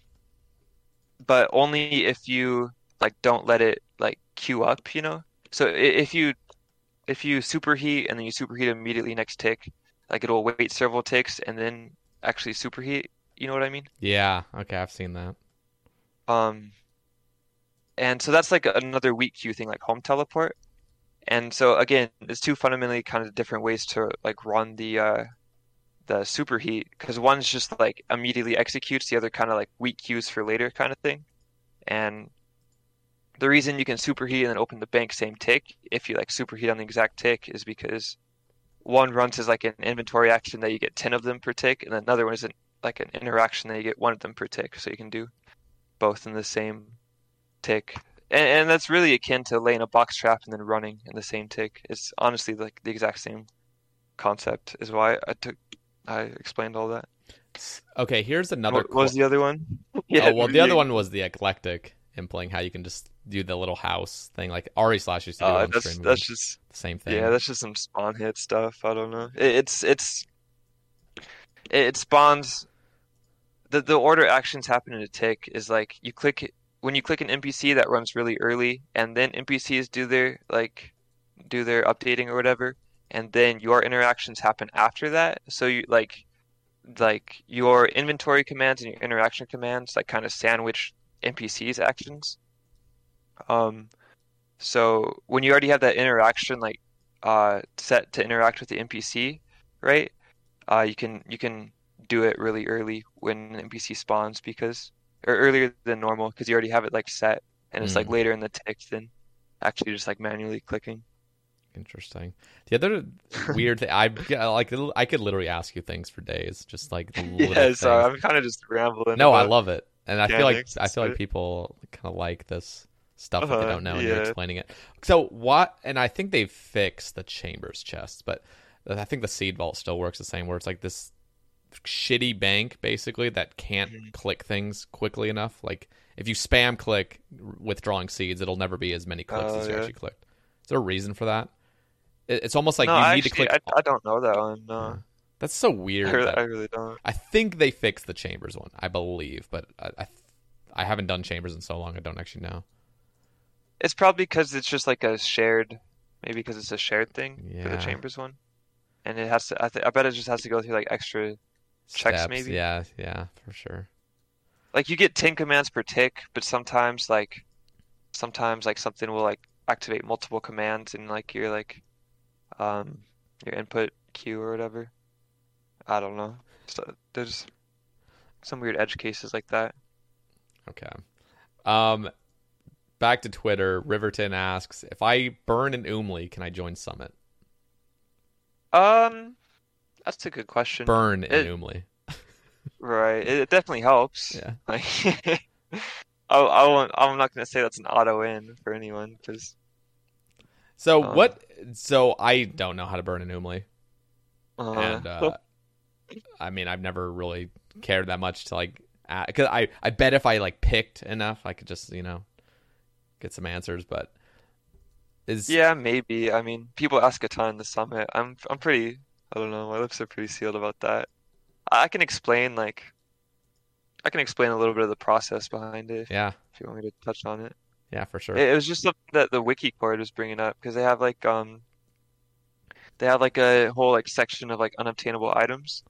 but only if you like don't let it like queue up, you know? So if you if you superheat and then you superheat immediately next tick, like it'll wait several ticks and then actually superheat, you know what I mean?
Yeah. Okay, I've seen that.
Um, and so that's like another weak queue thing, like home teleport. And so again, it's two fundamentally kind of different ways to like run the uh the superheat because one's just like immediately executes, the other kind of like weak queues for later kind of thing. And the reason you can superheat and then open the bank same tick if you like superheat on the exact tick is because one runs as like an inventory action that you get 10 of them per tick, and another one is an, like an interaction that you get one of them per tick. So you can do both in the same tick. And, and that's really akin to laying a box trap and then running in the same tick. It's honestly like the exact same concept, is why I took I explained all that.
Okay, here's another.
What, what was the other one? (laughs) (laughs)
oh well, the other one was the eclectic impling. How you can just do the little house thing, like Ari Slash used to do
Uh, that's that's just
the same thing.
yeah, that's just some spawn hit stuff. I don't know. It, it's it's it, it spawns the the order actions happen in a tick is like you click when you click an NPC that runs really early, and then NPCs do their like do their updating or whatever, and then your interactions happen after that. So you like like your inventory commands and your interaction commands like kind of sandwich NPCs actions. Um, so when you already have that interaction like uh set to interact with the NPC, right? Uh, you can you can do it really early when an NPC spawns because or earlier than normal because you already have it like set and it's like
Mm.
later in the tick than actually just like manually clicking.
Interesting. The other (laughs) weird thing, I yeah, like, I could literally ask you things for days, just like
Yeah, so. I'm kind of just rambling.
No, I love it, and I feel like I feel like people kind of like this stuff if they
Uh-huh,
don't know and you're explaining it. So what? And I think they've fixed the chambers chests, but I think the seed vault still works the same. Where it's like this shitty bank basically that can't
Mm-hmm.
click things quickly enough. Like if you spam click withdrawing seeds, it'll never be as many clicks
Oh,
as you
yeah.
actually clicked. Is there a reason for that? It's almost like
no,
you
I
need to click.
I, I don't know that one. No,
That's so
I
weird.
really,
that-
I really don't.
I think they fixed the chambers one. I believe, but I, I, I haven't done chambers in so long. I don't actually know.
It's probably because it's just like a shared, maybe because it's a shared thing for the chambers one, and it has to. I, th- I bet it just has to go through like extra. Checks,
Steps,
maybe?
Yeah, yeah, for sure.
Like you get ten commands per tick, but sometimes like, sometimes like something will like activate multiple commands in like your like, um, your input queue or whatever. I don't know. So there's some weird edge cases like that.
Okay. Um, back to Twitter. Riverton asks if I burn an Umli, can I join Summit?
Um, that's a good question.
Burn
It-
Umli.
Right. It, it definitely helps.
Yeah. (laughs)
Like, I, I won't, I'm not gonna say that's an auto in for anyone because
So
Um,
what? So I don't know how to burn an Umli,
uh,
and uh, I mean I've never really cared that much to like because I I bet if I like picked enough, I could just you know get some answers. But is
yeah, maybe. I mean, people ask a ton in the summit. I'm I'm pretty. I don't know. My lips are pretty sealed about that. I can explain like I can explain a little bit of the process behind it if,
yeah
if you want me to touch on it.
yeah for sure.
It, it was just something that the wiki cord was bringing up because they have like um they have like a whole like section of like unobtainable items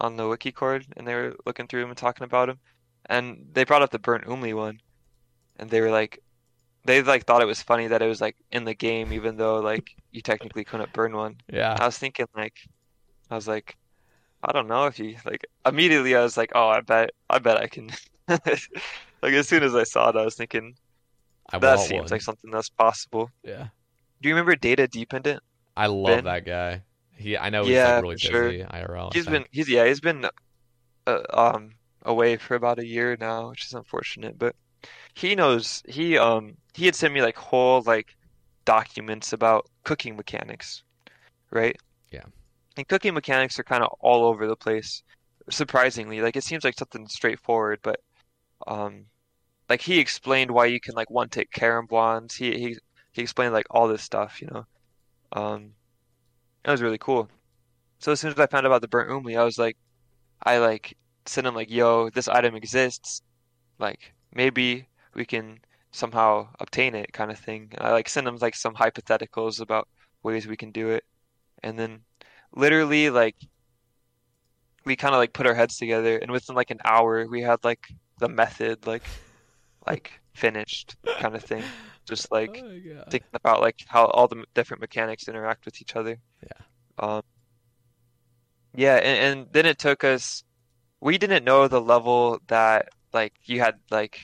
on the wiki cord and they were looking through them and talking about them and they brought up the burnt umli one and they were like they like thought it was funny that it was like in the game even though like you technically couldn't burn one.
yeah.
I was thinking like I was like I don't know if you like immediately I was like oh I bet I bet I can (laughs) like as soon as I saw it I was thinking
I
that seems
one.
like something that's possible.
yeah.
Do you remember Data Dependent?
I love
Ben?
that guy. He I know he's
Yeah,
like really
for sure.
busy IRL.
He's been he's yeah he's been uh, um away for about a year now, which is unfortunate. But he knows he um he had sent me like whole like documents about cooking mechanics, right?
Yeah.
And cooking mechanics are kind of all over the place, surprisingly. Like it seems like something straightforward, but um like he explained why you can like one take karambwans. He he he explained like all this stuff, you know. Um it was really cool. So as soon as I found out about the burnt umli, I was like, I like sent him like, yo, this item exists. Like maybe we can somehow obtain it, kind of thing. And I like sent him like some hypotheticals about ways we can do it, and then literally like we kind of like put our heads together, and within like an hour, we had like the method like like finished, kind of thing. Just (laughs) like
Oh
thinking about like how all the different mechanics interact with each other.
Yeah.
Um, yeah, and, and then it took us. We didn't know the level that like you had like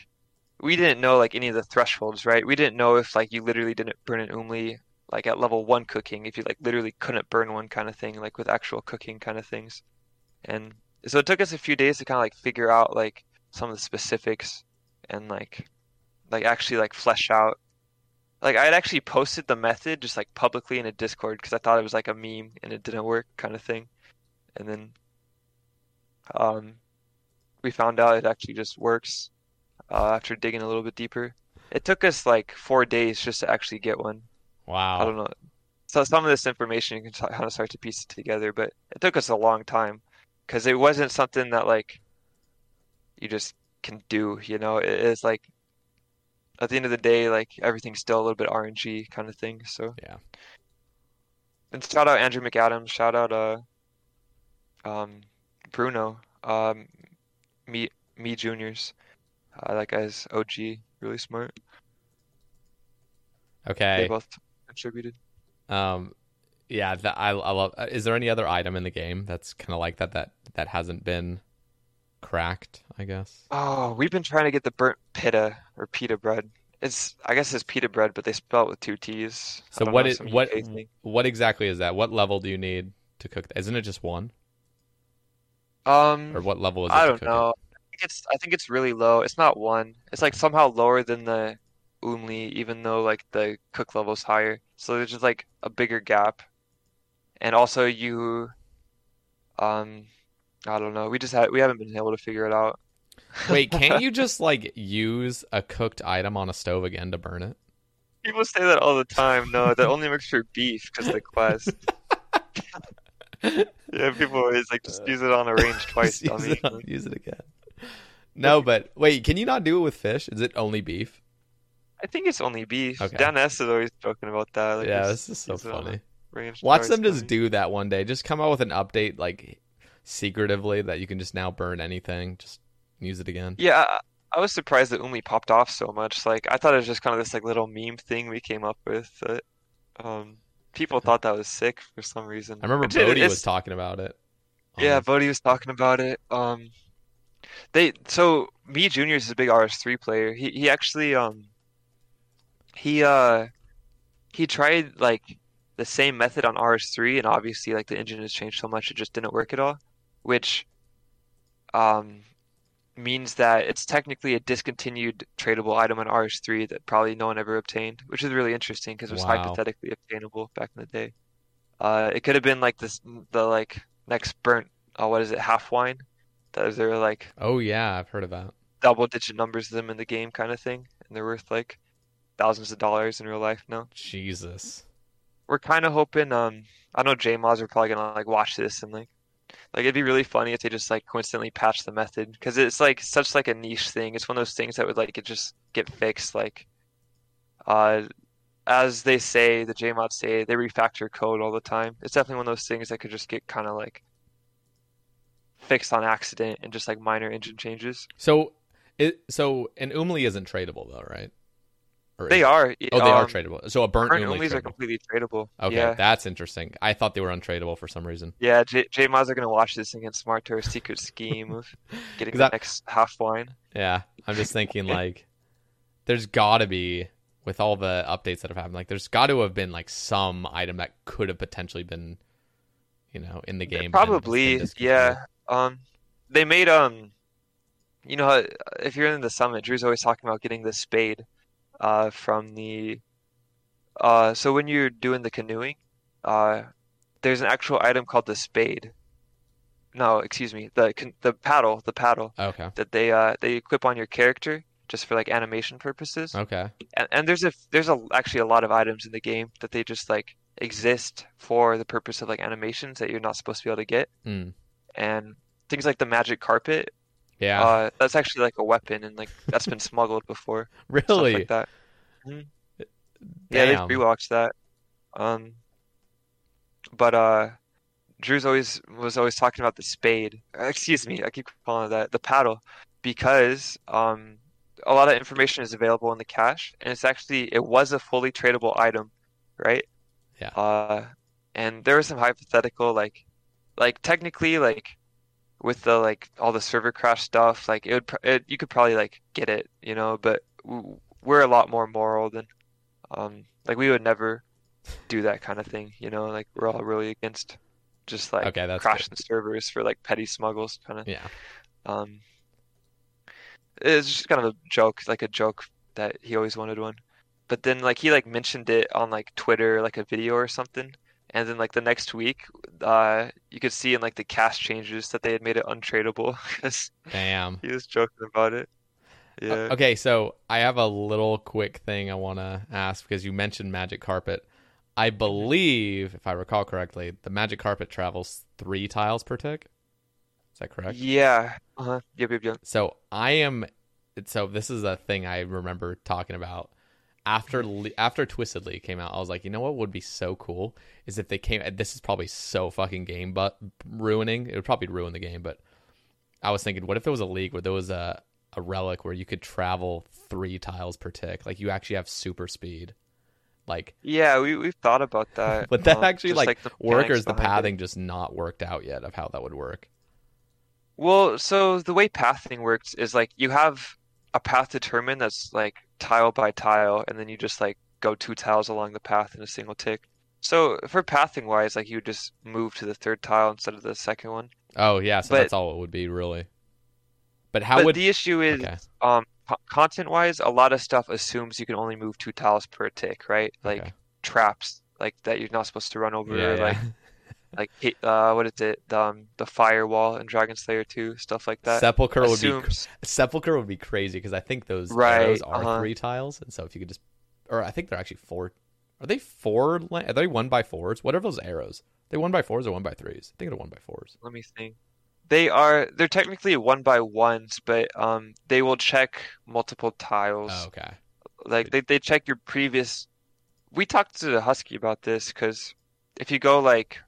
we didn't know like any of the thresholds, right? We didn't know if like you literally didn't burn an umli like at level one cooking, if you like literally couldn't burn one kind of thing, like with actual cooking kind of things. And so it took us a few days to kind of like figure out like some of the specifics and like like actually like flesh out like I had actually posted the method just like publicly in a Discord because I thought it was like a meme and it didn't work kind of thing. And then um we found out it actually just works uh, after digging a little bit deeper. It took us like four days just to actually get one.
Wow.
I don't know. So some of this information you can kind of start to piece it together, but it took us a long time because it wasn't something that like you just can do, you know. It is like at the end of the day, like everything's still a little bit RNG kind of thing. So
Yeah.
and shout out Andrew McAdams, shout out uh um Bruno, um me me juniors. Uh, that guy's OG, really smart.
Okay.
They both contributed.
Um, yeah, that, I I love. uh, Is there any other item in the game that's kind of like that that that hasn't been cracked? I guess.
Oh, we've been trying to get the burnt pita or pita bread, It's I guess it's pita bread, but they spell it with two T's.
So what
know,
is what what exactly is that? What level do you need to cook? That? Isn't it just one?
Um,
Or what level is it?
I don't
cook it?
know. I think it's I think it's really low. It's not one. It's like somehow lower than the Umli, even though like the cook level's higher. So there's just like a bigger gap. And also you, um, I don't know. We just had we haven't been able to figure it out.
Wait, can't (laughs) you just like use a cooked item on a stove again to burn it?
People say that all the time. No, that only works for beef because the quest. (laughs) Yeah, people always like just use it on a range (laughs) twice,
use, it on- use it again. No, but wait, can you not do it with fish? Is it only beef?
I think it's only beef.
Okay.
Dan S is always joking about that. Like,
yeah, this is so
use it on a
funny. Watch them just do that one day. Just come out with an update like secretively that you can just now burn anything. Just use it again.
Yeah, I, I was surprised that Umli popped off so much. Like I thought it was just kind of this like little meme thing we came up with that um people thought that was sick for some reason.
I remember (laughs)
Which it-
was talking about it. Um,
Yeah, Bodie was talking about it. Um they so me Juniors is a big RS3 player. He he actually um he uh he tried like the same method on RS3 and obviously like the engine has changed so much it just didn't work at all, which um means that it's technically a discontinued tradable item on RS3 that probably no one ever obtained, which is really interesting because it was
Wow.
hypothetically obtainable back in the day. Uh, it could have been like this, the like next burnt, uh, what is it, half wine? That there are like
Oh yeah, I've heard of that.
double digit numbers of them in the game kind of thing, and they're worth like thousands of dollars in real life now.
Jesus.
We're kind of hoping, um, I know JMods are probably gonna like watch this and like, like it'd be really funny if they just like coincidentally patch the method because it's like such like a niche thing. It's one of those things that would like it just get fixed. Like, uh, as they say, the JMods say they refactor code all the time. It's definitely one of those things that could just get kind of like fixed on accident and just like minor engine changes.
So it so an Umli isn't tradable though, right? Or
They are.
Oh, they are
um,
tradable. So a burnt,
Burnt Umlis are completely tradable.
Okay,
Yeah.
that's interesting. I thought they were untradeable for some reason.
Yeah, J JMods are gonna watch this and get smart to secret scheme of (laughs) getting the next half wine.
Yeah, I'm just thinking (laughs) like, there's got to be with all the updates that have happened. Like, there's got to have been like some item that could have potentially been, you know, in the game. but then just been
Probably, yeah. Um, they made um, you know, how- if you're in the summit, Drew's always talking about getting the spade, uh, from the, uh, so when you're doing the canoeing, uh, there's an actual item called the spade. No, excuse me, the the paddle, the paddle
Okay.
that they uh they equip on your character just for like animation purposes.
Okay.
And, and there's a there's a actually a lot of items in the game that they just like exist for the purpose of like animations that you're not supposed to be able to get.
Mm.
And things like the magic carpet,
Yeah.
uh, that's actually like a weapon, and like that's been smuggled before, (laughs)
really?
like that. Mhm. Yeah, they rewatched that. Um, but uh, Drew's always was always talking about the spade. Uh, Excuse me, I keep calling it that the paddle because um, a lot of information is available in the cache, and it's actually it was a fully tradable item, right?
Yeah.
Uh, and there was some hypothetical like, like technically like with the like all the server crash stuff, like it would pr- it, you could probably like get it, you know, but we're a lot more moral than um like we would never do that kind of thing, you know, like we're all really against just like
Okay,
crashing servers for like petty smuggles kind of
Yeah.
um it's just kind of a joke, like a joke that he always wanted one. But then like he like mentioned it on like Twitter, like a video or something. And then like the next week, uh you could see in like the cache changes that they had made it untradeable because (laughs)
Damn.
he was joking about it.
Uh,
Yeah.
Okay, so I have a little quick thing I want to ask because you mentioned magic carpet. I believe, if I recall correctly, the magic carpet travels three tiles per tick. Is that correct?
Yeah. Uh-huh. Yep, yep, yep.
So I am. So this is a thing I remember talking about after after Twisted League came out. I was like, you know what would be so cool is if they came. This is probably so fucking game but ruining. It would probably ruin the game. But I was thinking, what if there was a league where there was a a relic where you could travel three tiles per tick? Like you actually have super speed. Like
Yeah, we we've thought about that. (laughs)
but that
um,
actually like,
the
work, is the
behind it.
pathing just not worked out yet of how that would work?
Well, so the way pathing works is like you have a path determined that's like tile by tile, and then you just like go two tiles along the path in a single tick. So for pathing wise, like you would just move to the third tile instead of the second one.
Oh yeah, so
But-
that's all it would be really. But how
but
would
the issue is,
Okay.
um, content wise, a lot of stuff assumes you can only move two tiles per tick, right? Like
Okay.
traps, like that you're not supposed to run over,
yeah,
like (laughs) like uh, what is it? The, um, the firewall in Dragon Slayer 2, stuff like that.
Sepulcher would be Sepulcher would be crazy because I think those
Right,
arrows are
uh-huh.
three tiles, and so if you could just, or I think they're actually four. Are they four? Are they one by fours? What are those arrows? they one by fours or one by threes? I think they're one by fours.
Let me think. They are they're technically one by ones, but um they will check multiple tiles.
Oh, okay.
Like they, they check your previous. We talked to the Husky about this because if you go like,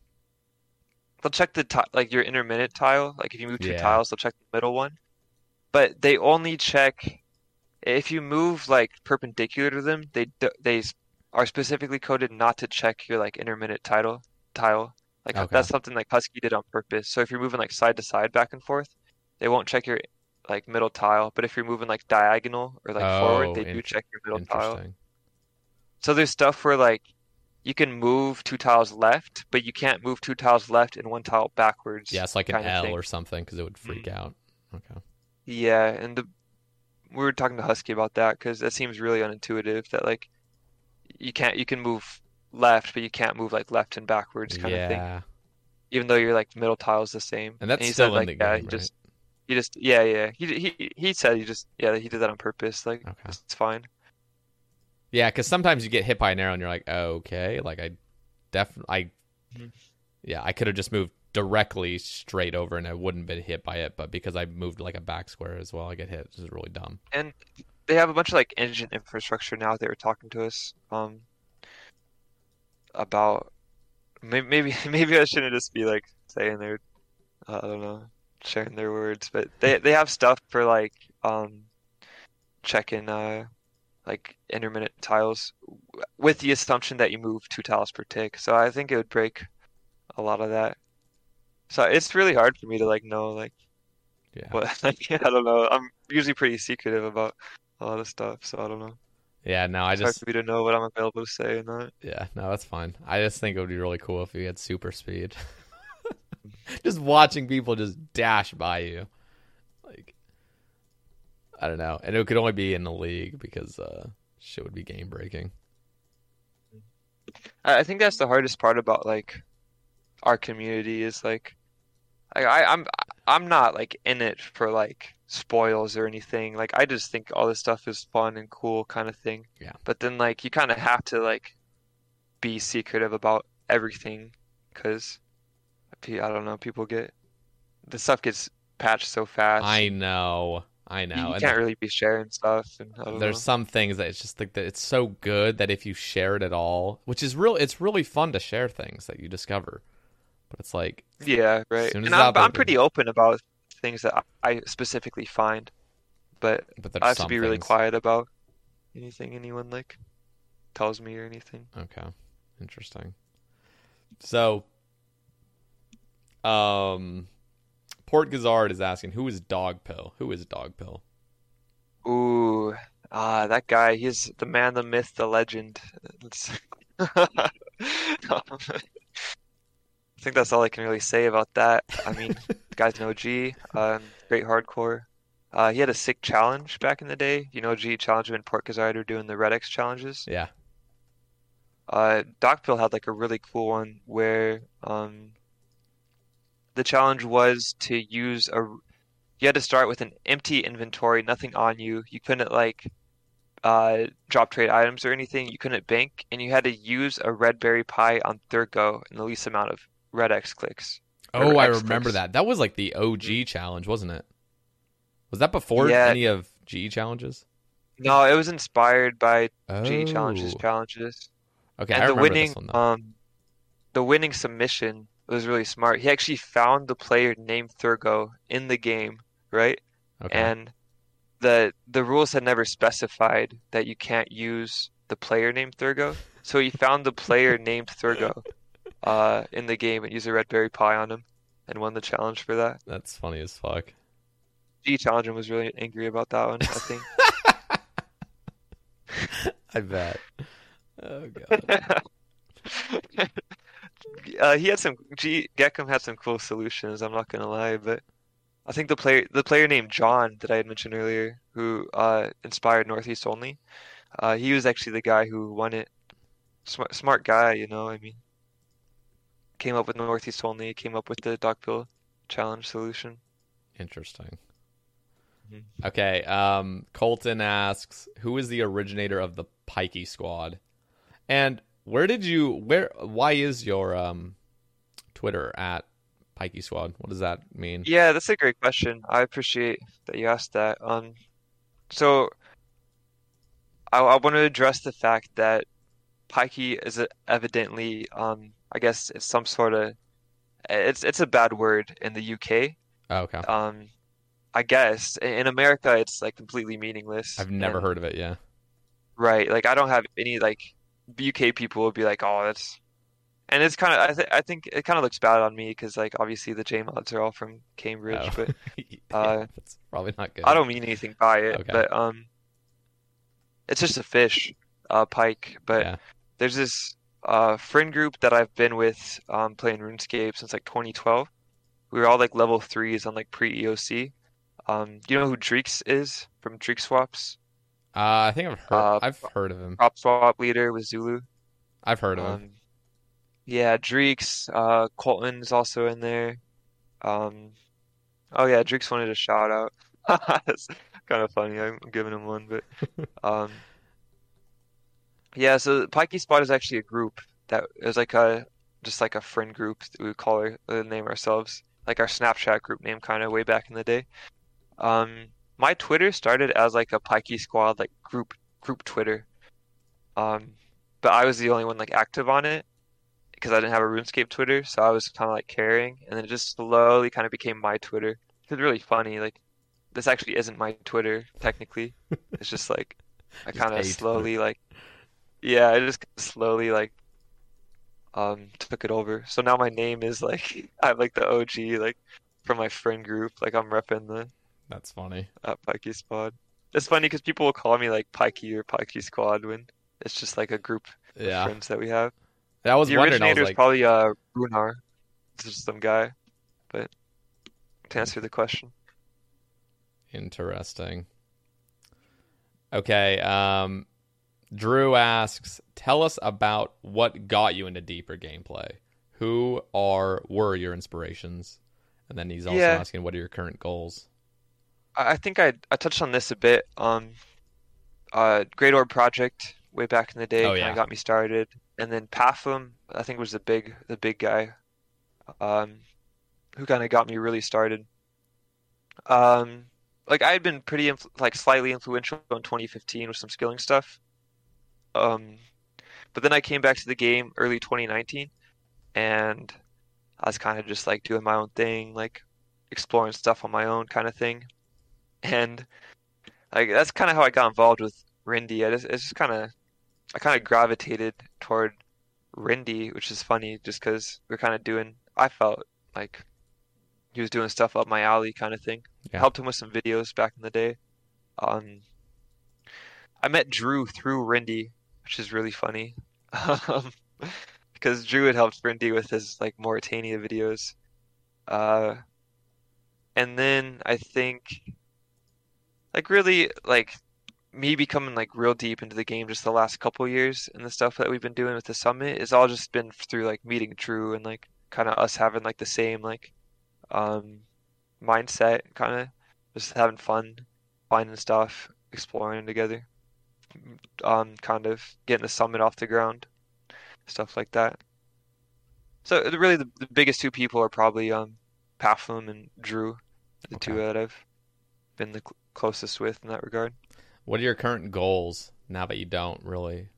they'll check the ti like your intermittent tile. Like if you move two
Yeah.
tiles, they'll check the middle one. But they only check if you move like perpendicular to them. They they are specifically coded not to check your like intermittent title tile. Like
Okay.
that's something like Husky did on purpose. So if you're moving like side to side, back and forth, they won't check your like middle tile. But if you're moving like diagonal or like forward,
Oh,
they do check your middle tile. So there's stuff where like you can move two tiles left, but you can't move two tiles left and one tile backwards.
Yeah, it's like an L or something because it would freak mm. out. Okay.
Yeah, and the we were talking to Husky about that because that seems really unintuitive. That like you can't you can move left, but you can't move like left and backwards kind of thing.
yeah.
Even though your like middle tile is the same.
And that's
he
still
said like
the
yeah,
game,
he just he just yeah yeah he he he said he just yeah he did that on purpose. Like
Okay.
it's fine.
Yeah, because sometimes you get hit by an arrow and you're like, oh, okay, like I definitely, I,
Mhm.
yeah, I could have just moved directly straight over and I wouldn't have been hit by it, but because I moved like a back square as well, I get hit, which is really dumb.
And they have a bunch of like engine infrastructure now. They were talking to us um about maybe maybe (laughs) maybe I shouldn't just be like saying their uh, I don't know sharing their words, but they they have stuff for like um checking uh like intermittent tiles with the assumption that you move two tiles per tick. So I think it would break a lot of that. So it's really hard for me to like know like
Yeah,
what (laughs) like I don't know. I'm usually pretty secretive about a lot of stuff, so I don't know.
yeah, no, I
It's hard
just,
for me to know what I'm available to say and not.
yeah, no, that's fine. I just think it would be really cool if you had super speed. (laughs) (laughs) just watching people just dash by you, I don't know, and it could only be in the league because uh, shit would be game breaking.
I I think that's the hardest part about like our community is like I, I I'm I'm not like in it for like spoils or anything. Like I just think all this stuff is fun and cool kind of thing.
Yeah.
But then like you kind of have to like be secretive about everything because I don't know, people get the stuff gets patched so fast.
I know, I know,
you
and
can't really be sharing stuff and
there's
know.
some things that it's just like that it's so good that if you share it at all which is real it's really fun to share things that you discover but it's like
Yeah, right. And I'm I'm pretty open about things that I specifically find, but
but
I have to be really quiet about anything anyone like tells me or anything.
okay interesting so um Porkazard is asking who is dog pill who is dog pill
Ooh, ah, that guy, he's the man, the myth, the legend. (laughs) I think that's all I can really say about that. I mean, the guy's an OG, um, great hardcore. Uh, he had a sick challenge back in the day. You know, G challenge when Porkazard are doing the Red X challenges.
yeah
Uh, Docpill had like a really cool one where um, the challenge was to use a. You had to start with an empty inventory, nothing on you. You couldn't like uh, drop trade items or anything. You couldn't bank, and you had to use a red berry pie on Thurgo in the least amount of red X clicks.
oh i
X
remember
clicks.
that that was like the og challenge wasn't it was that before
Yeah.
any of ge challenges
No, it was inspired by G challenges
Oh.
challenges.
okay
And
i
the
remember
winning
this one
um the winning submission was really smart. He actually found the player named Thurgo in the game, right?
okay
And the the rules had never specified that you can't use the player named Thurgo. So he found the player (laughs) named Thurgo uh in the game and used a red berry pie on him and won the challenge for that.
that's funny as fuck
G Challenger was really angry about that one. I think. (laughs)
I bet. Oh god. (laughs)
uh, he had some G Geckham had some cool solutions. I'm not gonna lie, but I think the player the player named John that I had mentioned earlier, who uh, inspired Northeast Only, uh, he was actually the guy who won it. Smart, smart guy, you know. I mean, came up with Northeast Only, came up with the Dogpil challenge solution.
Interesting.
Mm-hmm.
Okay. Um, Colton asks, "Who is the originator of the Pikey Squad?" And where did you? Where? Why is your um, Twitter at Pikey Squad? What does that mean?
Yeah, that's a great question. I appreciate that you asked that. Um, so I, I want to address the fact that Pikey is evidently, um, I guess it's some sort of, it's it's a bad word in the UK.
Oh, okay.
Um, I guess in America it's like completely meaningless.
I've never
and-
heard of it. Yeah.
Right. Like I don't have any like UK people would be like, oh, that's, and it's kind of I, th- I think it kind of looks bad on me because like obviously the J mods are all from Cambridge,
Oh.
but (laughs)
Yeah,
uh,
that's probably not good.
I don't mean anything by it.
Okay.
But um, it's just a fish, uh, pike. But
Yeah.
there's this uh friend group that I've been with um playing RuneScape since like 2012. We were all like level threes on like pre EOC. Um, do you know who Dreeks is from Dreek Swaps?
Uh, I think I've heard.
Uh,
I've heard of him.
Prop swap leader with Zulu.
I've heard of him.
Um, yeah, Dreeks, uh, Colton is also in there. Um, oh yeah, Dreeks wanted a shout out. (laughs) That's kind of funny. I'm giving him one, but (laughs) um, yeah. So Pikey Squad is actually a group that is like a just like a friend group that we would call our uh, name ourselves, like our Snapchat group name, kind of way back in the day. Um, my Twitter started as like a Pikey Squad like group group Twitter. Um, but I was the only one like active on it because I didn't have a RuneScape Twitter, so I was kind of like carrying, and then it just slowly kind of became my Twitter. It's really funny. Like this actually isn't my Twitter technically. (laughs) It's just like I kind of slowly like yeah, I just slowly like um took it over. So now my name is like (laughs) I have like the OG like from my friend group. Like I'm repping the
That's funny.
uh, Pikey Squad. It's funny because people will call me like Pikey or Pikey Squad when it's just like a group of friends that we have.
I was
the
wondering.
Originator
was
is
like,
probably uh Runar. It's just some guy. But to answer the question.
Interesting. Okay. Um, Drew asks, "Tell us about what got you into deeper gameplay. Who are were your inspirations?" And then he's also
Yeah.
asking, "What are your current goals?"
I think I I touched on this a bit. Um, uh, Great Orb Project way back in the day
Oh,
kind of got me started, and then Pafm I think was the big the big guy, um, who kind of got me really started. Um, like I had been pretty influ like slightly influential in 2015 with some skilling stuff. Um, but then I came back to the game early 2019, and I was kind of just like doing my own thing, like exploring stuff on my own kind of thing. And like that's kind of how I got involved with Rendi. I just, it's just kind of I kind of gravitated toward Rendi, which is funny just because we're kind of doing. I felt like he was doing stuff up my alley, kind of thing.
Yeah.
Helped him with some videos back in the day. Um, I met Drew through Rendi, which is really funny. (laughs) Um, because Drew had helped Rendi with his like Morytania videos. Uh, and then I think like really like me becoming like real deep into the game just the last couple years and the stuff that we've been doing with the summit is all just been through like meeting Drew and like kind of us having like the same like um mindset kind of just having fun finding stuff exploring together um kind of getting the summit off the ground stuff like that. So really the, the biggest two people are probably um Pafm and Drew the two that I've been the closest with in that regard
What are your current goals now that you don't really?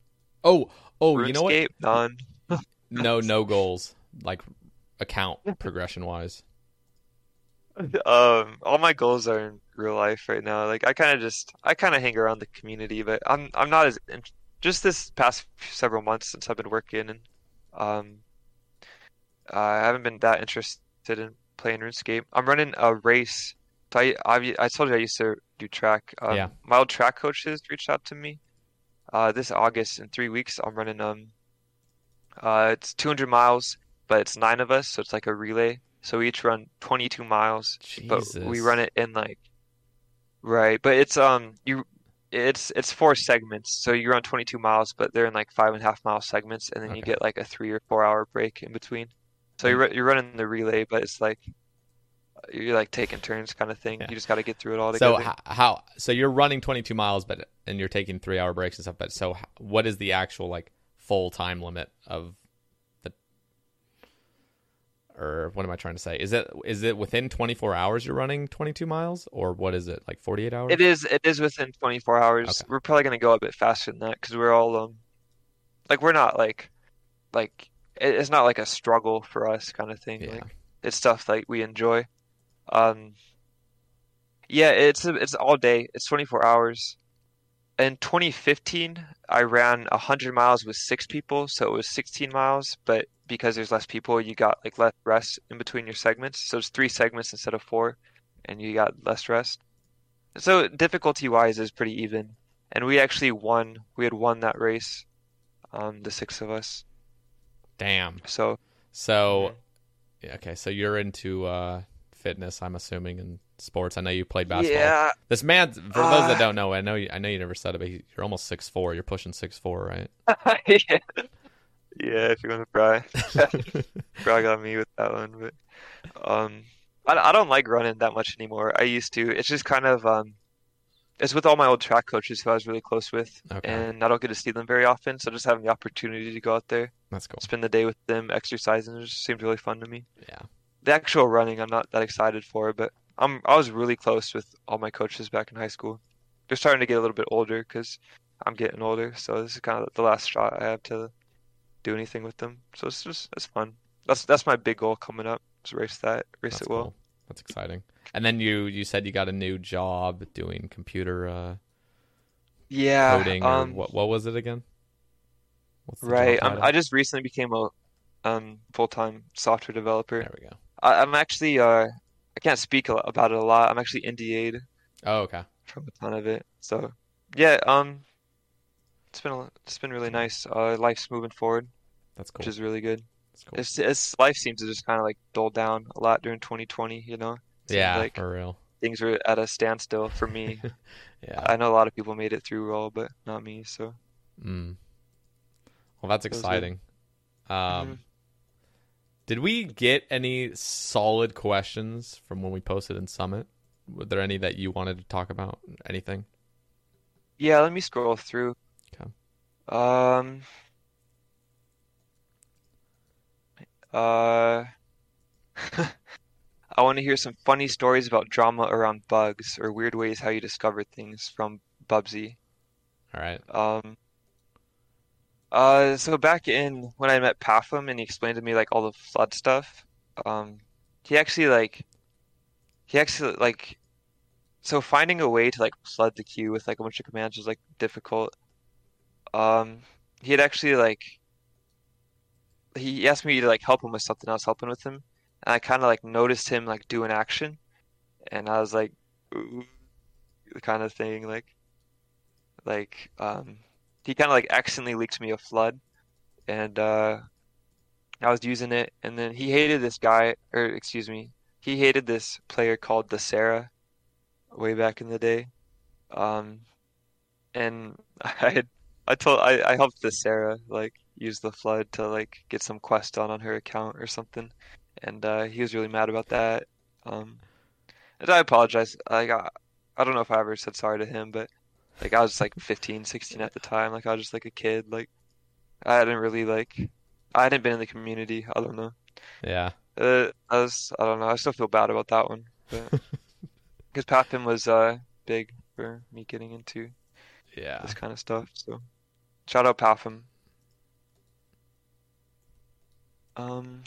Oh, oh, you know what?
None (laughs)
No, no goals like account progression wise.
Um, all my goals are in real life right now. Like I kind of just I kind of hang around the community, but I'm I'm not as in, just this past several months since I've been working and um I haven't been that interested in playing RuneScape. I'm running a race So I, I, I told you I used to do track. Um,
Yeah.
My old track coaches reached out to me. Uh, this August in three weeks, I'm running um, uh, it's 200 miles, but it's nine of us, so it's like a relay. So we each run 22 miles, but we run it in like, right? But it's um, you, it's it's four segments. So you run 22 miles, but they're in like five and a half mile segments, and then you get like a three or four hour break in between. So you're you're running the relay, but it's like you're like taking turns kind of thing.
Yeah.
You just got to get through it all
So
together.
h- how? So you're running 22 miles, but and you're taking three hour breaks and stuff. But so h- what is the actual like full time limit of the? Or what am I trying to say? Is it is it within 24 hours you're running 22 miles, or what is it like 48 hours?
It is it is within 24 hours.
Okay.
We're probably gonna go a bit faster than that because we're all um like we're not like like it's not like a struggle for us kind of thing.
Yeah.
Like it's stuff like we enjoy. Um yeah, it's it's all day. It's 24 hours. In 2015, I ran 100 miles with six people, so it was 16 miles, but because there's less people, you got like less rest in between your segments. So it's three segments instead of four, and you got less rest. So difficulty wise is pretty even. And we actually won. We had won that race, um, the six of us.
Damn.
So
So, okay. So you're into uh, fitness, I'm assuming, and sports. I know you played basketball.
yeah,
This man, for those
Uh,
that don't know, I know you, I know you never said it, but he, you're almost six four. You're pushing six four, right? (laughs)
yeah, yeah. If you want to brag, brag on me with that one, but um, I, I don't like running that much anymore. I used to. It's just kind of um, it's with all my old track coaches who I was really close with,
Okay.
and I don't get to see them very often. So just having the opportunity to go out there,
That's cool.
spend the day with them, exercising, it just seemed really fun to me.
Yeah.
The actual running I'm not that excited for, but I'm I was really close with all my coaches back in high school. They're starting to get a little bit older because I'm getting older, so this is kind of the last shot I have to do anything with them. So it's just it's fun. That's that's my big goal coming up. Is race that, race
That's
it well.
cool. That's exciting. And then you you said you got a new job doing computer uh,
Yeah,
coding.
um,
what what was it again? What's the job
right. I'm. I just recently became a um full-time software developer.
There we go.
I, I'm actually uh I can't speak about it a lot. I'm actually NDA'd
Oh, okay.
from a ton of it. So yeah, um, it's been a, it's been really nice. Uh, life's moving forward,
That's cool.
which is really good.
That's cool.
It's, it's life seems to just kind of like dull down a lot during 2020. You know, Seems
yeah,
like
for real.
things were at a standstill for me. (laughs)
Yeah.
I know a lot of people made it through all, but not me. So
Mm. Well, that's exciting. Um,
Mhm.
Did we get any solid questions from when we posted in Summit? Were there any that you wanted to talk about? Anything?
yeah, let me scroll through.
Okay.
Um. Uh. (laughs) I want to hear some funny stories about drama around bugs or weird ways how you discover things from Bubsy.
All right.
Um, uh, so back in when I met Pafm and he explained to me like all the flood stuff, um, he actually like, he actually like, so finding a way to like flood the queue with like a bunch of commands was like difficult. Um, he had actually like, he asked me to like help him with something. I was helping with him, and I kind of like noticed him like do an action, and I was like, ooh, kind of thing like like um he kind of like accidentally leaked me a flood and uh I was using it and then he hated this guy or excuse me he hated this player called the Sarah way back in the day um and (laughs) I had I told I, I helped the Sarah like use the flood to like get some quest done on her account or something and uh he was really mad about that um and I apologize like I don't know if I ever said sorry to him but like I was like 15, 16 at the time. Like I was just like a kid. Like I hadn't really like I hadn't been in the community. I don't know.
Yeah.
Uh, I was I don't know. I still feel bad about that one. Because (laughs) Pafm was uh big for me getting into
Yeah.
this kind of stuff. So shout out Pafm. Um.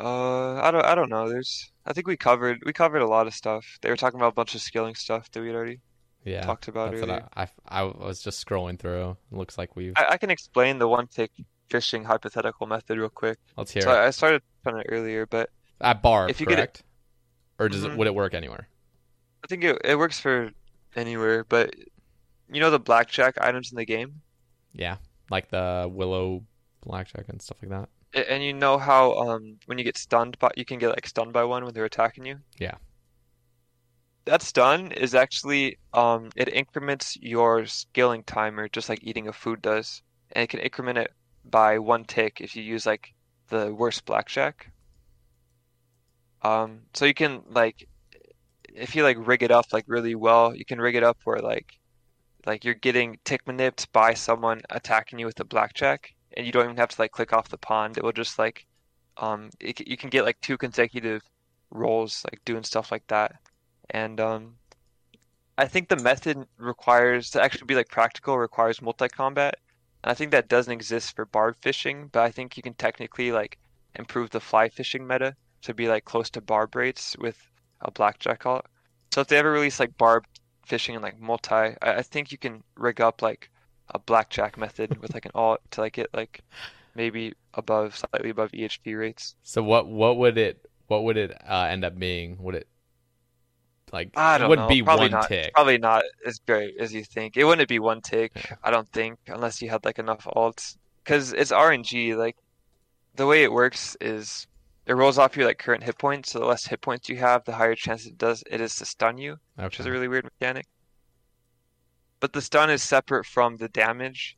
Uh, I don't, I don't know. There's, I think we covered, we covered a lot of stuff. They were talking about a bunch of skilling stuff that we'd already
Yeah.
talked about earlier.
I, I I was just scrolling through. It looks like we've
I, I can explain the one tick fishing hypothetical method real quick.
Let's hear
So
it.
I started on it earlier, but
At bar,
if you get it-
correct? Or does it
Mhm.
would it work anywhere?
I think it it works for anywhere. But you know the blackjack items in the game,
Yeah, like the willow blackjack and stuff like that.
And you know how um when you get stunned by you can get like stunned by one when they're attacking you.
Yeah.
That stun is actually um it increments your skilling timer just like eating a food does, and it can increment it by one tick if you use like the worst blackjack. Um, so you can like if you like rig it up like really well, you can rig it up where like like you're getting tick manipped by someone attacking you with a blackjack, and you don't even have to like click off the pond. It will just like um it, you can get like two consecutive rolls like doing stuff like that. And um I think the method requires to actually be like practical requires multi-combat. And I think that doesn't exist for barb fishing, but I think you can technically like improve the fly fishing meta to be like close to barb rates with a blackjack alt. So if they ever release like barb fishing and like multi, I, I think you can rig up like a blackjack method with like an alt to like get like maybe above slightly above EHP rates.
So what what would it what would it uh, end up being? Would it like
I don't it
wouldn't
know.
be
Probably
one
not.
tick?
Probably not as great as you think. It wouldn't be one tick. I don't think, unless you had like enough alts, because it's RNG. Like the way it works is it rolls off your like current hit points. So the less hit points you have, the higher chance it does it is to stun you, which is a really weird mechanic. But the stun is separate from the damage.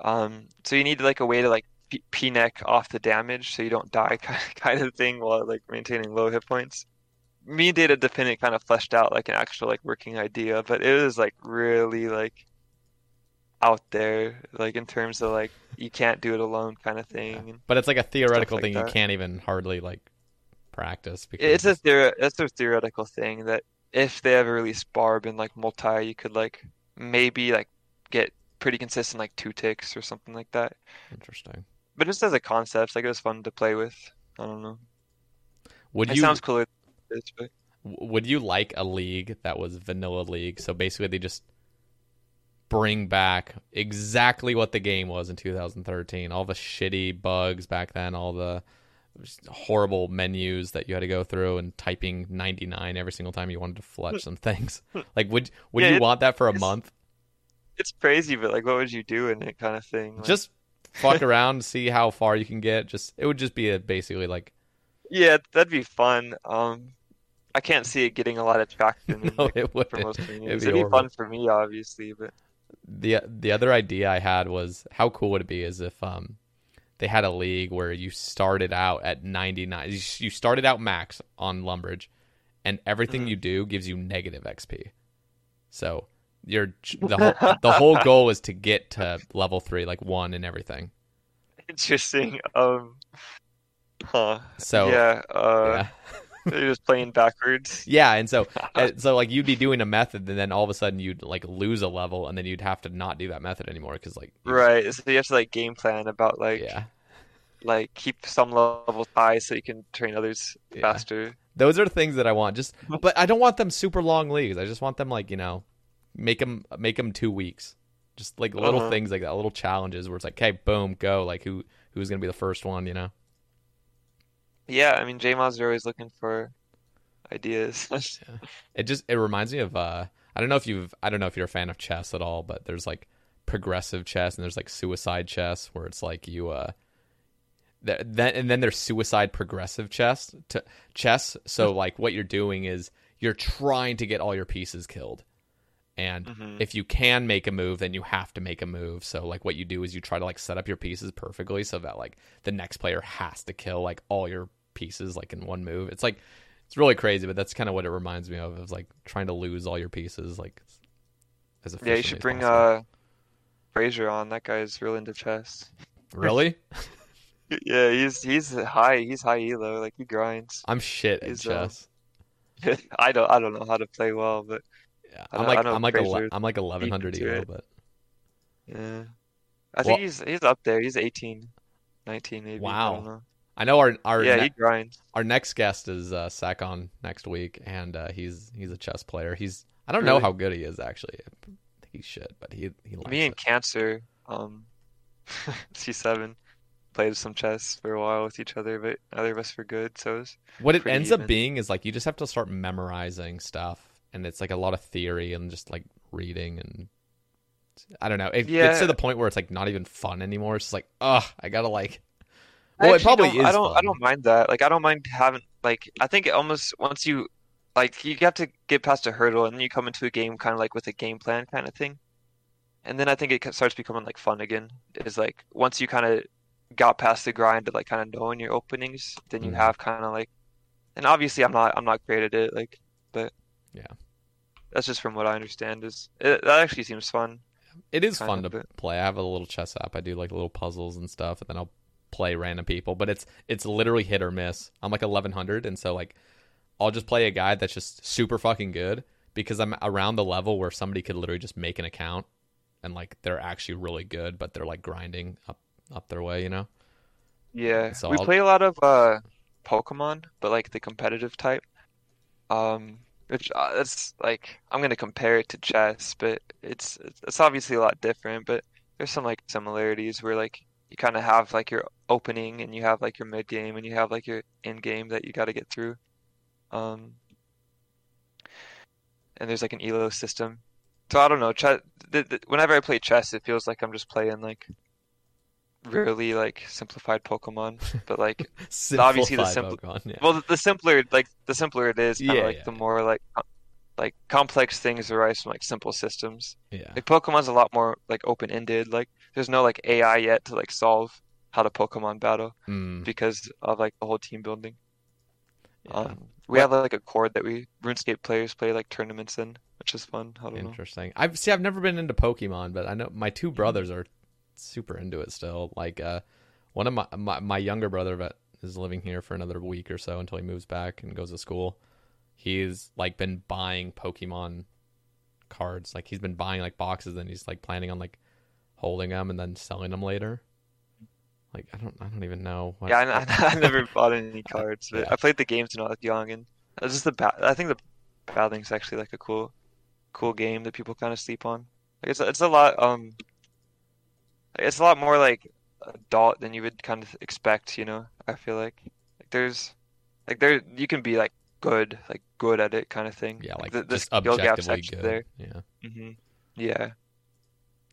Um, so you need like a way to like p- p-neck off the damage so you don't die (laughs) kind of, thing while like maintaining low hit points. Me and Data Dependent kind of fleshed out like an actual like working idea, but it was like really like out there, like in terms of like you can't do it alone kind of thing. And
But it's like a theoretical
like
thing you can't even hardly like practice because
it's a theor it's a theoretical thing that if they ever release Barb and like multi, you could like maybe like get pretty consistent like two ticks or something like that.
interesting.
But just as a concept, like it was fun to play with. I don't know.
Would
It
you
sounds cooler. than it is, but
would you like a league that was vanilla league? So basically they just bring back exactly what the game was in 2013. All the shitty bugs back then, all the just horrible menus that you had to go through and typing 99 every single time you wanted to fletch (laughs) some things. (laughs) Like would would
Yeah,
you
it-
want that for a month?
It's crazy, but like, what would you do in it, kind of thing? Like,
Just fuck (laughs) around, see how far you can get. Just it would just be a, basically like
yeah, that'd be fun. Um, I can't see it getting a lot of traction
No,
like,
it
for most
It'd be
It'd be
horrible.
fun for me, obviously, but
the the other idea I had was how cool would it be is if um they had a league where you started out at 99 you you started out max on Lumbridge and everything
Mm-hmm.
you do gives you negative XP. So your the (laughs) whole the whole goal is to get to level 3 like 1 and everything.
interesting. Um, huh?
So
yeah, uh,
yeah. (laughs)
you're just playing backwards.
Yeah, and so (laughs) so like you'd be doing a method and then all of a sudden you'd like lose a level and then you'd have to not do that method anymore cuz like
Right, so you have to like game plan about like
yeah.
like keep some levels high so you can train others
Yeah.
faster.
Those are things that I want. Just, (laughs) but I don't want them super long leagues. I just want them like you know, make them make them two weeks. Just like little
Uh-huh.
things like that, little challenges where it's like, okay, boom, go. Like who who's gonna be the first one? You know?
Yeah, I mean, JMODs are always looking for ideas. (laughs)
It just it reminds me of uh, I don't know if you've I don't know if you're a fan of chess at all, but there's like progressive chess and there's like suicide chess where it's like you uh. th- Then and then there's suicide progressive chess to chess. So like what you're doing is you're trying to get all your pieces killed. And
Mhm.
if you can make a move, then you have to make a move. So like what you do is you try to like set up your pieces perfectly so that like the next player has to kill like all your pieces like in one move. It's like it's really crazy, but that's kind of what it reminds me of. Is like trying to lose all your pieces like as a
Yeah, you should bring
possible.
uh Fraser on. That guy's real into chess. (laughs)
Really?
Yeah, he's he's high. He's high elo. Like he grinds.
I'm shit at
He's, uh,
chess. (laughs)
I don't I don't know how to play well, but
Yeah, I'm like I'm like ele- I'm like 1100
into
elo, but
yeah, I
Well-
think he's he's up there. He's 18, 19 maybe. I
Wow. I know our our
Yeah,
ne-
he grinds.
our next guest is uh, Sakon next week, and uh, he's he's a chess player. He's I don't know how good he is actually. I think he's shit, but he he likes
Me and
it.
Cancer, um, (laughs) C7, played some chess for a while with each other, but neither of us were good. So it
what it ends
even.
up being is like you just have to start memorizing stuff, and it's like a lot of theory and just like reading and I don't know. It
Yeah.
gets to the point where it's like not even fun anymore. It's just like, ugh, I gotta like. Well,
I
it probably
don't-
is.
I don't. I don't mind that. Like, I don't mind having. Like, I think almost once you, like, you have to get past a hurdle, and then you come into a game kind of like with a game plan kind of thing, and then I think it starts becoming like fun again. Is like once you kind of got past the grind of like kind of knowing your openings, then you
Mhm.
have kind of like, and obviously I'm not. I'm not great at it. Like, but
Yeah.
that's just from what I understand. Is it, that actually seems fun?
It is fun to
bit.
play. I have a little chess app. I do like little puzzles and stuff, and then I'll play random people. But it's it's literally hit or miss. I'm like 1100, and so like I'll just play a guy that's just super fucking good because I'm around the level where somebody could literally just make an account and like they're actually really good, but they're like grinding up up their way, you know.
Yeah,
So
we
I'll-
play a lot of uh Pokemon, but like the competitive type. Um, which uh, that's like I'm gonna compare it to chess, but it's it's it's obviously a lot different, but there's some like similarities where like you kind of have like your opening and you have like your mid game and you have like your end game that you got to get through. Um, and there's like an elo system. So I don't know, chess, th th whenever I play chess, it feels like I'm just playing like really like simplified Pokemon, but like (laughs) obviously the simple
yeah.
well, the, the simpler like the simpler it is,
Yeah,
like
yeah,
the more like like complex things arise from like simple systems.
yeah.
Like Pokemon's a lot more like open-ended. Like there's no like AI yet to like solve how to Pokemon battle
Mm,
because of like the whole team building.
yeah.
Um, we have like a cord that we RuneScape players play like tournaments in, which is fun. I don't know.
Interesting. I've see. I've never been into Pokemon, but I know my
Mm-hmm.
two brothers are super into it still. Like, uh, one of my my, my younger brother that is living here for another week or so until he moves back and goes to school. He's like been buying Pokemon cards. Like he's been buying like boxes, and he's like planning on like holding them and then selling them later. Like I don't, I don't even know. What,
Yeah, I, I, (laughs) I never (laughs) bought any cards, but
Yeah.
I played the games when I was young, and it's just the ba I think the battling actually like a cool, cool game that people kind of sleep on. Like it's it's a lot um, it's a lot more like adult than you would kind of expect, you know. I feel like like there's like there you can be like good, like good at it kind of thing.
yeah, like
the, the skill gap's actually
good.
there.
Yeah.
hmm Yeah,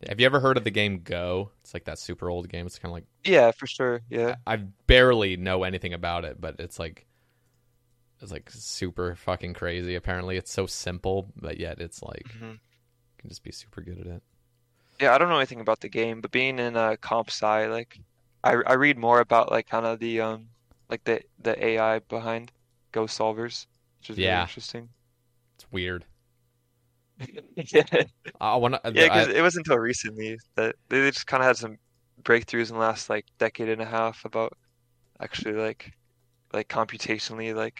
Have you ever heard of the game Go? It's like that super old game. It's kind of like
yeah, for sure. Yeah.
I barely know anything about it, but it's like it's like super fucking crazy. Apparently, it's so simple, but yet it's like
hmm
you can just be super good at it.
Yeah, I don't know anything about the game, but being in uh, comp sci, like I I read more about like kind of the um like the the AI behind Go solvers, which is really
Yeah.
interesting.
It's weird. (laughs)
Yeah,
I want to.
yeah, because it wasn't until recently that they just kind of had some breakthroughs in the last like decade and a half about actually like like computationally like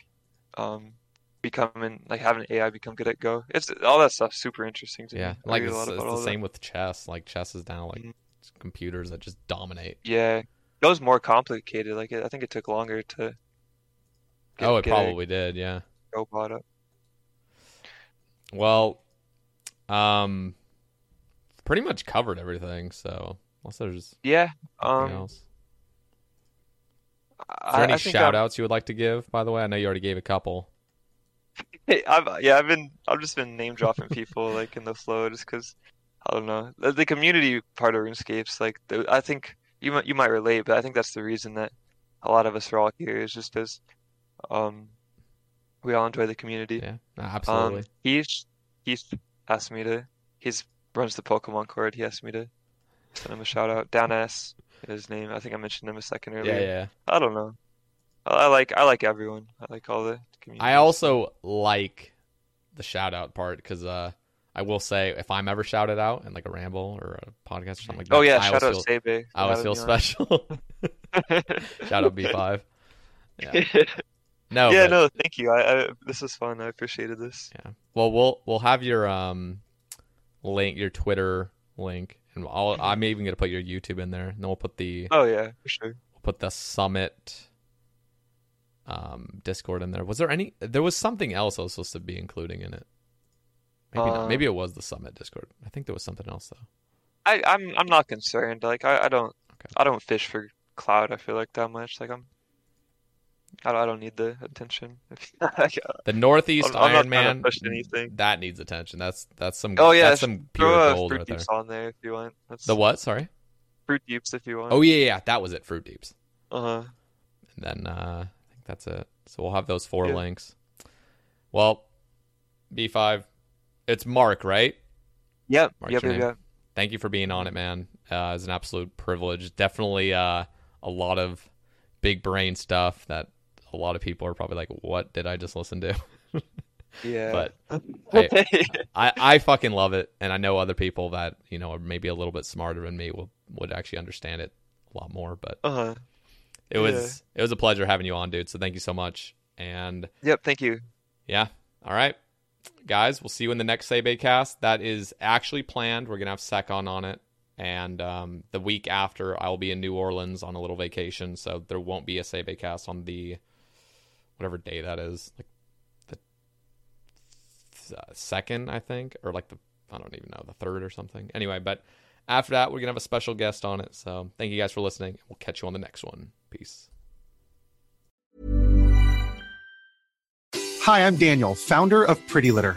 um becoming like having AI become good at Go. It's all that stuff's super interesting to
yeah,
me. I
like it's, it's the
all that.
same with chess. Like chess is now like
Mhm.
computers that just dominate.
Yeah, it was more complicated. Like I think it took longer to get,
oh, it
get a
probably did. Yeah.
Go bought up.
Well, um, pretty much covered everything. So unless there's
Yeah.
anything
Um,
else, is
I,
any
I
shout
I'm,
outs you would like to give? By the way, I know you already gave a couple. (laughs)
Hey, I've yeah, I've been I've just been name dropping people (laughs) like in the flow just because I don't know the, the community part of RuneScape's like the, I think you might you might relate, but I think that's the reason that a lot of us are all here is just because um we all enjoy the community.
Yeah,
Um,
absolutely.
he's he's asked me to he's runs the Pokemon Cord. He asked me to send him a shout out. Dan S. his name. I think I mentioned him a second earlier.
yeah. Yeah.
I don't know. I I like I like everyone. I like all the community.
I also like the shout out part because uh, I will say if I'm ever shouted out in like a ramble or a podcast or something like that,
Oh yeah,
I
shout out
feel,
Sae Bae.
I always feel special. (laughs) shout out Bea5. (laughs) Yeah. No,
yeah,
but-
no, thank you. I, I this was fun. I appreciated this.
Yeah. Well, we'll we'll have your um link, your Twitter link, and I'll, I'm even gonna put your YouTube in there, and then we'll put the
Oh yeah, for sure.
we'll put the summit um Discord in there. Was there any? There was something else I was supposed to be including in it. Maybe not.
Um,
Maybe it was the summit Discord. I think there was something else though.
I I'm I'm not concerned. Like I, I don't
Okay.
I don't fish for cloud. I feel like that much. Like I'm, I don't, I don't need the attention. (laughs)
The Northeast
I'm- I'm
Iron Man
anything.
that needs attention. That's that's some
oh yeah,
that's some pure gold
fruit
right there.
on there if you want. That's
The what? Sorry.
fruit deeps if you want.
Oh yeah, yeah, that was it. Fruit Deeps.
Uh huh.
And then uh, I think that's it. So we'll have those four
Yeah.
links. Well, Bea5, it's Mark, right?
Yep.
Mark's
Yep. Yep. Yep.
Thank you for being on it, man. Uh, it's an absolute privilege. Definitely uh, a lot of big brain stuff that a lot of people are probably like, "What did I just listen to?" (laughs)
Yeah.
But (laughs) hey, I, I fucking love it, and I know other people that you know are maybe a little bit smarter than me will would actually understand it a lot more. But
uh huh.
it was it was a pleasure having you on, dude. So thank you so much. And
Yep. Thank you.
yeah, all right, guys, we'll see you in the next Sae Bae cast. That is actually planned. We're gonna have Secon on it, and um, the week after, I will be in New Orleans on a little vacation, so there won't be a Sae Bae cast on the whatever day that is, like the th- uh, second, I think, or like the I don't even know the third or something. Anyway, but after that, we're gonna have a special guest on it. So thank you guys for listening. We'll catch you on the next one. Peace.
Hi, I'm Daniel, founder of Pretty Litter.